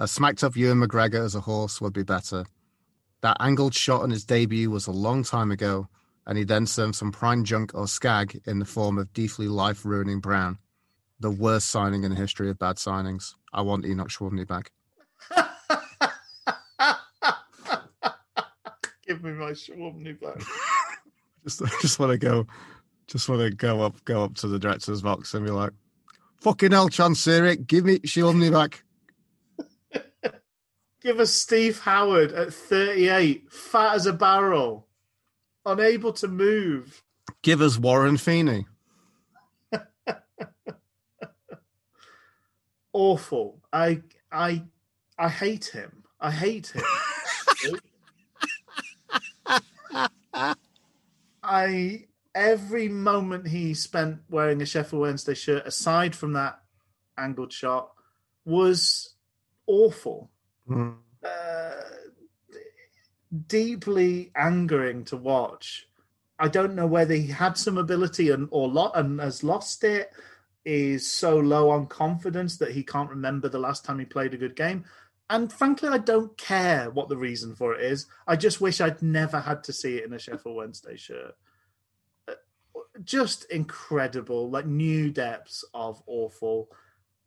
A smacked up Ewan McGregor as a horse would be better. That angled shot on his debut was a long time ago, and he then served some prime junk or skag in the form of deeply life ruining Brown. The worst signing in the history of bad signings. I want Enoch Showunmi back. Give me my Showunmi back. just, just want to go, just want to go up, go up to the director's box and be like, "Fucking hell, Chansiri, give me Showunmi back." Give us Steve Howard at 38, fat as a barrel, unable to move. Give us Warren Feeney. Awful. I I I hate him. I hate him. I every moment he spent wearing a Sheffield Wednesday shirt, aside from that angled shot, was awful. Uh, deeply angering to watch. I don't know whether he had some ability and or lot and has lost it. Is so low on confidence that he can't remember the last time he played a good game. And frankly, I don't care what the reason for it is. I just wish I'd never had to see it in a Sheffield Wednesday shirt. Uh, just incredible, like new depths of awful.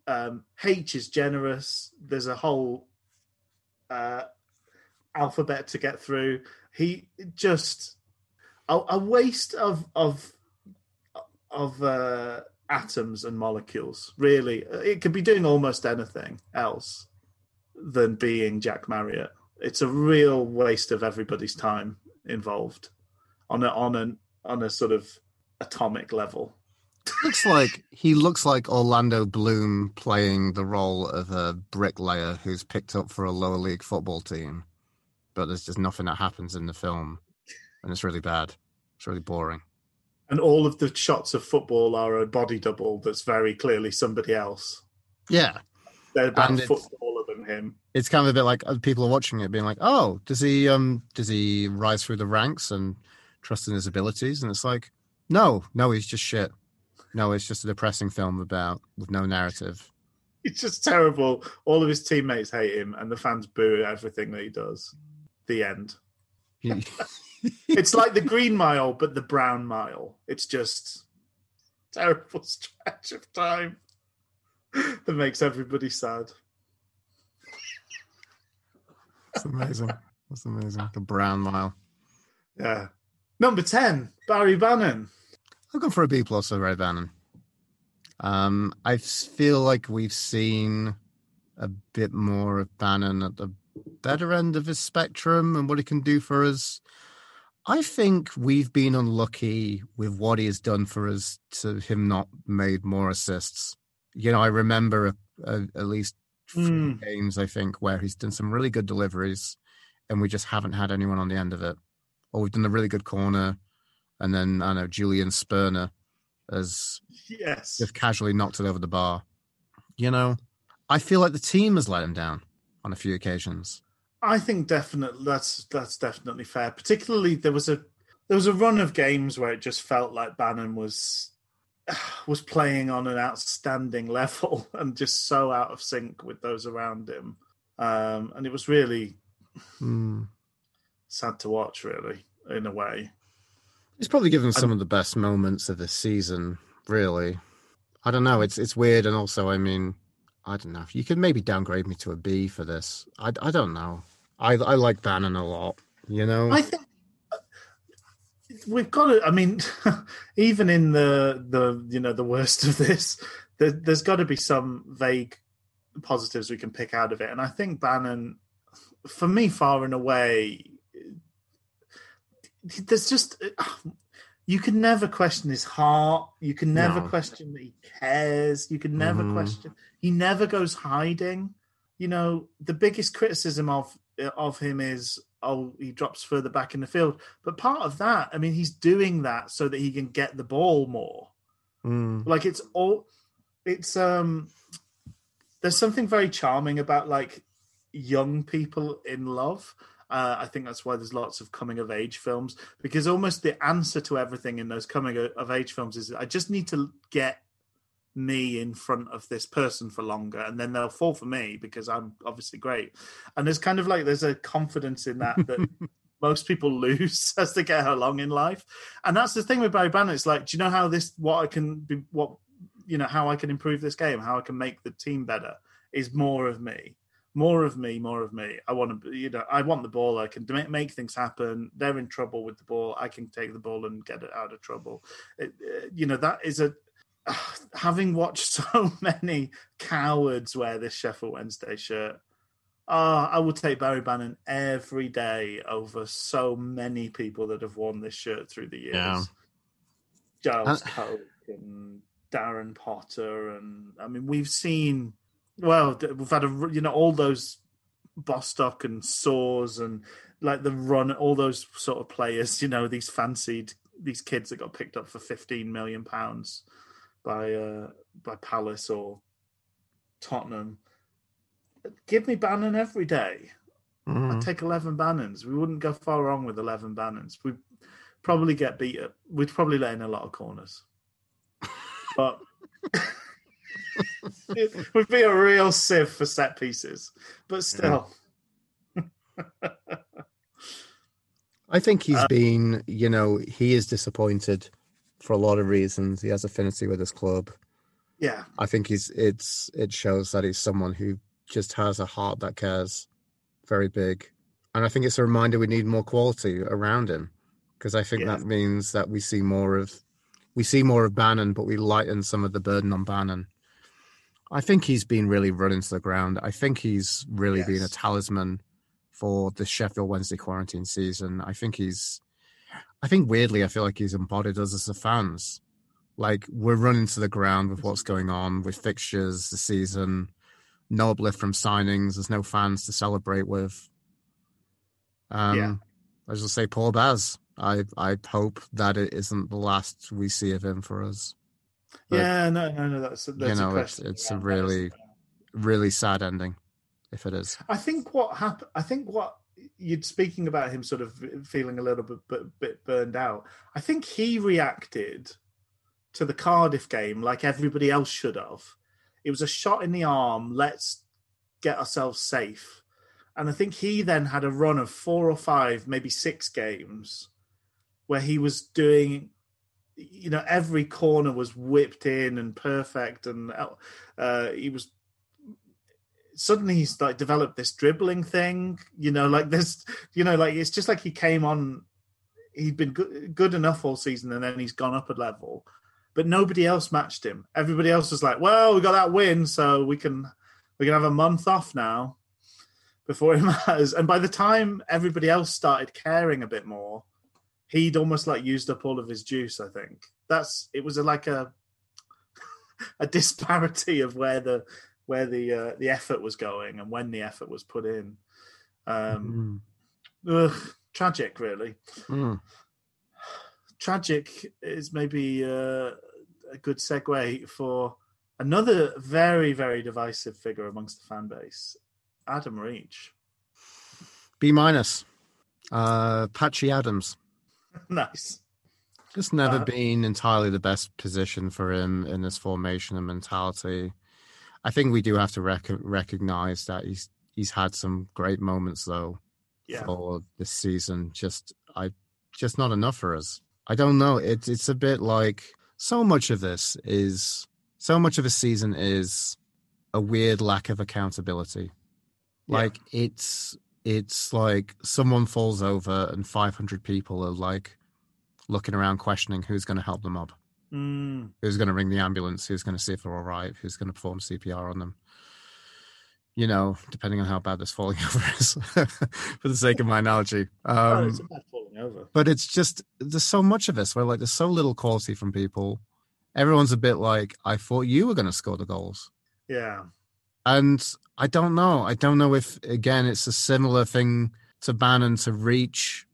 Um, H is generous. There's a whole uh, alphabet to get through. He just a, a waste of of of uh, atoms and molecules. Really, it could be doing almost anything else than being Jack Marriott. It's a real waste of everybody's time involved on a on an on a sort of atomic level looks like he looks like Orlando Bloom playing the role of a bricklayer who's picked up for a lower league football team, but there's just nothing that happens in the film, and it's really bad. It's really boring. And all of the shots of football are a body double that's very clearly somebody else. Yeah, they're about footballer than him. It's kind of a bit like people are watching it, being like, "Oh, does he um does he rise through the ranks and trust in his abilities?" And it's like, no, no, he's just shit. No, it's just a depressing film about with no narrative. It's just terrible. All of his teammates hate him, and the fans boo everything that he does. The end. it's like the Green Mile, but the Brown Mile. It's just terrible stretch of time that makes everybody sad. It's amazing. That's amazing. The Brown Mile. Yeah. Number 10, Barry Bannan. I'll go for a B plus for Ray Bannan. Um, I feel like we've seen a bit more of Bannan at the better end of his spectrum and what he can do for us. I think we've been unlucky with what he has done for us to him not made more assists. You know, I remember a, a, at least mm. games I think where he's done some really good deliveries, and we just haven't had anyone on the end of it. Or we've done a really good corner, and then I know Julian Börner has yes just casually knocked it over the bar. You know, I feel like the team has let him down on a few occasions. I think definitely that's that's definitely fair. Particularly there was a there was a run of games where it just felt like Bannan was was playing on an outstanding level and just so out of sync with those around him. Um, and it was really mm. sad to watch, really, in a way. He's probably given some of the best moments of the season, really. I don't know. It's it's weird, and also, I mean, I don't know. You could maybe downgrade me to a B for this. I, I don't know. I I like Bannan a lot. You know, I think we've got to. I mean, even in the the you know the worst of this, there, there's got to be some vague positives we can pick out of it, and I think Bannan, for me, far and away, there's just you can never question his heart. You can never No. question that he cares. You can never Mhm. question. He never goes hiding. You know, the biggest criticism of of him is oh he drops further back in the field. But part of that, I mean, he's doing that so that he can get the ball more. Mm. Like it's all it's um there's something very charming about like young people in love. Uh, I think that's why there's lots of coming of age films because almost the answer to everything in those coming of age films is I just need to get me in front of this person for longer and then they'll fall for me because I'm obviously great. And there's kind of like there's a confidence in that that most people lose as they get along in life. And that's the thing with Barry Bannan. It's like, do you know how this what I can be what you know, how I can improve this game, how I can make the team better is more of me. More of me, more of me. I want to, you know, I want the ball. I can make, make things happen. They're in trouble with the ball. I can take the ball and get it out of trouble. It, uh, you know, that is a. having watched so many cowards wear this Sheffield Wednesday shirt, oh, I would take Barry Bannan every day over so many people that have worn this shirt through the years. Yeah. Giles Uh, Coke and Darren Potter, and I mean, we've seen. Well, we've had a you know all those Bostock and Saws and like the run, all those sort of players. You know, these fancied these kids that got picked up for fifteen million pounds by uh by Palace or Tottenham. Give me Bannan every day. Mhm. I'd take eleven Bannans. We wouldn't go far wrong with eleven Bannans. We'd probably get beat up. We'd probably let in a lot of corners. But it would be a real sieve for set pieces. But still. I think he's Uh, been, you know, he is disappointed for a lot of reasons. He has affinity with his club. Yeah. I think he's it's it shows that he's someone who just has a heart that cares very big. And I think it's a reminder we need more quality around him. Because I think Yeah. that means that we see more of we see more of Bannan, but we lighten some of the burden on Bannan. I think he's been really run into the ground. I think he's really been a talisman for the Sheffield Wednesday quarantine season. I think he's I think weirdly I feel like he's embodied us as the fans. Like we're running to the ground with what's going on with fixtures, the season, no uplift from signings, there's no fans to celebrate with. Um Yeah. I just say Paul Baz. I I hope that it isn't the last we see of him for us. But, yeah, no, no, no. That's, that's know, a it's- it's a that, really-? Really sad ending, if it is. I think what happened. I think what you're speaking about him sort of feeling a little bit, bit bit burned out. I think he reacted to the Cardiff game like everybody else should have. It was a shot in the arm. Let's get ourselves safe. And I think he then had a run of four or five, maybe six games where he was doing you know every corner was whipped in and perfect and uh he was suddenly he's like developed this dribbling thing you know like this you know like it's just like he came on he'd been good, good enough all season and then he's gone up a level but nobody else matched him. Everybody else was like well we got that win so we can we can have a month off now before it matters. And by the time everybody else started caring a bit more he'd almost like used up all of his juice i think that's it was a, like a a disparity of where the where the uh, the effort was going and when the effort was put in um Mm. ugh, tragic really Mm. tragic is maybe uh, a good segue for another very very divisive figure amongst the fan base adam reach B minus. Uh Patchy Adams. nice Just never Uh, been entirely the best position for him in this formation and mentality. I think we do have to rec- recognize that he's he's had some great moments though yeah for this season. Just I just not enough for us. I don't know. It's it's a bit like so much of this is so much of a season is a weird lack of accountability. Yeah. Like it's it's like someone falls over and 500 people are like looking around questioning who's going to help them up Mm, who's going to ring the ambulance, who's going to see if they're all right, who's going to perform CPR on them. You know, depending on how bad this falling over is, for the sake of my analogy. oh, Um, it's a bad falling over. but it's just there's so much of this where like there's so little quality from people. Everyone's a bit like, I thought you were going to score the goals, Yeah. And I don't know. I don't know if again it's a similar thing to Bannan to reach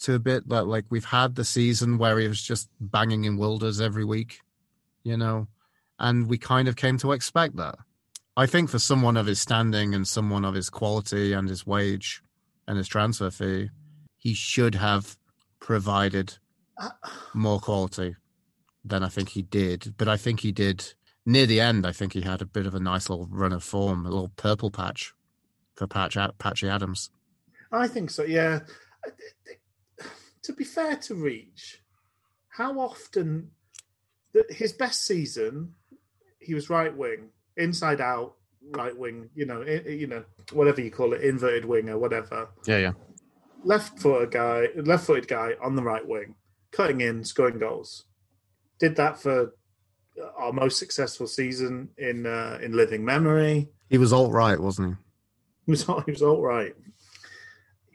to a bit that like we've had the season where he was just banging in Wilders every week, you know, and we kind of came to expect that. I think for someone of his standing and someone of his quality and his wage and his transfer fee, he should have provided Uh, more quality than I think he did. But I think he did near the end. I think he had a bit of a nice little run of form, a little purple patch for Patch Patchy Adams. I think so. Yeah. Uh, to be fair to Reach, how often that his best season, he was right wing, inside out, right wing. You know, you know, whatever you call it, inverted winger, whatever. Yeah, yeah. Left footed guy, left footed guy on the right wing, cutting in, scoring goals. Did that for our most successful season in uh, in living memory. He was alt right, wasn't He was he was all right.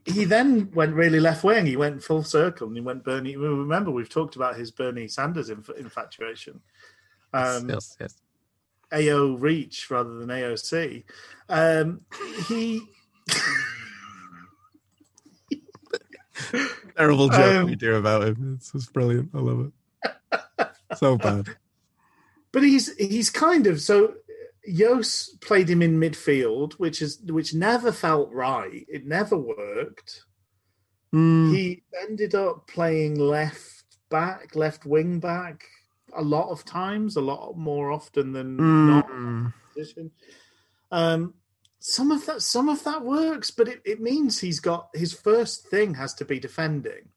He then went really left wing. He went full circle and he went Bernie. Remember, we've talked about his Bernie Sanders inf- infatuation. he? Um, yes, yes. AO Reach rather than AOC. Um, he. Terrible joke Um, we do about him. It's just brilliant. I love it. so bad. But he's he's kind of so. Jos played him in midfield, which is which never felt right. It never worked. Mm, He ended up playing left back, left wing back a lot of times, a lot more often than not mm, position. Um, some of that, some of that works, but it, it means he's got his first thing has to be defending,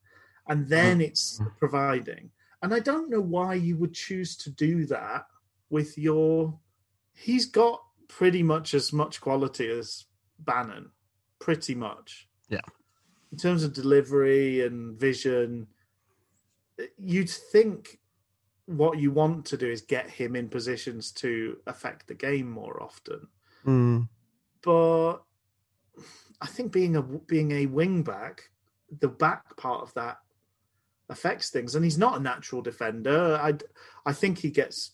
and then it's providing. And I don't know why you would choose to do that with your. He's got pretty much as much quality as Bannan, pretty much. Yeah. In terms of delivery and vision, you'd think what you want to do is get him in positions to affect the game more often. mm. But I think being a being a wing back, the back part of that affects things, and he's not a natural defender. I I think he gets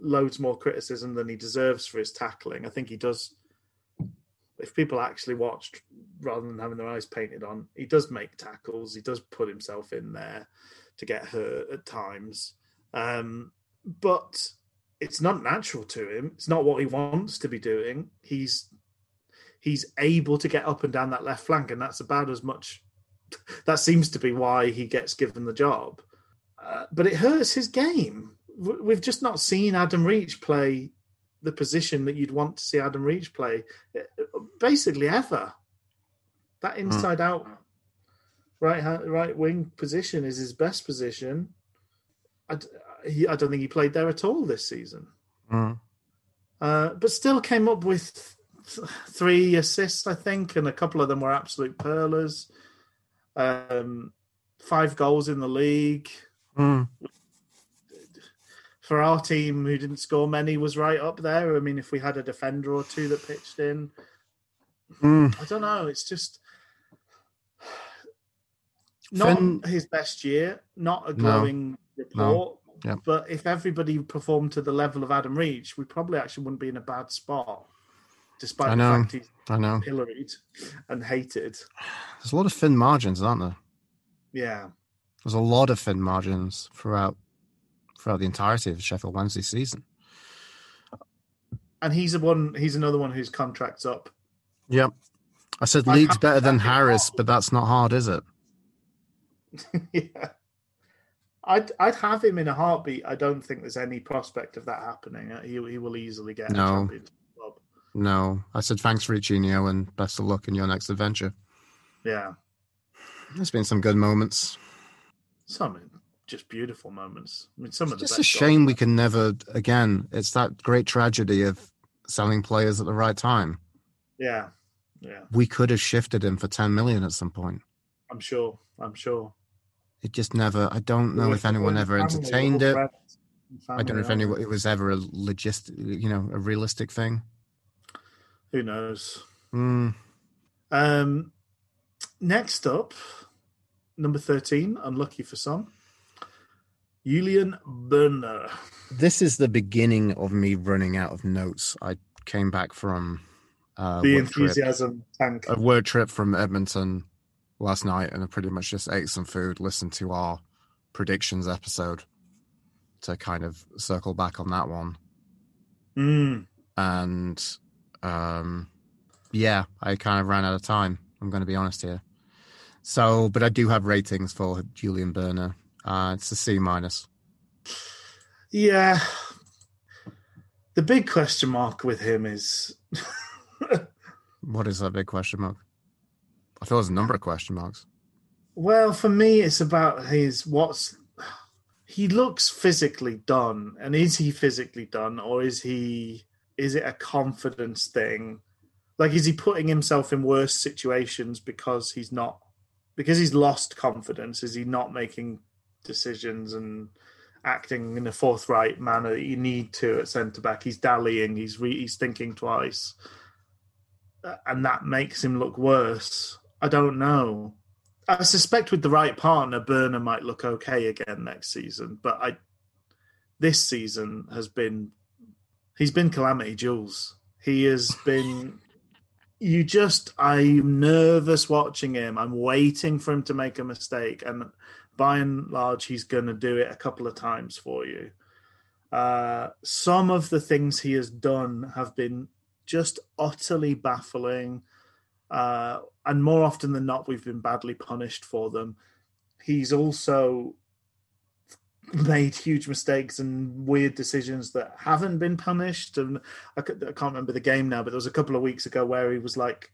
loads more criticism than he deserves for his tackling. I think he does. If people actually watched rather than having their eyes painted on, he does make tackles. He does put himself in there to get hurt at times. Um, but it's not natural to him. It's not what he wants to be doing. He's he's able to get up and down that left flank, and that's about as much. That seems to be why he gets given the job. Uh, but it hurts his game. We've just not seen Adam Reach play the position that you'd want to see Adam Reach play, uh, basically ever. That inside out right right wing position is his best position. I, he, I don't think he played there at all this season Mm. uh, but still came up with th- three assists, I think, and a couple of them were absolute pearlers. Um, five goals in the league Mm. for our team, who didn't score many, was right up there. I mean, if we had a defender or two that pitched in, Mm. I don't know. It's just not Finn- his best year, not a No. glowing report. Yeah. But if everybody performed to the level of Adam Reach, we probably actually wouldn't be in a bad spot, despite I the know. fact he's I know. pilloried and hated. There's a lot of thin margins, aren't there? Yeah. There's a lot of thin margins throughout throughout the entirety of the Sheffield Wednesday season. And he's a one he's another one whose contract's up. Yep. I said I Leeds better than Harris, but that's not hard, is it? yeah. I'd I'd have him in a heartbeat. I don't think there's any prospect of that happening. He he will easily get No. a championship. No. I said thanks, for Riccinio, and best of luck in your next adventure. Yeah. There's been some good moments. Some just beautiful moments. I mean some of It's the just a shame we can never again. It's that great tragedy of selling players at the right time. Yeah. Yeah. We could have shifted him for 10 million at some point. I'm sure. I'm sure. It just never. I don't know if anyone ever entertained it. I don't know if anyone it was ever a logistic, you know, a realistic thing. Who knows? Mm, Um, next up, number 13, unlucky for some. Julian Börner. This is the beginning of me running out of notes. I came back from uh, the work trip- enthusiasm tank. a word trip from Edmonton last night, and I pretty much just ate some food, listened to our predictions episode to kind of circle back on that one, Mm. and um, yeah, I kind of ran out of time. I'm going to be honest here. So, but I do have ratings for Julian Börner. Uh, it's a C minus. Yeah. The big question mark with him is What is that big question mark? I feel was a number of question marks. well, for me, it's about his what's he looks physically done, and is he physically done, or is he is it a confidence thing? Like, is he putting himself in worse situations because he's not because he's lost confidence? Is he not making decisions and acting in a forthright manner that you need to at centre back? He's dallying. He's re- he's thinking twice, Uh, and that makes him look worse. I don't know. I suspect with the right partner, Börner might look okay again next season. But I, this season has been, he's been calamity Jules. He has been. You just, I'm nervous watching him. I'm waiting for him to make a mistake, and by and large, he's going to do it a couple of times for you. Uh, some of the things he has done have been just utterly baffling. Uh, and more often than not, we've been badly punished for them. He's also made huge mistakes and weird decisions that haven't been punished. And I, can't remember the game now, but there was a couple of weeks ago where he was like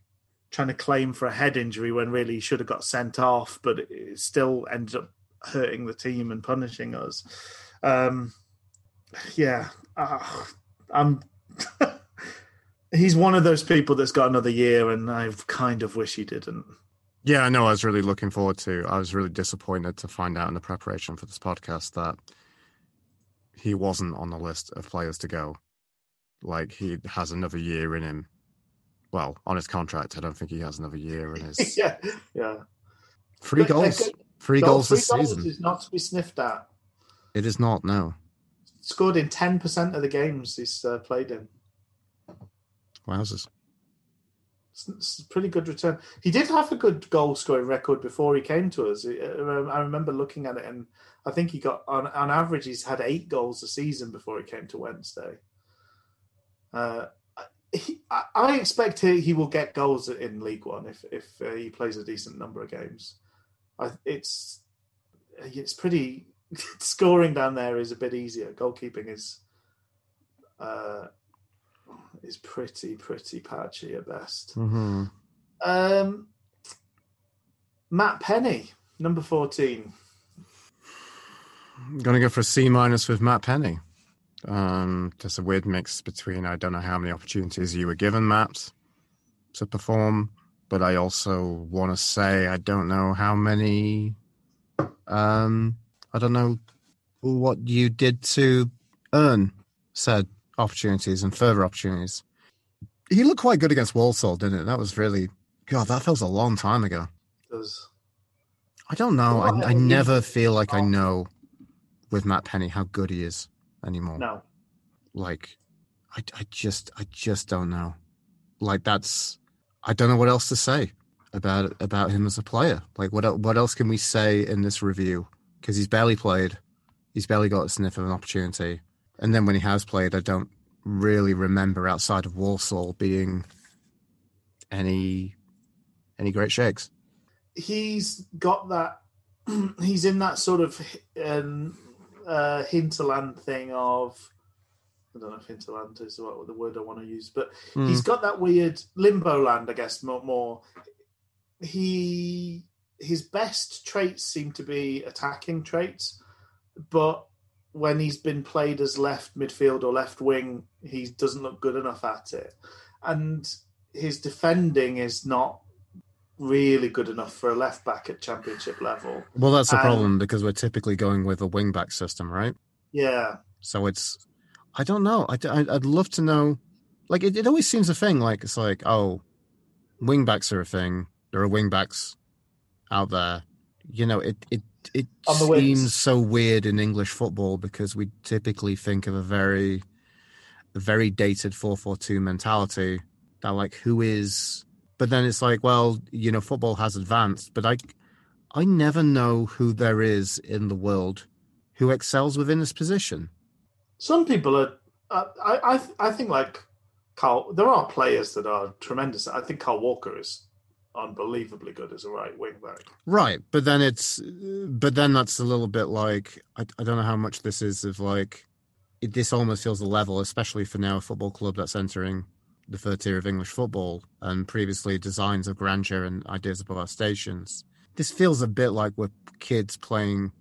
trying to claim for a head injury when really he should have got sent off, but it, it still ended up hurting the team and punishing us. Um, yeah, uh, I'm. he's one of those people that's got another year, and I kind of wish he didn't. Yeah, I know. I was really looking forward to. I was really disappointed to find out in the preparation for this podcast that he wasn't on the list of players to go. Like he has another year in him. Well, on his contract, I don't think he has another year in his yeah, yeah. three But, uh, goals. Three Goal- goals this three goals season. is not to be sniffed at. It is not. No. Scored in ten percent of the games he's uh, played in. Wowzers. It's, pretty good return. He did have a good goal scoring record before he came to us. I remember looking at it, and I think he got on on average he's had eight goals a season before he came to Wednesday. Uh, he, I, I expect he, he will get goals in League One if if uh, he plays a decent number of games. I, it's it's pretty scoring down there is a bit easier. Goalkeeping is uh, is pretty pretty patchy at best. Mm-hmm. Um, Matt Penney, number 14. I'm gonna go for a C minus with Matt Penney. Um, just a weird mix between I don't know how many opportunities you were given, Matt, to perform, but I also want to say I don't know how many. Um, I don't know what you did to earn said opportunities and further opportunities. He looked quite good against Walsall, didn't it? That was really God. That feels a long time ago. Does I don't know. Well, I, I never feel like I know with Matt Penney how good he is anymore. no. Like, I, I just, I just don't know. Like that's, I don't know what else to say about about him as a player. Like, what what else can we say in this review? Because he's barely played, he's barely got a sniff of an opportunity, and then when he has played, I don't really remember outside of Walsall being any any great shakes. He's got that. He's in that sort of um, uh, hinterland thing of. I don't know if hinterland is what the word I want to use, but Hmm. he's got that weird limbo land, I guess. More, more. He his best traits seem to be attacking traits, but when he's been played as left midfield or left wing, he doesn't look good enough at it, and his defending is not really good enough for a left back at championship level. Well, that's the Um, problem because we're typically going with a wing back system, right? Yeah, So it's, I don't know. I, I, would love to know. Like, it, it always seems a thing. Like, it's like, oh, wing backs are a thing. There are wing backs out there. you know, it it it On the wings. seems so weird in English football because we typically think of a very a very dated 442 mentality that like who is but then it's like well you know football has advanced but i i never know who there is in the world who excels within this position Some people are. Uh, I I I think like Kyle. There are players that are tremendous. I think Kyle Walker is unbelievably good as a right wing back. right but then it's but then that's a little bit like i, I don't know how much this is of like it, this almost feels a level especially for now a football club that's entering the third tier of english football and previously designs of grandeur and ideas above our stations this feels a bit like we're kids playing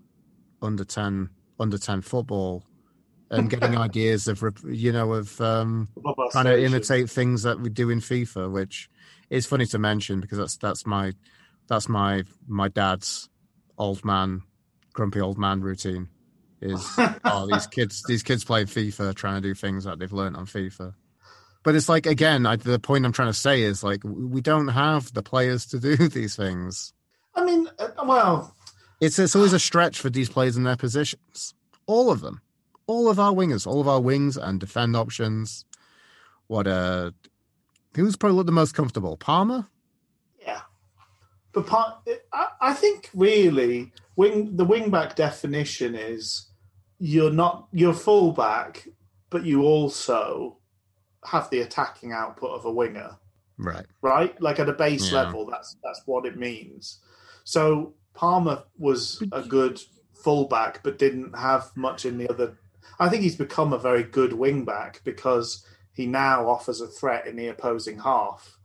under 10 under 10 football and getting ideas of you know of um trying to imitate things that we do in FIFA, which is funny to mention because that's that's my that's my my dad's old man, grumpy old man routine. Is oh these kids these kids play FIFA trying to do things that they've learned on FIFA. But it's like again, I, the point I'm trying to say is like we don't have the players to do these things. I mean, uh, well, It's it's always a stretch for these players in their positions. All of them. All of our wingers, all of our wings and defend options. What uh who's probably looked the most comfortable? Palmer? yeah. But part, I, I think really wing the wing back definition is you're not you're full back, but you also have the attacking output of a winger. Right. right? Like at a base Yeah. level, that's that's what it means. So Palmer was a good fullback, but didn't have much in the other. I think he's become a very good wingback because he now offers a threat in the opposing half.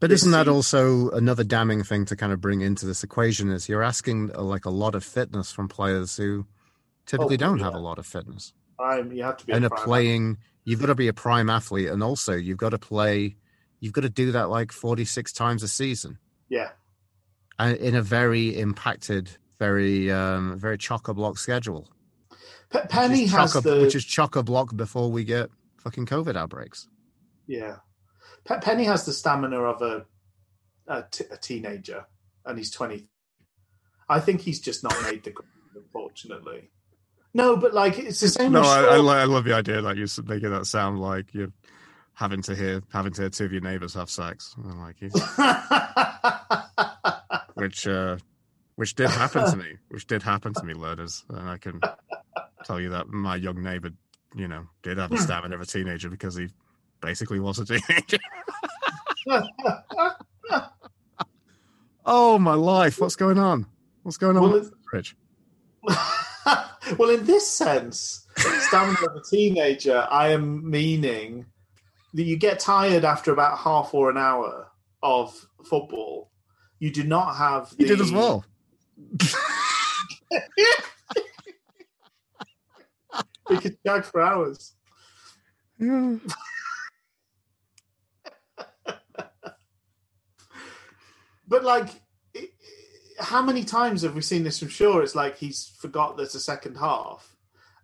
But isn't that also another damning thing to kind of bring into this equation is you're asking uh, like a lot of fitness from players who typically Oh, don't have a lot of fitness. You have to be and a playing you've got to be a prime athlete and also you've got to play you've got to do that like 46 times a season. Yeah, and in a very impacted very um very chock-a-block schedule Which Penney has chock-a- the which is chock-a-block before we get fucking covid outbreaks yeah. Pe- Penney has the stamina of a a, t- a teenager, and he's twenty. I think he's just not made the grade, unfortunately. No, but like it's the same. no as I, I, I love the idea that you're making that sound like you're having to hear having to hear two of your neighbors have sex and like which uh which did happen to me which did happen to me learners and i can tell you that my young neighbor you know did have the hmm. stamina of a teenager because he basically was a teenager oh my life what's going on what's going on Well, with Rich? well, in this sense, stamina of a teenager, I am meaning that you get tired after about half or an hour of football. You do not have. you did as well We could jag for hours. But like, it- how many times have we seen this from Shaw? It's like he's forgot there's a second half.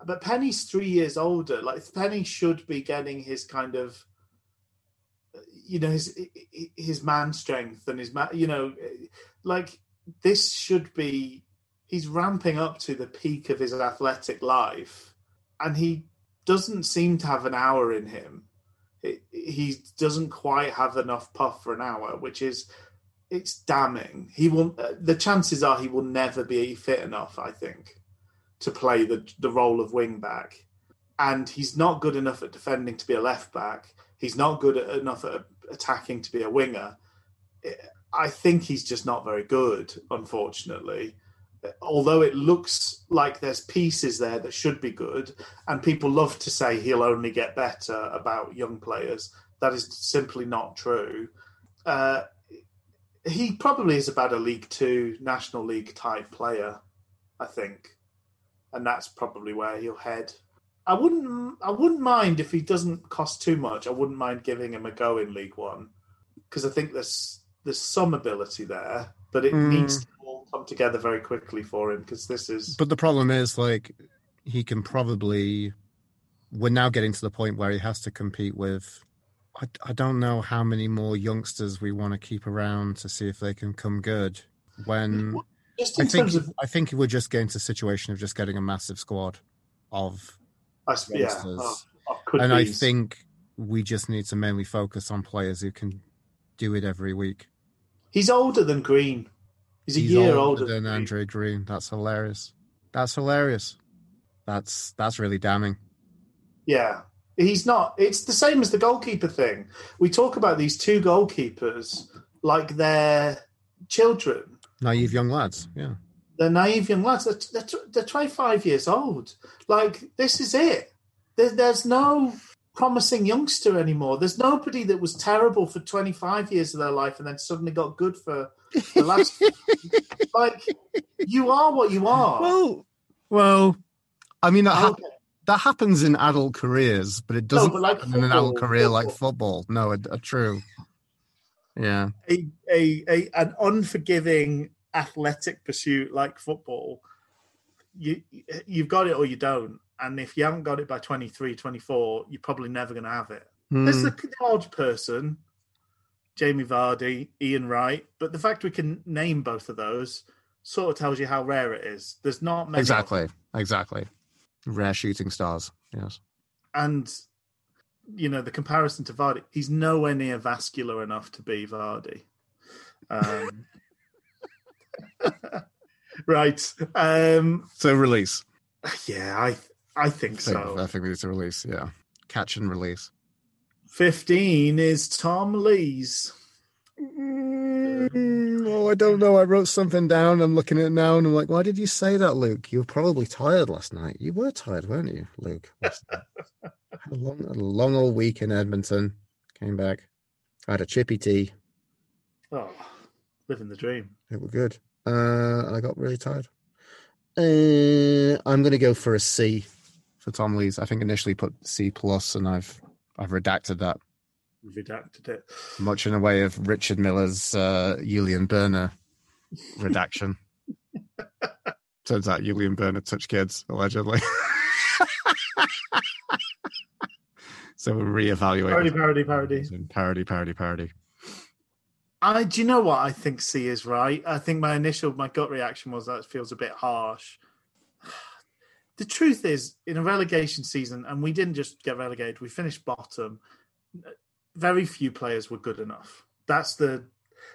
But Penney's three years older. Like Penney should be getting his kind of, you know, his his man strength and his man. You know, like this should be. He's ramping up to the peak of his athletic life, and he doesn't seem to have an hour in him. It, he doesn't quite have enough puff for an hour, which is it's damning. He will. Uh, the chances are he will never be fit enough. I think to play the the role of wing back, and he's not good enough at defending to be a left back. He's not good at, enough at attacking to be a winger. I think he's just not very good, unfortunately. Although it looks like there's pieces there that should be good, and people love to say he'll only get better about young players. That is simply not true. Uh, he probably is about a League Two, National League type player, I think, and that's probably where he'll head. I wouldn't, I wouldn't mind if he doesn't cost too much. I wouldn't mind giving him a go in League One because I think there's there's some ability there, but it Mm. needs to come together very quickly for him because this is But the problem is, like, he can probably. We're now getting to the point where he has to compete with. I, I don't know how many more youngsters we want to keep around to see if they can come good. When mm, just I think terms of, I think we're just getting to a situation of just getting a massive squad of I yeah, youngsters. of and I think we just need to mainly focus on players who can do it every week. he's older than Green. He's a He's year older older than Green. Andre Green. That's hilarious. That's hilarious. That's that's really damning. Yeah. He's not. It's the same as the goalkeeper thing. We talk about these two goalkeepers like they're children. Naive young lads. Yeah. They're naive young lads. They're, they're, they're 25 years old. Like, this is it. There, there's no promising youngster anymore. There's nobody that was terrible for 25 years of their life and then suddenly got good for the last. like, you are what you are. Well, well, I mean that, Okay. that happens in adult careers, but it doesn't but like happen in an adult football- career like football. No, a, a uh, true. Yeah. a, a, a an unforgiving athletic pursuit like football you you've got it or you don't and if you haven't got it by 23 24 you're probably never going to have it there's Hmm. the, the odd person jamie vardy ian wright but the fact we can name both of those sort of tells you how rare it is there's not many exactly. Exactly. Rare shooting stars. Yes. and you know the comparison to vardy he's nowhere near vascular enough to be vardy um, right um So release. Yeah, I I think I think, so. I think we need to release. Yeah. Catch and release. Fifteen is Tom Lees. Mm, oh, I don't know. I wrote something down. I'm looking at it now, and I'm like, "Why did you say that, Luke? You were probably tired last night. You were tired, weren't you, Luke? last had a long, a long old week in Edmonton. Came back. had a chippy tea. Oh, living the dream. It were good. Uh, and I got really tired. Uh, I'm going to go for a C for Tom Lees. I think initially put C plus, and I've I've redacted that redacted it. much in a way of Richard Miller's uh, Julian Börner redaction. Turns out Julian Börner touched kids allegedly. so we're reevaluating. Parody, parody, parody. Parody, parody, parody. I do you know what I think C is right. I think my initial my gut reaction was that feels a bit harsh. The truth is, in a relegation season, and we didn't just get relegated; we finished bottom. Very few players were good enough. That's the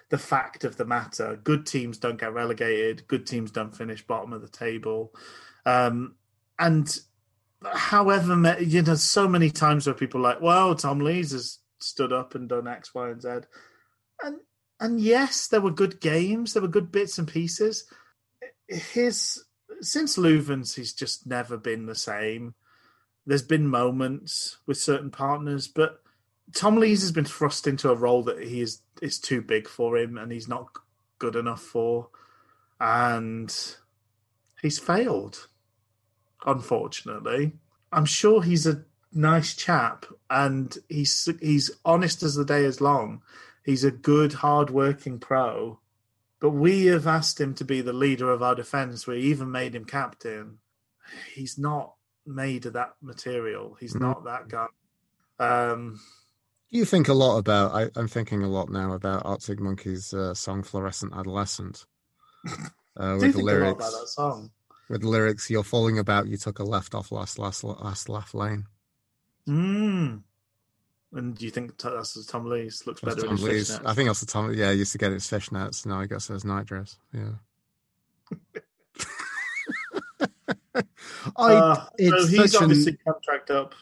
the fact of the matter. Good teams don't get relegated. Good teams don't finish bottom of the table. Um, and however, you know, so many times where people like, "Well, Tom Lees has stood up and done X, Y, and Z," and and yes, there were good games. There were good bits and pieces. His since Loovens, he's just never been the same. There's been moments with certain partners, but Tom Lees has been thrust into a role that he is is too big for him, and he's not good enough for, and he's failed. Unfortunately, I'm sure he's a nice chap, and he's he's honest as the day is long. He's a good, hard-working pro, but we have asked him to be the leader of our defence. We even made him captain. He's not made of that material. He's Mhm. not that guy. Um, You think a lot about. I, I'm thinking a lot now about Arctic Monkeys' uh, song "Fluorescent Adolescent." Uh, with the think a lot lyrics, song. with the lyrics, "You're falling about. You took a left off last last last laugh lane." Mm. And do you think t- that's Tom Lee's looks That's better Tom in his Lee's. fishnets? I think that's the Tom. Yeah, he used to get his fishnets. Now he gets his nightdress. Yeah. I. Uh, so he's such an- obviously contract up.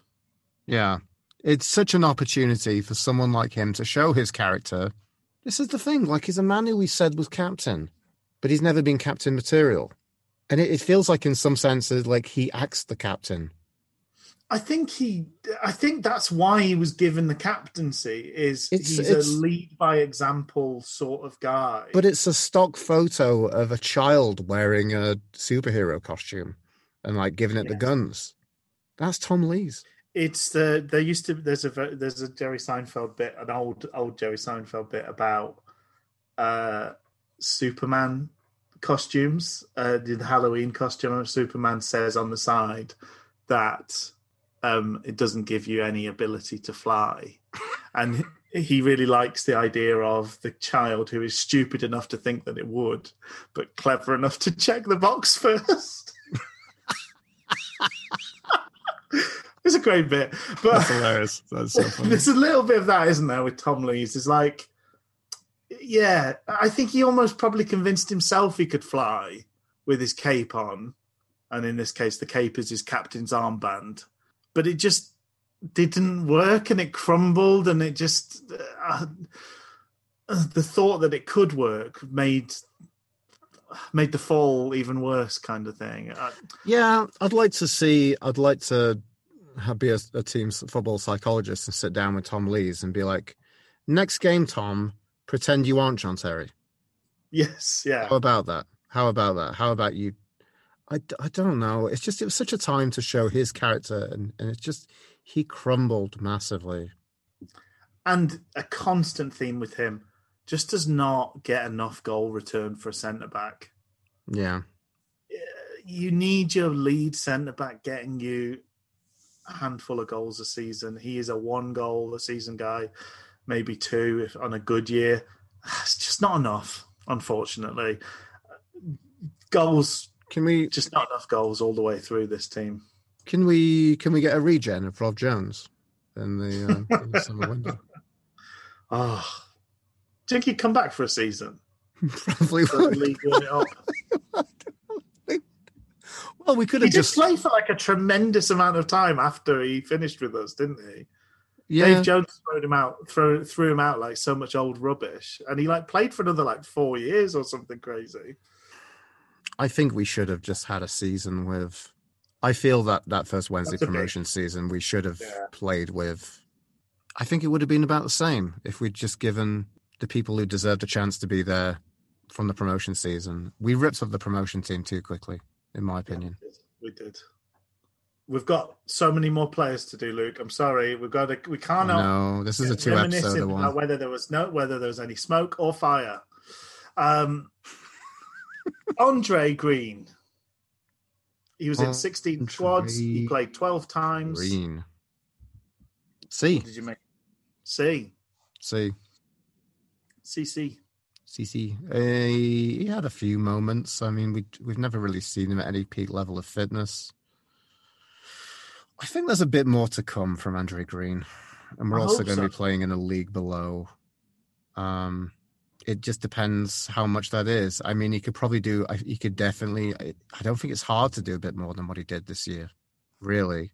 Yeah. It's such an opportunity for someone like him to show his character. This is the thing. Like, he's a man who we said was captain, but he's never been captain material. And it, it feels like, in some senses, like he acts the captain. I think he. I think that's why he was given the captaincy. Is It's- he's it's- a lead by example sort of guy. But it's a stock photo of a child wearing a superhero costume and like giving it the guns. That's Tom Lees. it's the there used to there's a there's a Jerry Seinfeld bit, an old old Jerry Seinfeld bit about uh Superman costumes. Uh, the Halloween costume of Superman says on the side that um it doesn't give you any ability to fly, and he really likes the idea of the child who is stupid enough to think that it would, but clever enough to check the box first. it's a great bit, but That's hilarious. That's so funny. there's a little bit of that, isn't there, with Tom Lees? It's like, yeah, I think he almost probably convinced himself he could fly with his cape on, and in this case, the cape is his captain's armband, but it just didn't work, and it crumbled, and it just uh, the thought that it could work made made the fall even worse, kind of thing. Uh, Yeah, I'd like to see. I'd like to have, be a, a team's football psychologist and sit down with Tom Lees and be like, "Next game, Tom, pretend you aren't John Terry. yes, yeah. How about that? How about that? How about you?" I, I don't know. It's just it was such a time to show his character, and and it's just he crumbled massively. and a constant theme with him just does not get enough goal return for a centre back. Yeah, You need your lead centre back getting you a handful of goals a season. He is a one goal a season guy, maybe two if on a good year. It's just not enough, unfortunately. Goals, can we just not enough goals all the way through this team. can we can we get a regen of Rob Jones in the, uh, in the summer window? Oh, do think he'd come back for a season? Probably would. league win it up? Well, we could have just play for like a tremendous amount of time after he finished with us, didn't he? yeah. Dave Jones threw him out, threw threw him out like so much old rubbish, and he like played for another like four years or something crazy. I think we should have just had a season with. I feel that that first Wednesday promotion season we should have Yeah. played with. I think it would have been about the same if we'd just given the people who deserved a chance to be there from the promotion season. We ripped up the promotion team too quickly, in my opinion. We did. We've got so many more players to do, Luke. I'm sorry, we've got to. We can't. no, this is a two episode one. Whether there was no, whether there was any smoke or fire. Um, Andre Green. He was in 16 squads. He played 12 times. Green. C, What did you make? C. C, CC. CC. Uh, he had a few moments. I mean, we we've never really seen him at any peak level of fitness. I think there's a bit more to come from Andre Green, and we're I also going to so. be playing in a league below. Um, it just depends how much that is. I mean, he could probably do. He could definitely. I, don't think it's hard to do a bit more than what he did this year. Really,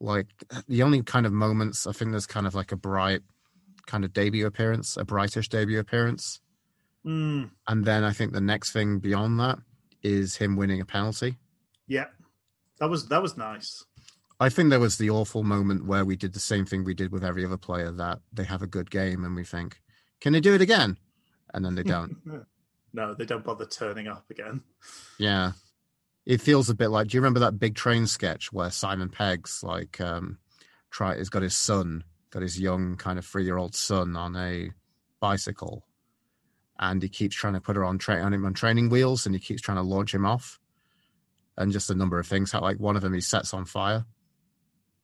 like the only kind of moments I think there's kind of like a bright kind of debut appearance, a brightish debut appearance. Mm, And then I think the next thing beyond that is him winning a penalty. yeah, that was that was nice. I think there was the awful moment where we did the same thing we did with every other player that they have a good game and we think, can they do it again? And then they don't. no, they don't bother turning up again. yeah. It feels a bit like do you remember that big train sketch where Simon Pegg's like um try has got his son, got his young kind of three year old son on a bicycle and he keeps trying to put her on train on him on training wheels and he keeps trying to launch him off. And just a number of things. Like one of them he sets on fire.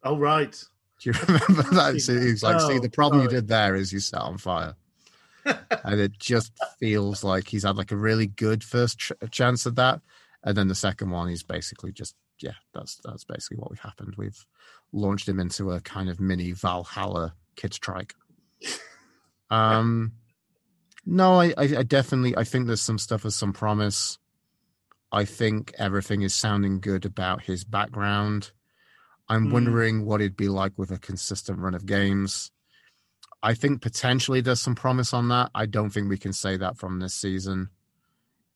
Oh right. Do you remember that? he's like, see, the problem you did there is you set on fire. And it just feels like he's had like a really good first ch- chance at that. And then the second one, he's basically just, yeah, that's that's basically what we've happened. We've launched him into a kind of mini Valhalla kid strike. Um, no, I, I, definitely, I think there's some stuff with some promise. I think everything is sounding good about his background. I'm Hmm. wondering what it'd be like with a consistent run of games. I think potentially there's some promise on that. I don't think we can say that from this season.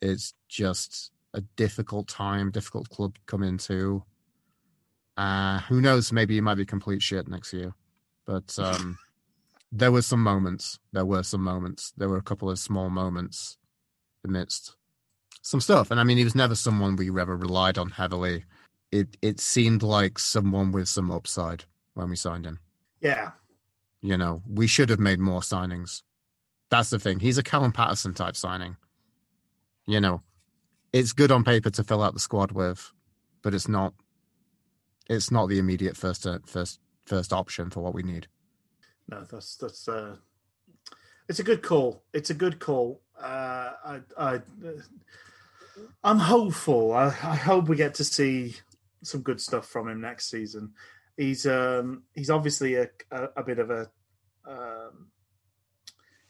It's just a difficult time, difficult club to come into. Uh, who knows? Maybe it might be complete shit next year. But um, there were some moments. There were some moments. There were a couple of small moments amidst some stuff. And I mean, he was never someone we ever relied on heavily. It it seemed like someone with some upside when we signed him. Yeah. You know, we should have made more signings. That's the thing. He's a Callum Paterson type signing. You know, it's good on paper to fill out the squad with, but it's not. It's not the immediate first uh, first first option for what we need. No, that's that's uh it's a good call. It's a good call. Uh, I, I, I'm hopeful. I, I hope we get to see some good stuff from him next season. He's um, he's obviously a, a, a bit of a um,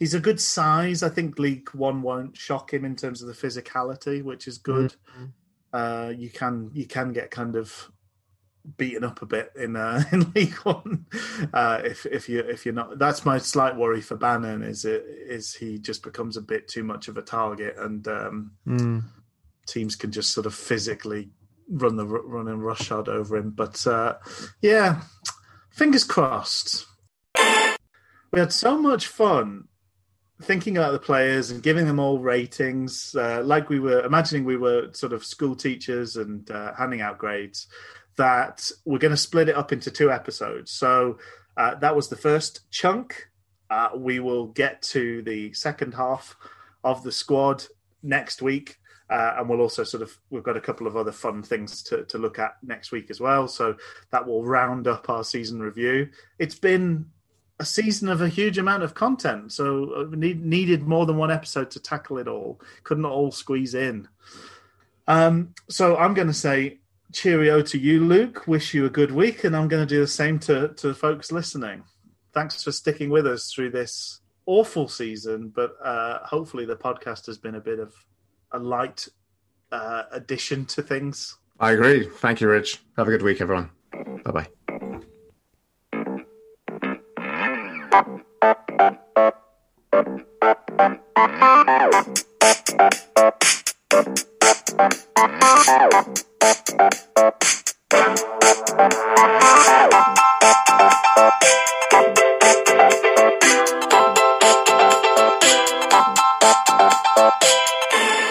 he's a good size. I think League One won't shock him in terms of the physicality, which is good. Mm-hmm. Uh, you can you can get kind of beaten up a bit in uh, in League One uh, if if you if you're not. That's my slight worry for Bannan is it is he just becomes a bit too much of a target and um, Mm. teams can just sort of physically run the run and rush over him. But uh, yeah, fingers crossed. We had so much fun thinking about the players and giving them all ratings, uh, like we were imagining we were sort of school teachers and uh, handing out grades. That we're going to split it up into two episodes. So uh, that was the first chunk. Uh, we will get to the second half of the squad next week. Uh, and we'll also sort of we've got a couple of other fun things to, to look at next week as well. So that will round up our season review. It's been a season of a huge amount of content, so uh, need, needed more than one episode to tackle it all. Couldn't all squeeze in. Um, so I'm going to say cheerio to you, Luke. Wish you a good week, and I'm going to do the same to to the folks listening. Thanks for sticking with us through this awful season, but uh, hopefully the podcast has been a bit of a light uh, addition to things. I agree. Thank you, Rich. Have a good week, everyone. Bye bye.